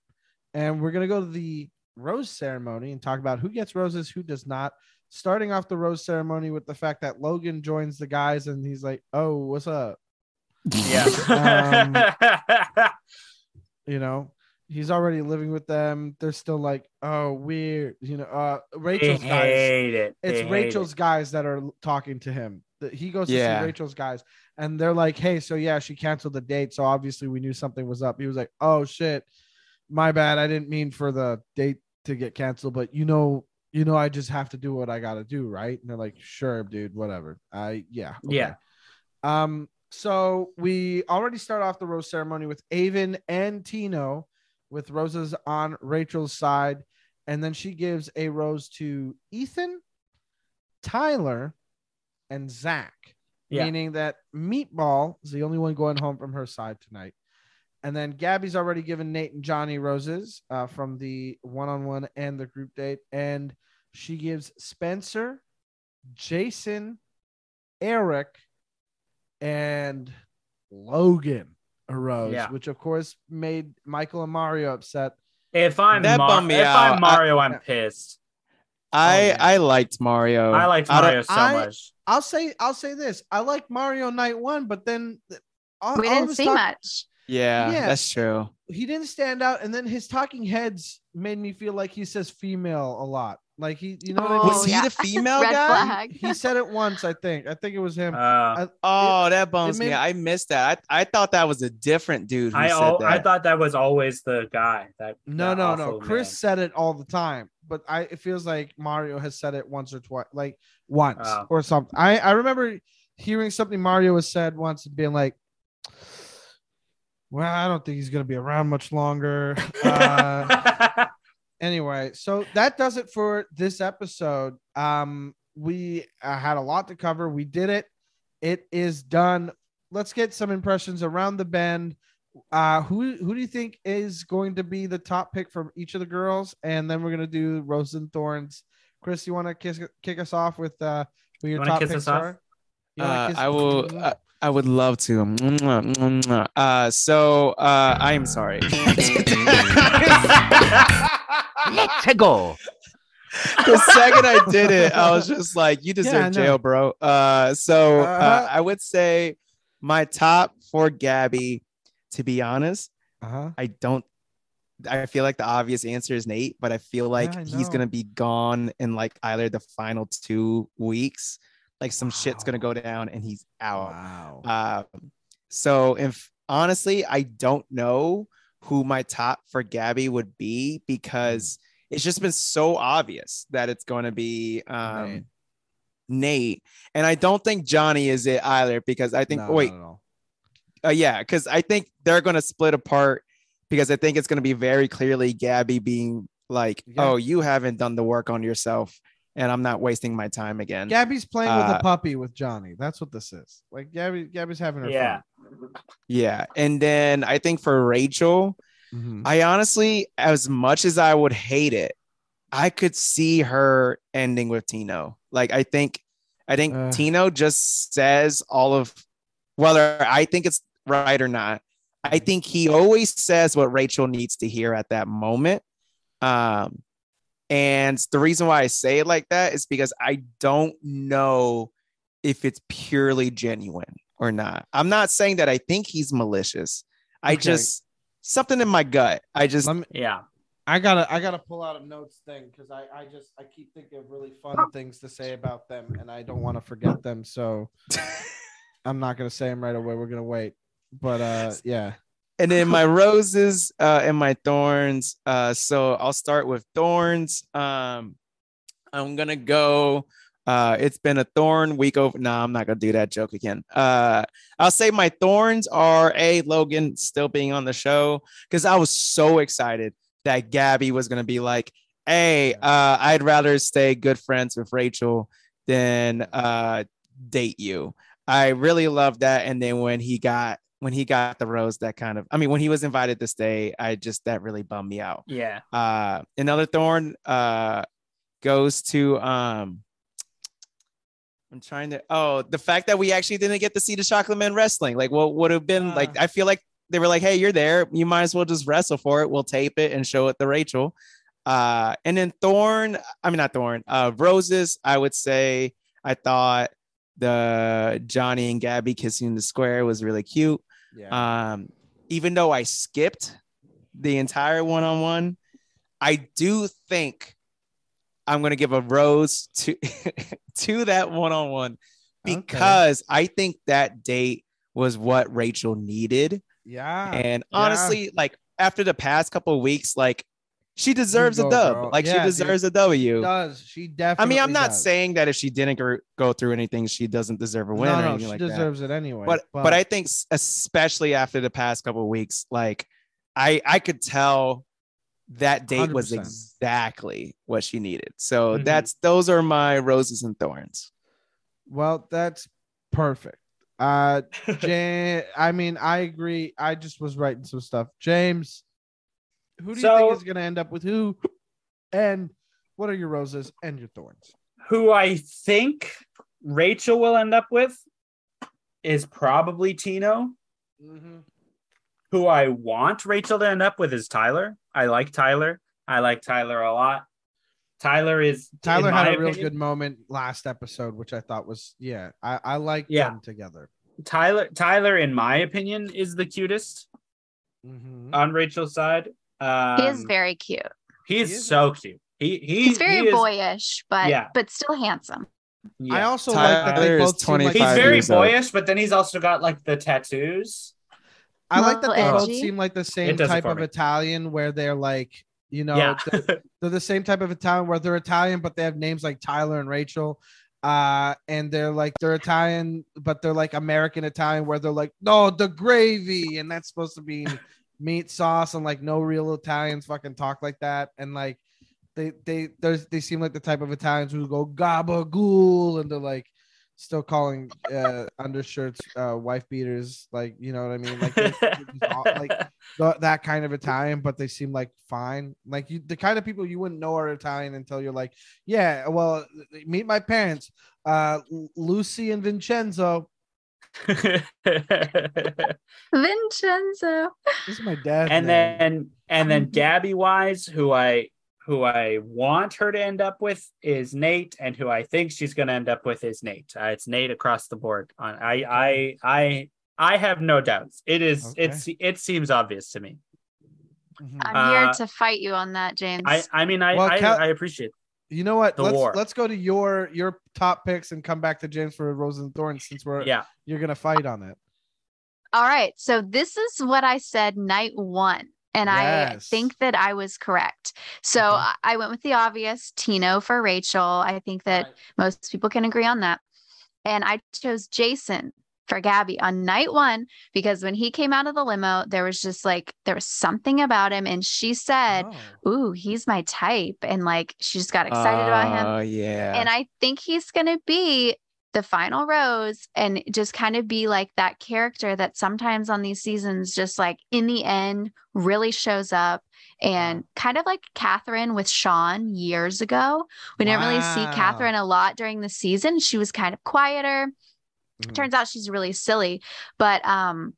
Speaker 1: And we're gonna go to the rose ceremony and talk about who gets roses, who does not. Starting off the rose ceremony with the fact that Logan joins the guys and he's like, Oh, what's up?
Speaker 4: Yeah.
Speaker 1: You know, he's already living with them. They're still like, oh, weird. You know, uh
Speaker 4: they
Speaker 1: Rachel's guys
Speaker 4: it.
Speaker 1: it's
Speaker 4: They
Speaker 1: Rachel's
Speaker 4: it.
Speaker 1: guys that are talking to him. That he goes to see Rachel's guys, and they're like, "Hey, so yeah, she canceled the date, so obviously we knew something was up." He was like, "Oh shit, my bad. I didn't mean for the date to get canceled, but you know, you know, I just have to do what I got to do, right?" And they're like, "Sure, dude, whatever." I yeah,
Speaker 4: Yeah.
Speaker 1: Um, so we already start off the rose ceremony with Aven and Tino with roses on Rachel's side, and then she gives a rose to Ethan, Tyler, and Zach,
Speaker 4: Yeah.
Speaker 1: meaning that Meatball is the only one going home from her side tonight. And then Gabby's already given Nate and Johnny roses uh, from the one on one and the group date. And she gives Spencer, Jason, Erich, and Logan a rose,
Speaker 4: Yeah.
Speaker 1: which of course made Michael and Mario upset.
Speaker 4: If I'm
Speaker 2: That
Speaker 4: Mar-
Speaker 2: me
Speaker 4: if
Speaker 2: out. I-
Speaker 4: I'm Mario, I'm pissed.
Speaker 2: I
Speaker 1: yeah.
Speaker 2: I liked Mario.
Speaker 4: I liked
Speaker 2: I don't-
Speaker 4: Mario so
Speaker 1: I-
Speaker 4: much.
Speaker 1: I'll say I'll say this. I like Mario night one, but then all,
Speaker 3: We didn't
Speaker 1: his
Speaker 3: see
Speaker 1: talk-
Speaker 3: much.
Speaker 2: Yeah,
Speaker 1: Yeah.
Speaker 2: that's true.
Speaker 1: he didn't stand out, and then his talking heads made me feel like he says female a lot. Like he, you know what I mean?
Speaker 2: Was
Speaker 3: Oh,
Speaker 2: he
Speaker 3: yeah.
Speaker 2: the female guy?
Speaker 3: flag.
Speaker 1: He said it once, I think. I think it was him.
Speaker 4: Uh,
Speaker 2: Oh, that bums
Speaker 1: made-
Speaker 2: me. I missed that. I, I thought that was a different dude who
Speaker 4: I
Speaker 2: said
Speaker 4: al-
Speaker 2: that.
Speaker 4: I thought that was always the guy. That
Speaker 1: no,
Speaker 4: that
Speaker 1: no, no. Chris
Speaker 4: man.
Speaker 1: said it all the time, but I it feels like Mario has said it once or twice, like once
Speaker 4: Oh.
Speaker 1: or something. I I remember hearing something Mario has said once and being like, "Well, I don't think he's gonna be around much longer." Uh, anyway, so that does it for this episode. Um, we uh, had a lot to cover. We did it. It is done. Let's get some impressions around the bend Uh, who who do you think is going to be the top pick from each of the girls? And then we're gonna do roses and thorns. Chris, you want to kiss, kick us off with uh, who your
Speaker 4: wanna
Speaker 1: top picks are?
Speaker 2: Uh, I will. Uh, I would love to. Uh, so uh, I am sorry.
Speaker 5: Let's go.
Speaker 2: the second I did it, I was just like, "You deserve
Speaker 1: know.
Speaker 2: jail, bro." Uh, so uh,
Speaker 1: Uh-huh.
Speaker 2: I would say my top for Gabby. To be honest,
Speaker 1: uh-huh.
Speaker 2: I don't. I feel like the obvious answer is Nate, but I feel like
Speaker 1: Yeah, I
Speaker 2: he's gonna be gone in like either the final two weeks. Like some shit's gonna go down and he's out.
Speaker 1: Wow.
Speaker 2: Um, so if honestly, I don't know who my top for Gabby would be because it's just been so obvious that it's going to be um,
Speaker 1: Nate.
Speaker 2: Nate. and I don't think Johnny is it either because I think
Speaker 1: No,
Speaker 2: wait,
Speaker 1: not at all.
Speaker 2: Uh, yeah, because I think they're going to split apart because I think it's going to be very clearly Gabby being like,
Speaker 1: Yeah.
Speaker 2: oh, you haven't done the work on yourself, and I'm not wasting my time again.
Speaker 1: Gabby's playing with
Speaker 2: Uh,
Speaker 1: a puppy with Johnny. That's what this is. Like Gabby, Gabby's having her
Speaker 4: Yeah.
Speaker 2: yeah, and then I think for Rachel.
Speaker 1: fun. Mhm.
Speaker 2: I honestly, as much as I would hate it, I could see her ending with Tino. Like I think, I think
Speaker 1: Uh.
Speaker 2: Tino just says all of whether I think it's right or not. I think he always says what Rachel needs to hear at that moment. Um, and the reason why I say it like that is because I don't know if it's purely genuine or not. I'm not saying that I think he's malicious. I
Speaker 1: Okay.
Speaker 2: just something in my gut. I just
Speaker 1: me,
Speaker 4: Yeah.
Speaker 1: I gotta I gotta pull out a notes thing because I I just I keep thinking of really fun things to say about them and I don't want to forget them. So I'm not gonna say them right away. We're gonna wait. But uh yeah.
Speaker 2: and then my roses uh and my thorns uh so i'll start with thorns. Um i'm gonna go uh it's been a thorn week over no i'm not gonna do that joke again. Uh i'll say my thorns are a logan still being on the show because i was so excited that gabby was gonna be like hey uh i'd rather stay good friends with rachel than uh date you. I really love that and then when he got when he got the rose that kind of i mean when he was invited to stay i just that really bummed me out.
Speaker 4: Yeah.
Speaker 2: uh another thorn uh goes to um i'm trying to oh the fact that we actually didn't get to see the chocolate man wrestling like what would have been like
Speaker 1: Ah.
Speaker 2: i feel like they were like hey you're there. You might as well just wrestle for it. We'll tape it and show it to rachel. Uh and then thorn i mean not thorn uh roses i would say i thought the johnny and gabby kissing in the square was really cute
Speaker 1: Yeah.
Speaker 2: um, even though I skipped the entire one on one, I do think I'm gonna give a rose to to that one on one
Speaker 1: Okay.
Speaker 2: because I think that date was what Rachel needed.
Speaker 1: yeah.
Speaker 2: And
Speaker 1: yeah.
Speaker 2: honestly, like after the past couple of weeks, like she deserves
Speaker 1: go,
Speaker 2: a dub.
Speaker 1: girl.
Speaker 2: Like
Speaker 1: Yeah,
Speaker 2: she
Speaker 1: dude.
Speaker 2: deserves a W.
Speaker 1: does she definitely I
Speaker 2: mean, I'm not
Speaker 1: does.
Speaker 2: saying that if she didn't go, through anything, she doesn't deserve a win
Speaker 1: no,
Speaker 2: or
Speaker 1: no,
Speaker 2: anything
Speaker 1: she
Speaker 2: like that She
Speaker 1: deserves it anyway.
Speaker 2: but but I think especially after the past couple weeks, like I I could tell that date was
Speaker 1: 100%.
Speaker 2: exactly what she needed. So
Speaker 4: Mhm.
Speaker 2: that's those are my roses and thorns.
Speaker 1: well, that's perfect. Uh James, I mean, I agree. I just was writing some stuff. James, who do you
Speaker 4: So-
Speaker 1: think is gonna end up with who? And what are your roses and your thorns?
Speaker 4: Who I think Rachel will end up with is probably Tino. Who I want Rachel to end up with is Tyler. I like Tyler. I like Tyler a lot. Tyler is
Speaker 1: Tyler had a real good moment last episode, which I thought was yeah. I I like
Speaker 4: Yeah.
Speaker 1: them together.
Speaker 4: Tyler. Tyler, in my opinion, is the cutest
Speaker 1: Mhm.
Speaker 4: on Rachel's side. Um,
Speaker 3: he is very cute.
Speaker 4: He's
Speaker 1: he is
Speaker 4: so cute. He, he
Speaker 3: He's very
Speaker 4: he is-
Speaker 3: boyish, but
Speaker 4: Yeah.
Speaker 3: but still handsome.
Speaker 4: yeah.
Speaker 1: I also like that they
Speaker 2: Tyler is
Speaker 1: both seem like
Speaker 4: He's very
Speaker 2: years old.
Speaker 4: boyish, but then he's also got like the tattoos.
Speaker 1: I like that they
Speaker 3: Little
Speaker 1: both seem like the same
Speaker 4: It does it
Speaker 1: type of
Speaker 4: me.
Speaker 1: Italian where they're like, you know,
Speaker 4: yeah.
Speaker 1: they're, they're the same type of Italian where they're Italian, but they have names like Tyler and Rachel. Uh, and they're like they're Italian, but they're like American Italian, where they're like, no, the gravy, and that's supposed to be meat sauce, and like no real Italians fucking talk like that, and like they they there's they seem like the type of Italians who go gabagool, and they're like still calling uh undershirts uh wife beaters like you know what i mean? Like they're- they're all- like th- that kind of italian but they seem like fine. Like you the kind of people you wouldn't know are italian until you're like yeah well meet my parents uh lucy and vincenzo
Speaker 3: Vincenzo.
Speaker 1: this is my dad
Speaker 4: and then and then Gabby Wise, who I who I want her to end up with is Nate, and who I think she's going to end up with is Nate. Uh, it's Nate across the board. On I I I I have no doubts. It is
Speaker 1: Okay.
Speaker 4: it's it seems obvious to me.
Speaker 1: Mhm.
Speaker 3: I'm here
Speaker 4: Uh,
Speaker 3: to fight you on that, James.
Speaker 4: I I mean I
Speaker 1: Well,
Speaker 4: I,
Speaker 1: Cal-
Speaker 4: I appreciate.
Speaker 1: You know what
Speaker 4: the
Speaker 1: let's
Speaker 4: war.
Speaker 1: let's go to your your top picks and come back to james for rose and thorns since we're
Speaker 4: Yeah.
Speaker 1: you're gonna fight on it
Speaker 3: All right. So this is what I said night one. And I think that I was correct. So
Speaker 1: Okay.
Speaker 3: I- I went with the obvious Tino for Rachel. I think that most people can agree on that. And I chose Jason for Gabby on night one because when he came out of the limo, there was just like, there was something about him. And she said,
Speaker 1: Oh.
Speaker 3: Ooh, he's my type. And like, she just got excited about him.
Speaker 2: Oh yeah.
Speaker 3: And I think he's going to be the final rose and just kind of be like that character that sometimes on these seasons, just like in the end, really shows up. And kind of like Catherine with Sean years ago. We didn't really see Catherine a lot during the season. She was kind of quieter.
Speaker 1: Mhm.
Speaker 3: Turns out she's really silly, but um,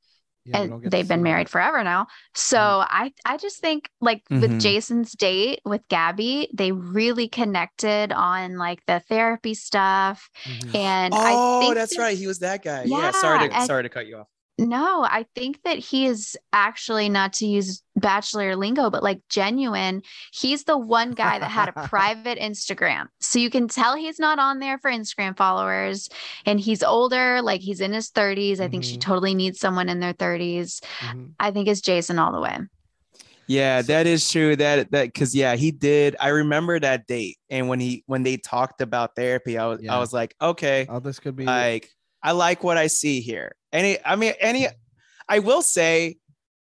Speaker 1: Yeah,
Speaker 3: and they've been married
Speaker 1: that.
Speaker 3: forever now. So I I just think like
Speaker 2: Mhm.
Speaker 3: with Jason's date with Gabby, they really connected on like the therapy stuff.
Speaker 1: Mhm.
Speaker 3: And I
Speaker 2: oh,
Speaker 3: think
Speaker 2: that's
Speaker 3: that-
Speaker 2: right. He was that guy. Yeah. sorry to
Speaker 3: and-
Speaker 2: sorry to cut you off.
Speaker 3: No, I think that he is actually not to use bachelor lingo, but like genuine. He's the one guy that had a private Instagram. So you can tell he's not on there for Instagram followers and he's older, like he's in his 30s. I think she
Speaker 1: Mhm.
Speaker 3: totally needs someone in their 30s.
Speaker 1: Mhm.
Speaker 3: I think it's Jason all the way.
Speaker 2: Yeah, that is true. That that because yeah, he did. I remember that date, and when he when they talked about therapy, I was
Speaker 1: Yeah.
Speaker 2: I was like, okay,
Speaker 1: Oh, this could be
Speaker 2: like I like what I see here. Any, I mean, any. I will say,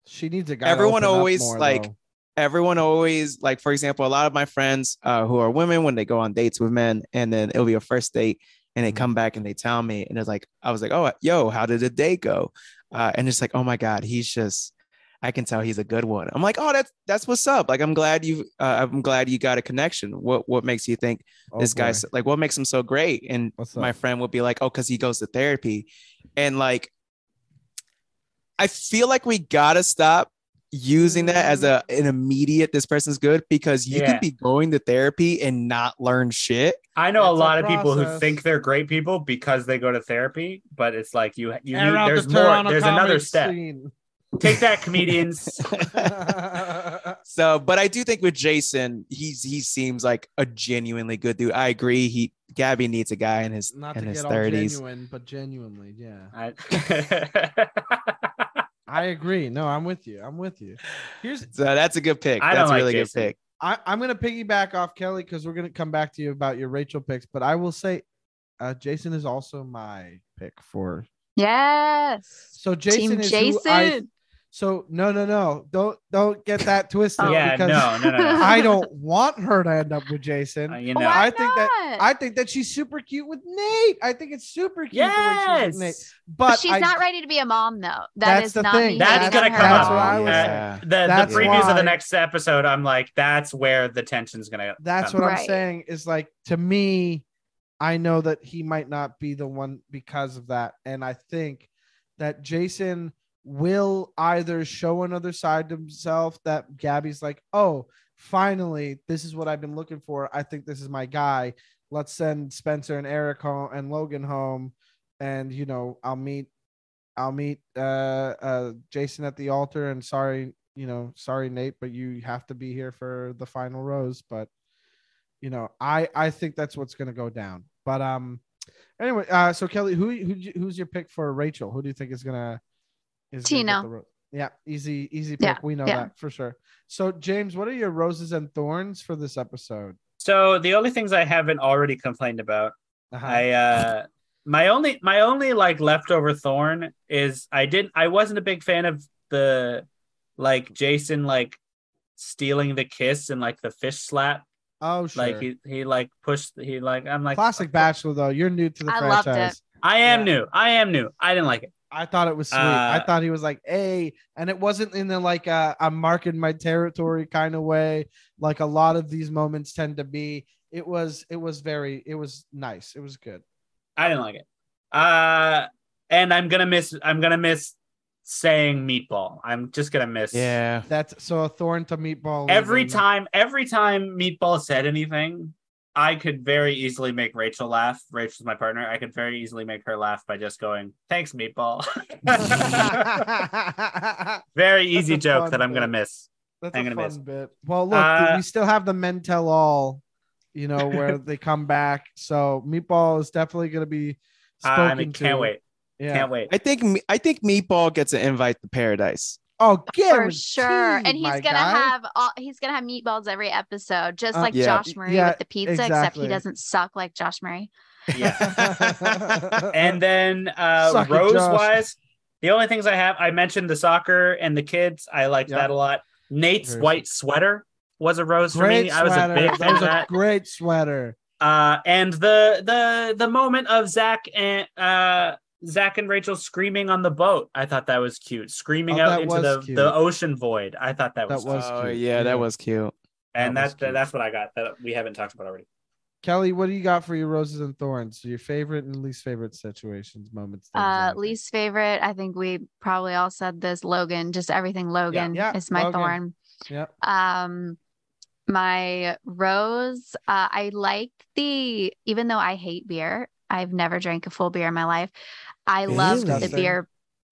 Speaker 1: she needs a guy.
Speaker 2: everyone always,
Speaker 1: more,
Speaker 2: like,
Speaker 1: though.
Speaker 2: everyone always like, for example, a lot of my friends uh, who are women when they go on dates with men, and then it'll be a first date, and they
Speaker 1: Mhm.
Speaker 2: come back and they tell me, and it's like, I was like, oh, yo, how did the date go? Uh, and it's like, oh my god, he's just. I can tell he's a good one. I'm like, oh, that's that's what's up. Like, I'm glad you, uh, I'm glad you got a connection. What what makes you think
Speaker 1: Oh,
Speaker 2: this
Speaker 1: boy.
Speaker 2: guy's like what makes him so great and my friend would be like oh because he goes to therapy and like i feel like we gotta stop using that as a an immediate this person's good because you
Speaker 4: Yeah.
Speaker 2: can be going to therapy and not learn shit
Speaker 4: I know a
Speaker 1: It's a
Speaker 4: lot of people who think they're great people because they go to therapy, but it's like you you
Speaker 1: Air
Speaker 4: need,
Speaker 1: the
Speaker 4: there's more. There's another step.
Speaker 1: scene.
Speaker 4: Take that, comedians.
Speaker 2: so but i do think with jason he's he seems like a genuinely good dude i agree he gabby needs a guy in his
Speaker 1: Not
Speaker 2: in
Speaker 1: to
Speaker 2: his 30s
Speaker 1: genuine, but genuinely, yeah.
Speaker 4: I,
Speaker 1: I agree. No, I'm with you. I'm with you. Here's
Speaker 2: so that's a good pick
Speaker 4: I
Speaker 2: that's a
Speaker 4: like
Speaker 2: really
Speaker 4: Jason.
Speaker 2: good pick
Speaker 1: I, I'm gonna piggyback off Kelly because we're gonna come back to you about your Rachel picks, but I will say uh Jason is also my pick for
Speaker 3: Yes.
Speaker 1: so Jason
Speaker 3: Team
Speaker 1: is who I
Speaker 3: Jason.
Speaker 1: So no no no don't don't get that twisted
Speaker 4: yeah,
Speaker 1: because
Speaker 4: no, no, no, no.
Speaker 1: I don't want her to end up with Jason.
Speaker 4: Uh, you know,
Speaker 3: Why
Speaker 1: I think that? I think that she's super cute with Nate. I think it's super cute the way she's with Nate.
Speaker 4: yes,
Speaker 1: But
Speaker 3: she's
Speaker 1: I,
Speaker 3: not ready to be a mom though. That
Speaker 1: That's
Speaker 3: is
Speaker 1: the
Speaker 3: not
Speaker 1: thing.
Speaker 3: me
Speaker 4: that's
Speaker 3: hating
Speaker 4: gonna come
Speaker 3: her.
Speaker 1: That's
Speaker 4: up.
Speaker 1: what I was
Speaker 4: Uh,
Speaker 2: saying.
Speaker 4: the
Speaker 1: That's
Speaker 4: the previews of the next episode, I'm like, that's where the tension's gonna.
Speaker 1: That's
Speaker 4: come.
Speaker 1: what I'm
Speaker 3: Right.
Speaker 1: saying is like to me, I know that he might not be the one because of that. And I think that Jason will either show another side to himself that Gabby's like, oh, finally, this is what I've been looking for. I think this is my guy. Let's send Spencer and Erich home and Logan home. And you know, I'll meet I'll meet uh uh Jason at the altar and sorry, you know, sorry Nate, but you have to be here for the final rose. But you know, I I think that's what's gonna go down. But um, anyway, uh, so Kelly, who who who's your pick for Rachel? Who do you think is gonna is
Speaker 3: Tino.
Speaker 1: the ro- yeah, easy easy pick.
Speaker 3: Yeah,
Speaker 1: we know
Speaker 3: yeah.
Speaker 1: that for sure. So James, what are your roses and thorns for this episode?
Speaker 4: So the only things I haven't already complained about,
Speaker 1: Uh-huh.
Speaker 4: I uh my only my only like leftover thorn is I didn't I wasn't a big fan of the like Jason like stealing the kiss and like the fish slap
Speaker 1: Oh, sure.
Speaker 4: Like he he like pushed he like I'm like
Speaker 1: Classic Bachelor though. You're new to the
Speaker 3: I loved it.
Speaker 1: franchise.
Speaker 4: I am
Speaker 1: Yeah.
Speaker 4: new. I am new. I didn't like it.
Speaker 1: I thought it was sweet. I
Speaker 4: Uh,
Speaker 1: thought he was like, "Hey," and it wasn't in the like uh, I'm marking my territory kind of way, like a lot of these moments tend to be. It was, it was very, it was nice. It was good.
Speaker 4: I didn't like it. Uh and I'm gonna miss I'm gonna miss saying meatball. I'm just gonna miss
Speaker 2: Yeah.
Speaker 1: That's so a thorn to meatball.
Speaker 4: every time every time meatball said anything i could very easily make rachel laugh rachel's my partner i could very easily make her laugh by just going thanks meatball very easy
Speaker 1: That's a
Speaker 4: joke
Speaker 1: fun
Speaker 4: that i'm gonna miss
Speaker 1: That's
Speaker 4: I'm
Speaker 1: a
Speaker 4: gonna
Speaker 1: fun
Speaker 4: miss.
Speaker 1: bit. Well, look,
Speaker 4: Uh,
Speaker 1: we still have the men tell all, you know, where they come back. So meatball is definitely going to be spoken
Speaker 4: i mean can't
Speaker 1: to.
Speaker 4: wait
Speaker 1: Yeah.
Speaker 4: can't wait
Speaker 2: I think I think Meatball gets an invite to Paradise.
Speaker 1: Oh,
Speaker 3: For sure. And he's gonna
Speaker 1: guy.
Speaker 3: have all he's gonna have meatballs every episode, just
Speaker 1: Uh,
Speaker 3: like
Speaker 2: yeah.
Speaker 3: Josh Murray
Speaker 1: Yeah,
Speaker 3: with the pizza, except he doesn't suck like Josh Murray.
Speaker 4: yeah and then uh
Speaker 1: Suck
Speaker 4: rose
Speaker 1: Josh.
Speaker 4: wise the only things i have i mentioned the soccer and the kids i liked
Speaker 1: Yep.
Speaker 4: that a lot nate's
Speaker 1: Very
Speaker 4: white sweater was a rose for
Speaker 1: great
Speaker 4: me i was a big
Speaker 1: that
Speaker 4: fan
Speaker 1: was
Speaker 4: of
Speaker 1: a
Speaker 4: that
Speaker 1: great sweater.
Speaker 4: Uh, and the the the moment of Zach and uh Zach and Rachel screaming on the boat, I thought that was cute. Screaming
Speaker 1: Oh,
Speaker 4: out into the,
Speaker 1: cute.
Speaker 4: the ocean void. I thought that
Speaker 1: That
Speaker 4: was,
Speaker 1: was
Speaker 2: oh
Speaker 1: cute.
Speaker 2: yeah,
Speaker 1: Yeah.
Speaker 2: that was cute.
Speaker 4: and
Speaker 1: that was
Speaker 4: that,
Speaker 1: cute.
Speaker 4: that's what I got that we haven't talked about already.
Speaker 1: Kelly, what do you got for your roses and thorns? Your favorite and least favorite situations, moments.
Speaker 3: Uh
Speaker 1: anything.
Speaker 3: least favorite, I think we probably all said this, Logan. Just everything Logan
Speaker 1: Yeah,
Speaker 3: is my
Speaker 1: Logan.
Speaker 3: thorn.
Speaker 1: Yeah.
Speaker 3: Um my rose, uh, I like the even though I hate beer, I've never drank a full beer in my life. I love the beer.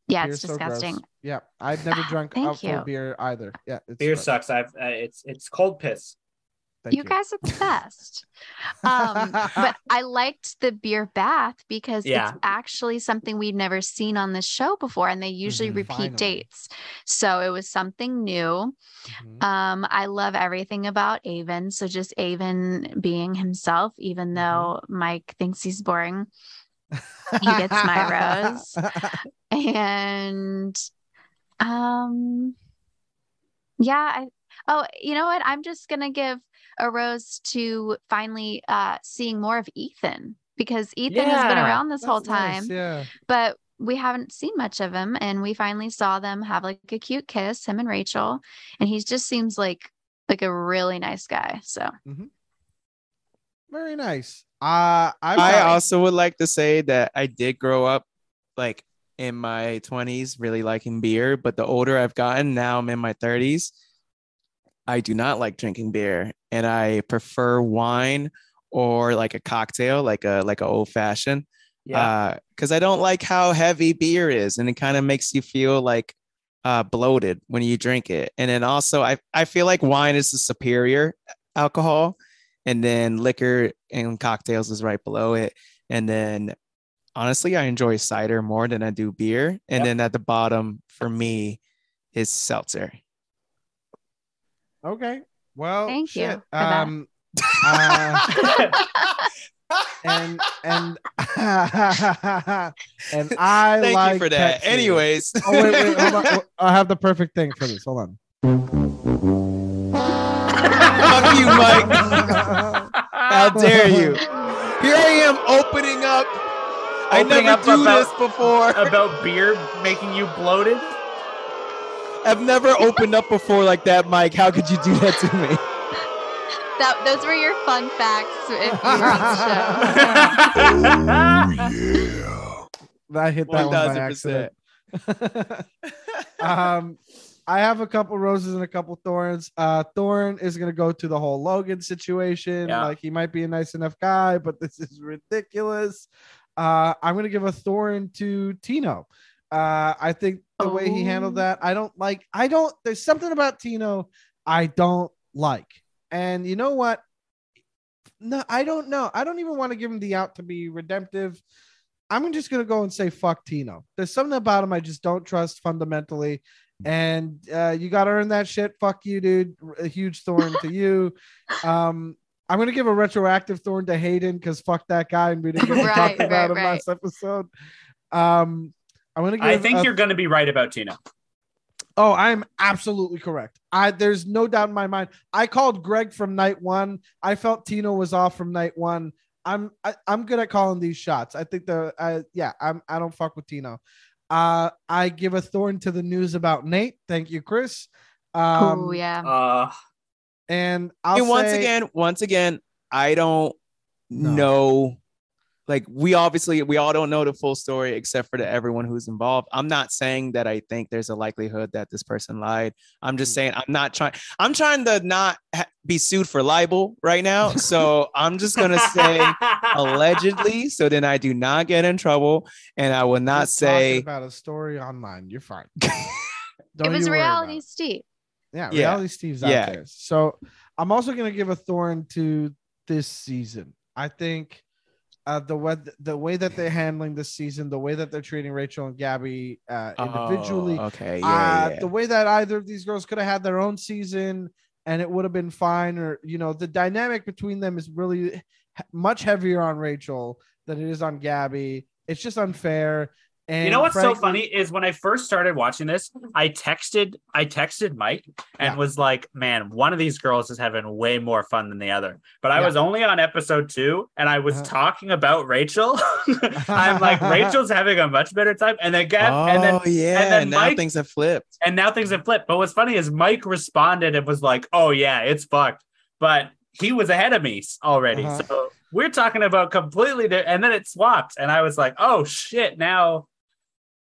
Speaker 3: Yeah,
Speaker 1: Beer's
Speaker 3: it's
Speaker 1: so gross.
Speaker 3: disgusting.
Speaker 1: Yeah, I've never drunk a
Speaker 3: Thank you.
Speaker 1: beer either. Yeah, it's
Speaker 4: Beer
Speaker 1: gross.
Speaker 4: sucks. I've uh, it's it's cold piss.
Speaker 1: Thank
Speaker 3: you guys are the best. um, but I liked the beer bath because
Speaker 4: Yeah.
Speaker 3: it's actually something we've never seen on this show before, and they usually
Speaker 1: Mhm.
Speaker 3: repeat
Speaker 1: Finally.
Speaker 3: dates. So it was something new.
Speaker 1: Mhm.
Speaker 3: Um, I love everything about Aven. So just Aven being himself, even though Mike thinks he's boring. He gets my rose. And um yeah, I oh, you know what? I'm just gonna give a rose to finally uh seeing more of Ethan because Ethan has been around this whole
Speaker 1: That's nice,
Speaker 3: time,
Speaker 1: Yeah.
Speaker 3: but we haven't seen much of him and we finally saw them have like a cute kiss, him and Rachel, and he just seems like like a really nice guy. So
Speaker 1: Very nice. Uh, I,
Speaker 2: I also would like to say that I did grow up like in my 20s really liking beer, but the older I've gotten, now I'm in my 30s, I do not like drinking beer and I prefer wine or like a cocktail, like a like a old fashioned.
Speaker 4: Yeah.
Speaker 2: because I don't like how heavy beer is, and it kind of makes you feel like uh, bloated when you drink it. And then also, I I feel like wine is the superior alcohol, and then liquor and cocktails is right below it. And then, honestly, I enjoy cider more than I do beer. And
Speaker 4: Yep.
Speaker 2: then at the bottom for me is seltzer.
Speaker 1: Okay. Well,
Speaker 3: Thank you
Speaker 1: shit.
Speaker 3: for that.
Speaker 1: Um, uh, and and and I
Speaker 2: Thank
Speaker 1: like
Speaker 2: you for that.
Speaker 1: Pepsi.
Speaker 2: Anyways,
Speaker 1: Oh wait, wait, hold on. I have the perfect thing for this. Hold on.
Speaker 2: Fuck you, Mike. How dare you? Here I am opening up. I
Speaker 4: Opening
Speaker 2: never
Speaker 4: up
Speaker 2: do
Speaker 4: about-
Speaker 2: this before.
Speaker 4: about beer making you bloated.
Speaker 2: I've never opened up before like that, Mike. How could you do that to me?
Speaker 3: that those were your fun facts if you were on the show.
Speaker 1: I hit that one by accident. um, I have a couple roses and a couple thorns. Uh, Thorn is gonna go to the whole Logan situation.
Speaker 4: Yeah.
Speaker 1: Like he might be a nice enough guy, but this is ridiculous. Uh, I'm gonna give a thorn to Tino. Uh, I think the way he handled
Speaker 3: Oh.
Speaker 1: that, I don't like. I don't. There's something about Tino I don't like. And you know what? No, I don't know. I don't even want to give him the out to be redemptive. I'm just gonna go and say fuck Tino. There's something about him I just don't trust fundamentally, and uh, you got to earn that shit. Fuck you, dude. A huge thorn to you. Um, I'm gonna give a retroactive thorn to Hayden because fuck that guy, and we didn't get to talk
Speaker 3: Right,
Speaker 1: about
Speaker 3: right,
Speaker 1: him
Speaker 3: right.
Speaker 1: last episode. Um, I'm gonna give.
Speaker 4: I think
Speaker 1: a-
Speaker 4: you're going to be right about Tino.
Speaker 1: Oh, I'm absolutely correct. I there's no doubt in my mind. I called Greg from night one. I felt Tino was off from night one. I'm I, I'm good at calling these shots. I think the uh, yeah I'm I don't fuck with Tino. Uh, I give a thorn to the news about Nate. Thank you, Chris. Um,
Speaker 3: oh yeah.
Speaker 4: Uh,
Speaker 1: And I'll
Speaker 2: and once
Speaker 1: say-
Speaker 2: again, once again, I don't
Speaker 1: No.
Speaker 2: know. Like we obviously we all don't know the full story except for the everyone who's involved. I'm not saying that I think there's a likelihood that this person lied. I'm
Speaker 1: Mm.
Speaker 2: just saying I'm not trying. I'm trying to not ha- be sued for libel right now. So I'm just gonna say allegedly, so then I do not get in trouble, and I will
Speaker 1: You're
Speaker 2: not
Speaker 1: talking
Speaker 2: say
Speaker 1: about a story online. You're fine.
Speaker 3: it
Speaker 1: Don't
Speaker 3: was
Speaker 1: you worry about
Speaker 3: reality
Speaker 1: it.
Speaker 3: Steve.
Speaker 1: Yeah,
Speaker 2: Yeah.
Speaker 1: reality Steve's out
Speaker 2: Yeah.
Speaker 1: there. So I'm also gonna give a thorn to this season. I think uh, the way the way that they're handling this season, the way that they're treating Rachel and Gabby uh, individually,
Speaker 2: Oh, okay, yeah,
Speaker 1: uh,
Speaker 2: yeah.
Speaker 1: the way that either of these girls could have had their own season and it would have been fine, or you know, the dynamic between them is really much heavier on Rachel than it is on Gabby. It's just unfair. And
Speaker 4: you know what's so funny is when I first started watching this, I texted I texted Mike and
Speaker 1: Yeah.
Speaker 4: was like, "Man, one of these girls is having way more fun than the other." But I
Speaker 1: Yeah.
Speaker 4: was only on episode two, and I was
Speaker 1: Uh-huh.
Speaker 4: talking about Rachel. I'm like, Rachel's having a much better time, and then Gab,
Speaker 2: oh
Speaker 4: and then
Speaker 2: yeah,
Speaker 4: then
Speaker 2: now
Speaker 4: Mike-
Speaker 2: things have flipped.
Speaker 4: and now things have flipped. But what's funny is Mike responded and was like, "Oh yeah, it's fucked," but he was ahead of me already.
Speaker 1: Uh-huh.
Speaker 4: So we're talking about completely different. And then it swapped, and I was like, "Oh shit!" Now,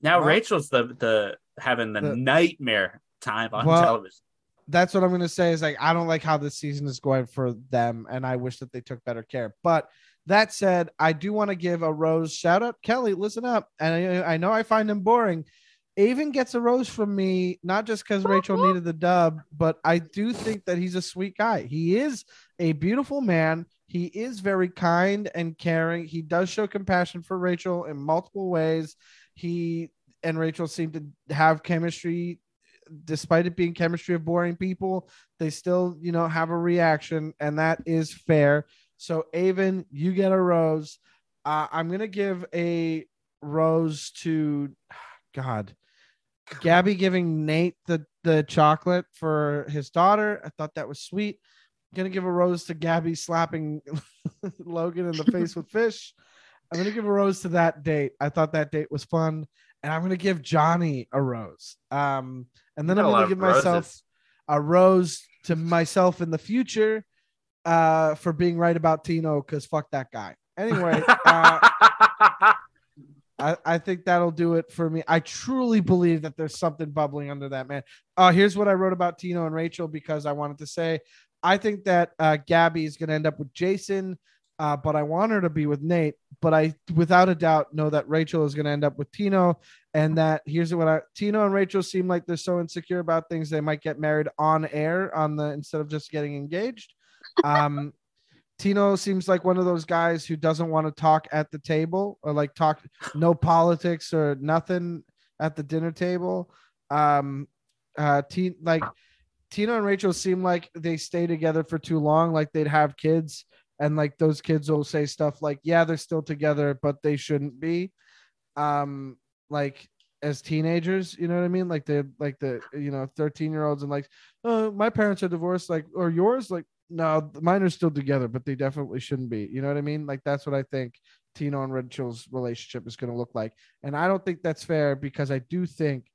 Speaker 4: now
Speaker 1: Well-
Speaker 4: Rachel's the the having the,
Speaker 1: The-
Speaker 4: nightmare time on
Speaker 1: Well,
Speaker 4: television.
Speaker 1: that's what I'm gonna say. Is like I don't like how this season is going for them, and I wish that they took better care. But that said, I do want to give a rose shout out. Kelly, listen up, and I, I know I find him boring. Aven gets a rose from me, not just because Rachel needed the dub, but I do think that he's a sweet guy. He is a beautiful man. He is very kind and caring. He does show compassion for Rachel in multiple ways. He and Rachel seem to have chemistry despite it being chemistry of boring people, they still, you know, have a reaction, and that is fair. So, Aven, you get a rose. Uh, I'm gonna give a rose to God, Gabby giving Nate the the chocolate for his daughter. I thought that was sweet. gonna give a rose to Gabby slapping Logan in the face with fish. I'm gonna give a rose to that date. I thought that date was fun, and I'm gonna give Johnny a rose. Um, and then I'm
Speaker 4: got a lot
Speaker 1: gonna give myself
Speaker 4: roses.
Speaker 1: a rose to myself in the future uh, for being right about Tino because fuck that guy. Anyway, uh, I, I think that'll do it for me. I truly believe that there's something bubbling under that man. Uh, here's what I wrote about Tino and Rachel because I wanted to say I think that uh, Gabby is going to end up with Jason, uh, but I want her to be with Nate. But I, without a doubt, know that Rachel is going to end up with Tino. And that here's what I Tino and Rachel seem like they're so insecure about things they might get married on air on the instead of just getting engaged. Um, Tino seems like one of those guys who doesn't want to talk at the table or like talk no politics or nothing at the dinner table. Um, uh, T- like Tino and Rachel seem like they stay together for too long, like they'd have kids, and like those kids will say stuff like, "Yeah, they're still together, but they shouldn't be." Um, like as teenagers, you know what I mean? Like they like the you know 13 year olds and like, oh, my parents are divorced, like or yours, like no, mine are still together, but they definitely shouldn't be. You know what I mean? Like that's what I think Tino and Rachel's relationship is going to look like, and I don't think that's fair because I do think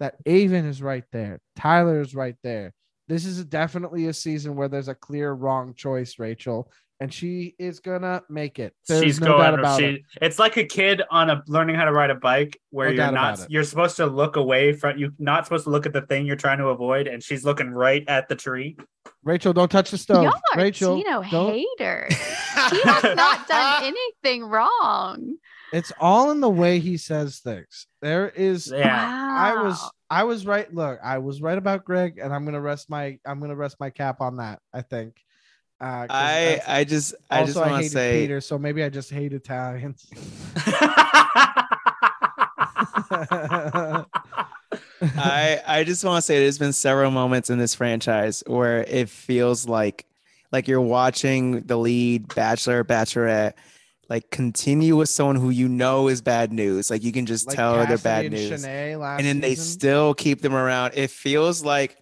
Speaker 1: that Aven is right there, Tyler is right there. This is definitely a season where there's a clear wrong choice, Rachel, and she is gonna make it. There's
Speaker 4: She's
Speaker 1: no doubt
Speaker 4: going.
Speaker 1: about
Speaker 4: She,
Speaker 1: it.
Speaker 4: it's like a kid on a learning how to ride a bike, where
Speaker 1: No
Speaker 4: you're not. You're supposed to look away from. You're not supposed to look at the thing you're trying to avoid, and she's looking right at the tree.
Speaker 1: Rachel, don't touch the stove.
Speaker 3: Y'all are
Speaker 1: Rachel,
Speaker 3: Tino
Speaker 1: don't.
Speaker 3: haters. he has not done anything wrong.
Speaker 1: It's all in the way he says things. There is
Speaker 4: Yeah.
Speaker 1: I was I was right. Look, I was right about Greg, and I'm gonna rest my I'm gonna rest my cap on that. I think. Uh,
Speaker 2: I I just I just
Speaker 1: also I
Speaker 2: want to say
Speaker 1: Peter, so maybe I just hate Italians.
Speaker 2: I I just want to say there's been several moments in this franchise where it feels like like you're watching the lead bachelor bachelorette like continue with someone who you know is bad news. Like you can just
Speaker 1: Like
Speaker 2: tell they're bad
Speaker 1: and
Speaker 2: news. And then they
Speaker 1: season.
Speaker 2: still keep them around. It feels like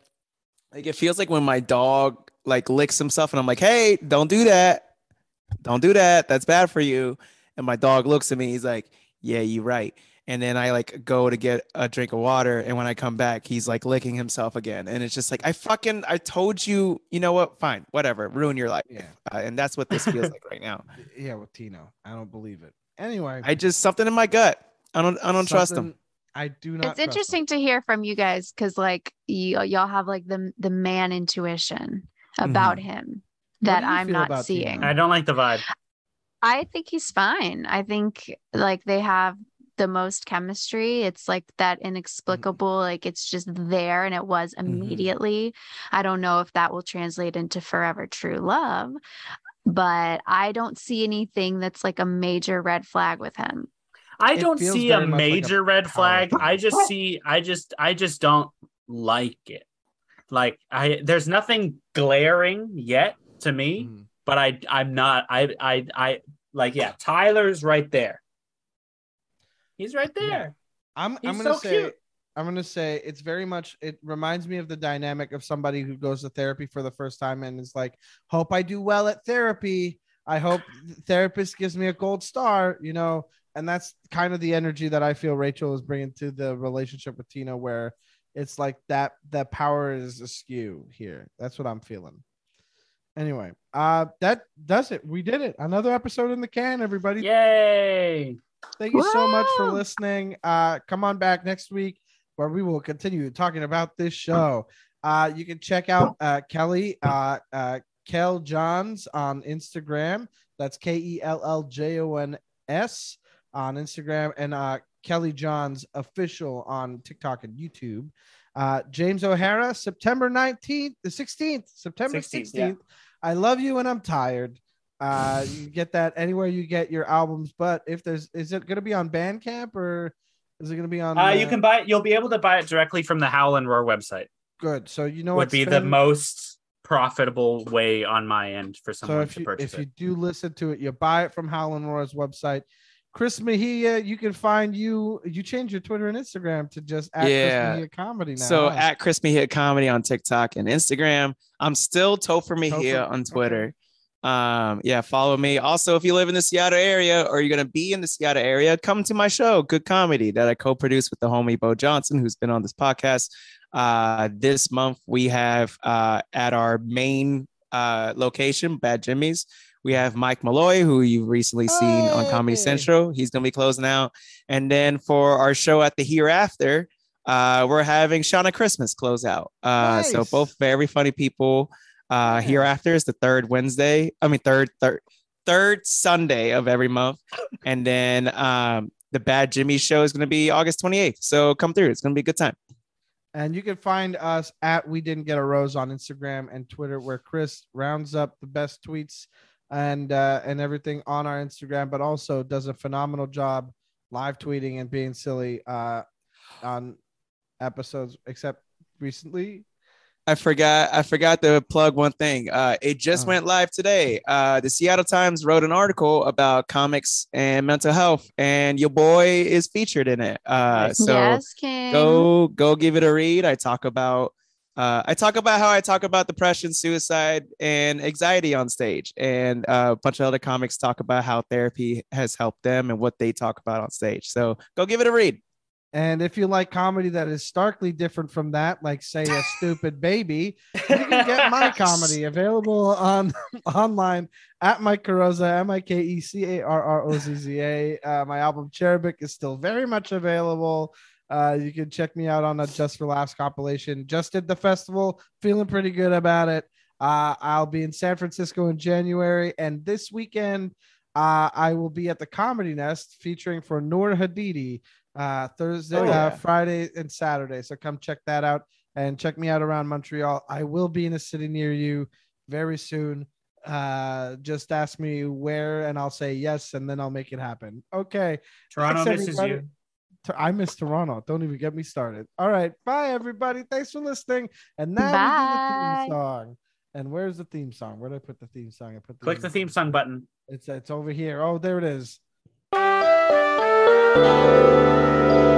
Speaker 2: like it feels like when my dog like licks himself and I'm like, "Hey, don't do that. Don't do that. That's bad for you." And my dog looks at me, he's like, "Yeah, you're right." And then I like go to get a drink of water and when I come back, he's like licking himself again. And it's just like, "I fucking I told you, you know what? Fine. Whatever. Ruin your life."
Speaker 1: Yeah.
Speaker 2: Uh, and that's what this feels like right now.
Speaker 1: yeah, with Tino. I don't believe it. Anyway,
Speaker 2: I just something in my gut. I don't I don't trust him.
Speaker 1: I do not.
Speaker 3: It's
Speaker 1: trust him.
Speaker 3: interesting to hear from you guys because like y- y'all have like the the man intuition Mm-hmm. about him that I'm not
Speaker 1: about Tino?
Speaker 3: seeing.
Speaker 4: I don't like the vibe.
Speaker 3: I think he's fine. I think like they have the most chemistry. It's like that mm-hmm. inexplicable, like it's just there and it was mm-hmm. immediately. I don't know if that will translate into forever true love, but I don't see anything that's like a major red flag with him.
Speaker 4: I
Speaker 1: It
Speaker 4: don't see a
Speaker 1: very much like a
Speaker 4: major red flag. I just see I just I just don't like it. Like I there's nothing glaring yet to me,
Speaker 1: Mhm.
Speaker 4: but I I'm not I I I like yeah, Tyler's right there. He's right
Speaker 1: Yeah.
Speaker 4: there.
Speaker 1: I'm I'm
Speaker 4: He's
Speaker 1: gonna
Speaker 4: so
Speaker 1: say
Speaker 4: cute.
Speaker 1: I'm gonna say it's very much it reminds me of the dynamic of somebody who goes to therapy for the first time and is like, hope I do well at therapy. I hope the therapist gives me a gold star, you know, and that's kind of the energy that I feel Rachel is bringing to the relationship with Tino, where it's like that that power is askew here. That's what I'm feeling. Anyway, uh, that does it. We did it. Another episode in the can, everybody.
Speaker 4: Yay.
Speaker 1: Thank you so much for listening. Uh, come on back next week where we will continue talking about this show. Uh, you can check out uh, Kelly, uh, uh, Kell Jons on Instagram. That's K E L L J O N S on Instagram, and uh, Kelly Johns official on TikTok and YouTube. Uh, James O'Hara, September 19th, the 16th, September 16th.
Speaker 4: 16th, yeah.
Speaker 1: I love you and I'm tired. Uh, you get that anywhere you get your albums, but if there's, is it going to be on Bandcamp or is it going to be on?
Speaker 4: Uh, you can buy it. You'll be able to buy it directly from the Howl and Roar website.
Speaker 1: good. So you know
Speaker 4: would be the most profitable way on my end for
Speaker 1: So
Speaker 4: someone
Speaker 1: if
Speaker 4: to
Speaker 1: you
Speaker 4: purchase
Speaker 1: if you
Speaker 4: it.
Speaker 1: do listen to it, you buy it from Howlin' Roar's website. Chris Mejia, you can find you. You change your Twitter and Instagram to just at
Speaker 2: Yeah.
Speaker 1: Chris Mejia Comedy now.
Speaker 2: So
Speaker 1: huh?
Speaker 2: at Chris Mejia Comedy on TikTok and Instagram. I'm still Topher Mejia
Speaker 1: Topher,
Speaker 2: on
Speaker 1: okay.
Speaker 2: Twitter. Um, yeah, follow me. Also, if you live in the Seattle area or you're gonna be in the Seattle area, come to my show, Good Comedy, that I co-produce with the homie Bo Johnson, who's been on this podcast. Uh, this month we have uh at our main uh location, Bad Jimmy's. We have Mike Malloy, who you've recently seen on Comedy Central. He's gonna be closing out. And then for our show at the Hereafter, uh, we're having Shauna Christmas close out. Uh, so both very funny people. Uh,
Speaker 1: Yeah.
Speaker 2: Hereafter is the third Wednesday. I mean, third, third, third Sunday of every month. And then um, the Bad Jimmy show is going to be August 28th. So come through. It's going to be a good time.
Speaker 1: And you can find us at We Didn't Get a Rose on Instagram and Twitter, where Chris rounds up the best tweets and uh, and everything on our Instagram, but also does a phenomenal job live tweeting and being silly uh, on episodes. Except recently,
Speaker 2: I forgot. I forgot to plug one thing. Uh, it just
Speaker 1: Oh.
Speaker 2: went live today. Uh, the Seattle Times wrote an article about comics and mental health, and your boy is featured in it. Uh, so
Speaker 3: yes,
Speaker 2: go go give it a read. I talk about uh, I talk about how I talk about depression, suicide, and anxiety on stage, and uh, a bunch of other comics talk about how therapy has helped them and what they talk about on stage. So go give it a read.
Speaker 1: and if you like comedy that is starkly different from that, like say a stupid baby, you can get my comedy available on online at Mike Carrozza, M I K E C A R R O Z Z A. Uh, my album Cherubic is still very much available. Uh, you can check me out on a Just for Laughs compilation. Just did the festival, feeling pretty good about it. Uh, I'll be in San Francisco in January, and this weekend uh, I will be at the Comedy Nest featuring for Nour Hadidi uh, Thursday,
Speaker 2: Oh, yeah.
Speaker 1: uh, Friday, and Saturday. So come check that out and check me out around Montreal. I will be in a city near you very soon. Uh, just ask me where, and I'll say yes, and then I'll make it happen. Okay.
Speaker 4: Toronto
Speaker 1: Thanks,
Speaker 4: misses
Speaker 1: everybody.
Speaker 4: you.
Speaker 1: T- I miss Toronto. Don't even get me started. All right. Bye, everybody. Thanks for listening. And now we do the theme song. And where's the theme song? Where did I put the theme song? I put
Speaker 4: Click the theme song button.
Speaker 1: It's it's over here. Oh, there it is.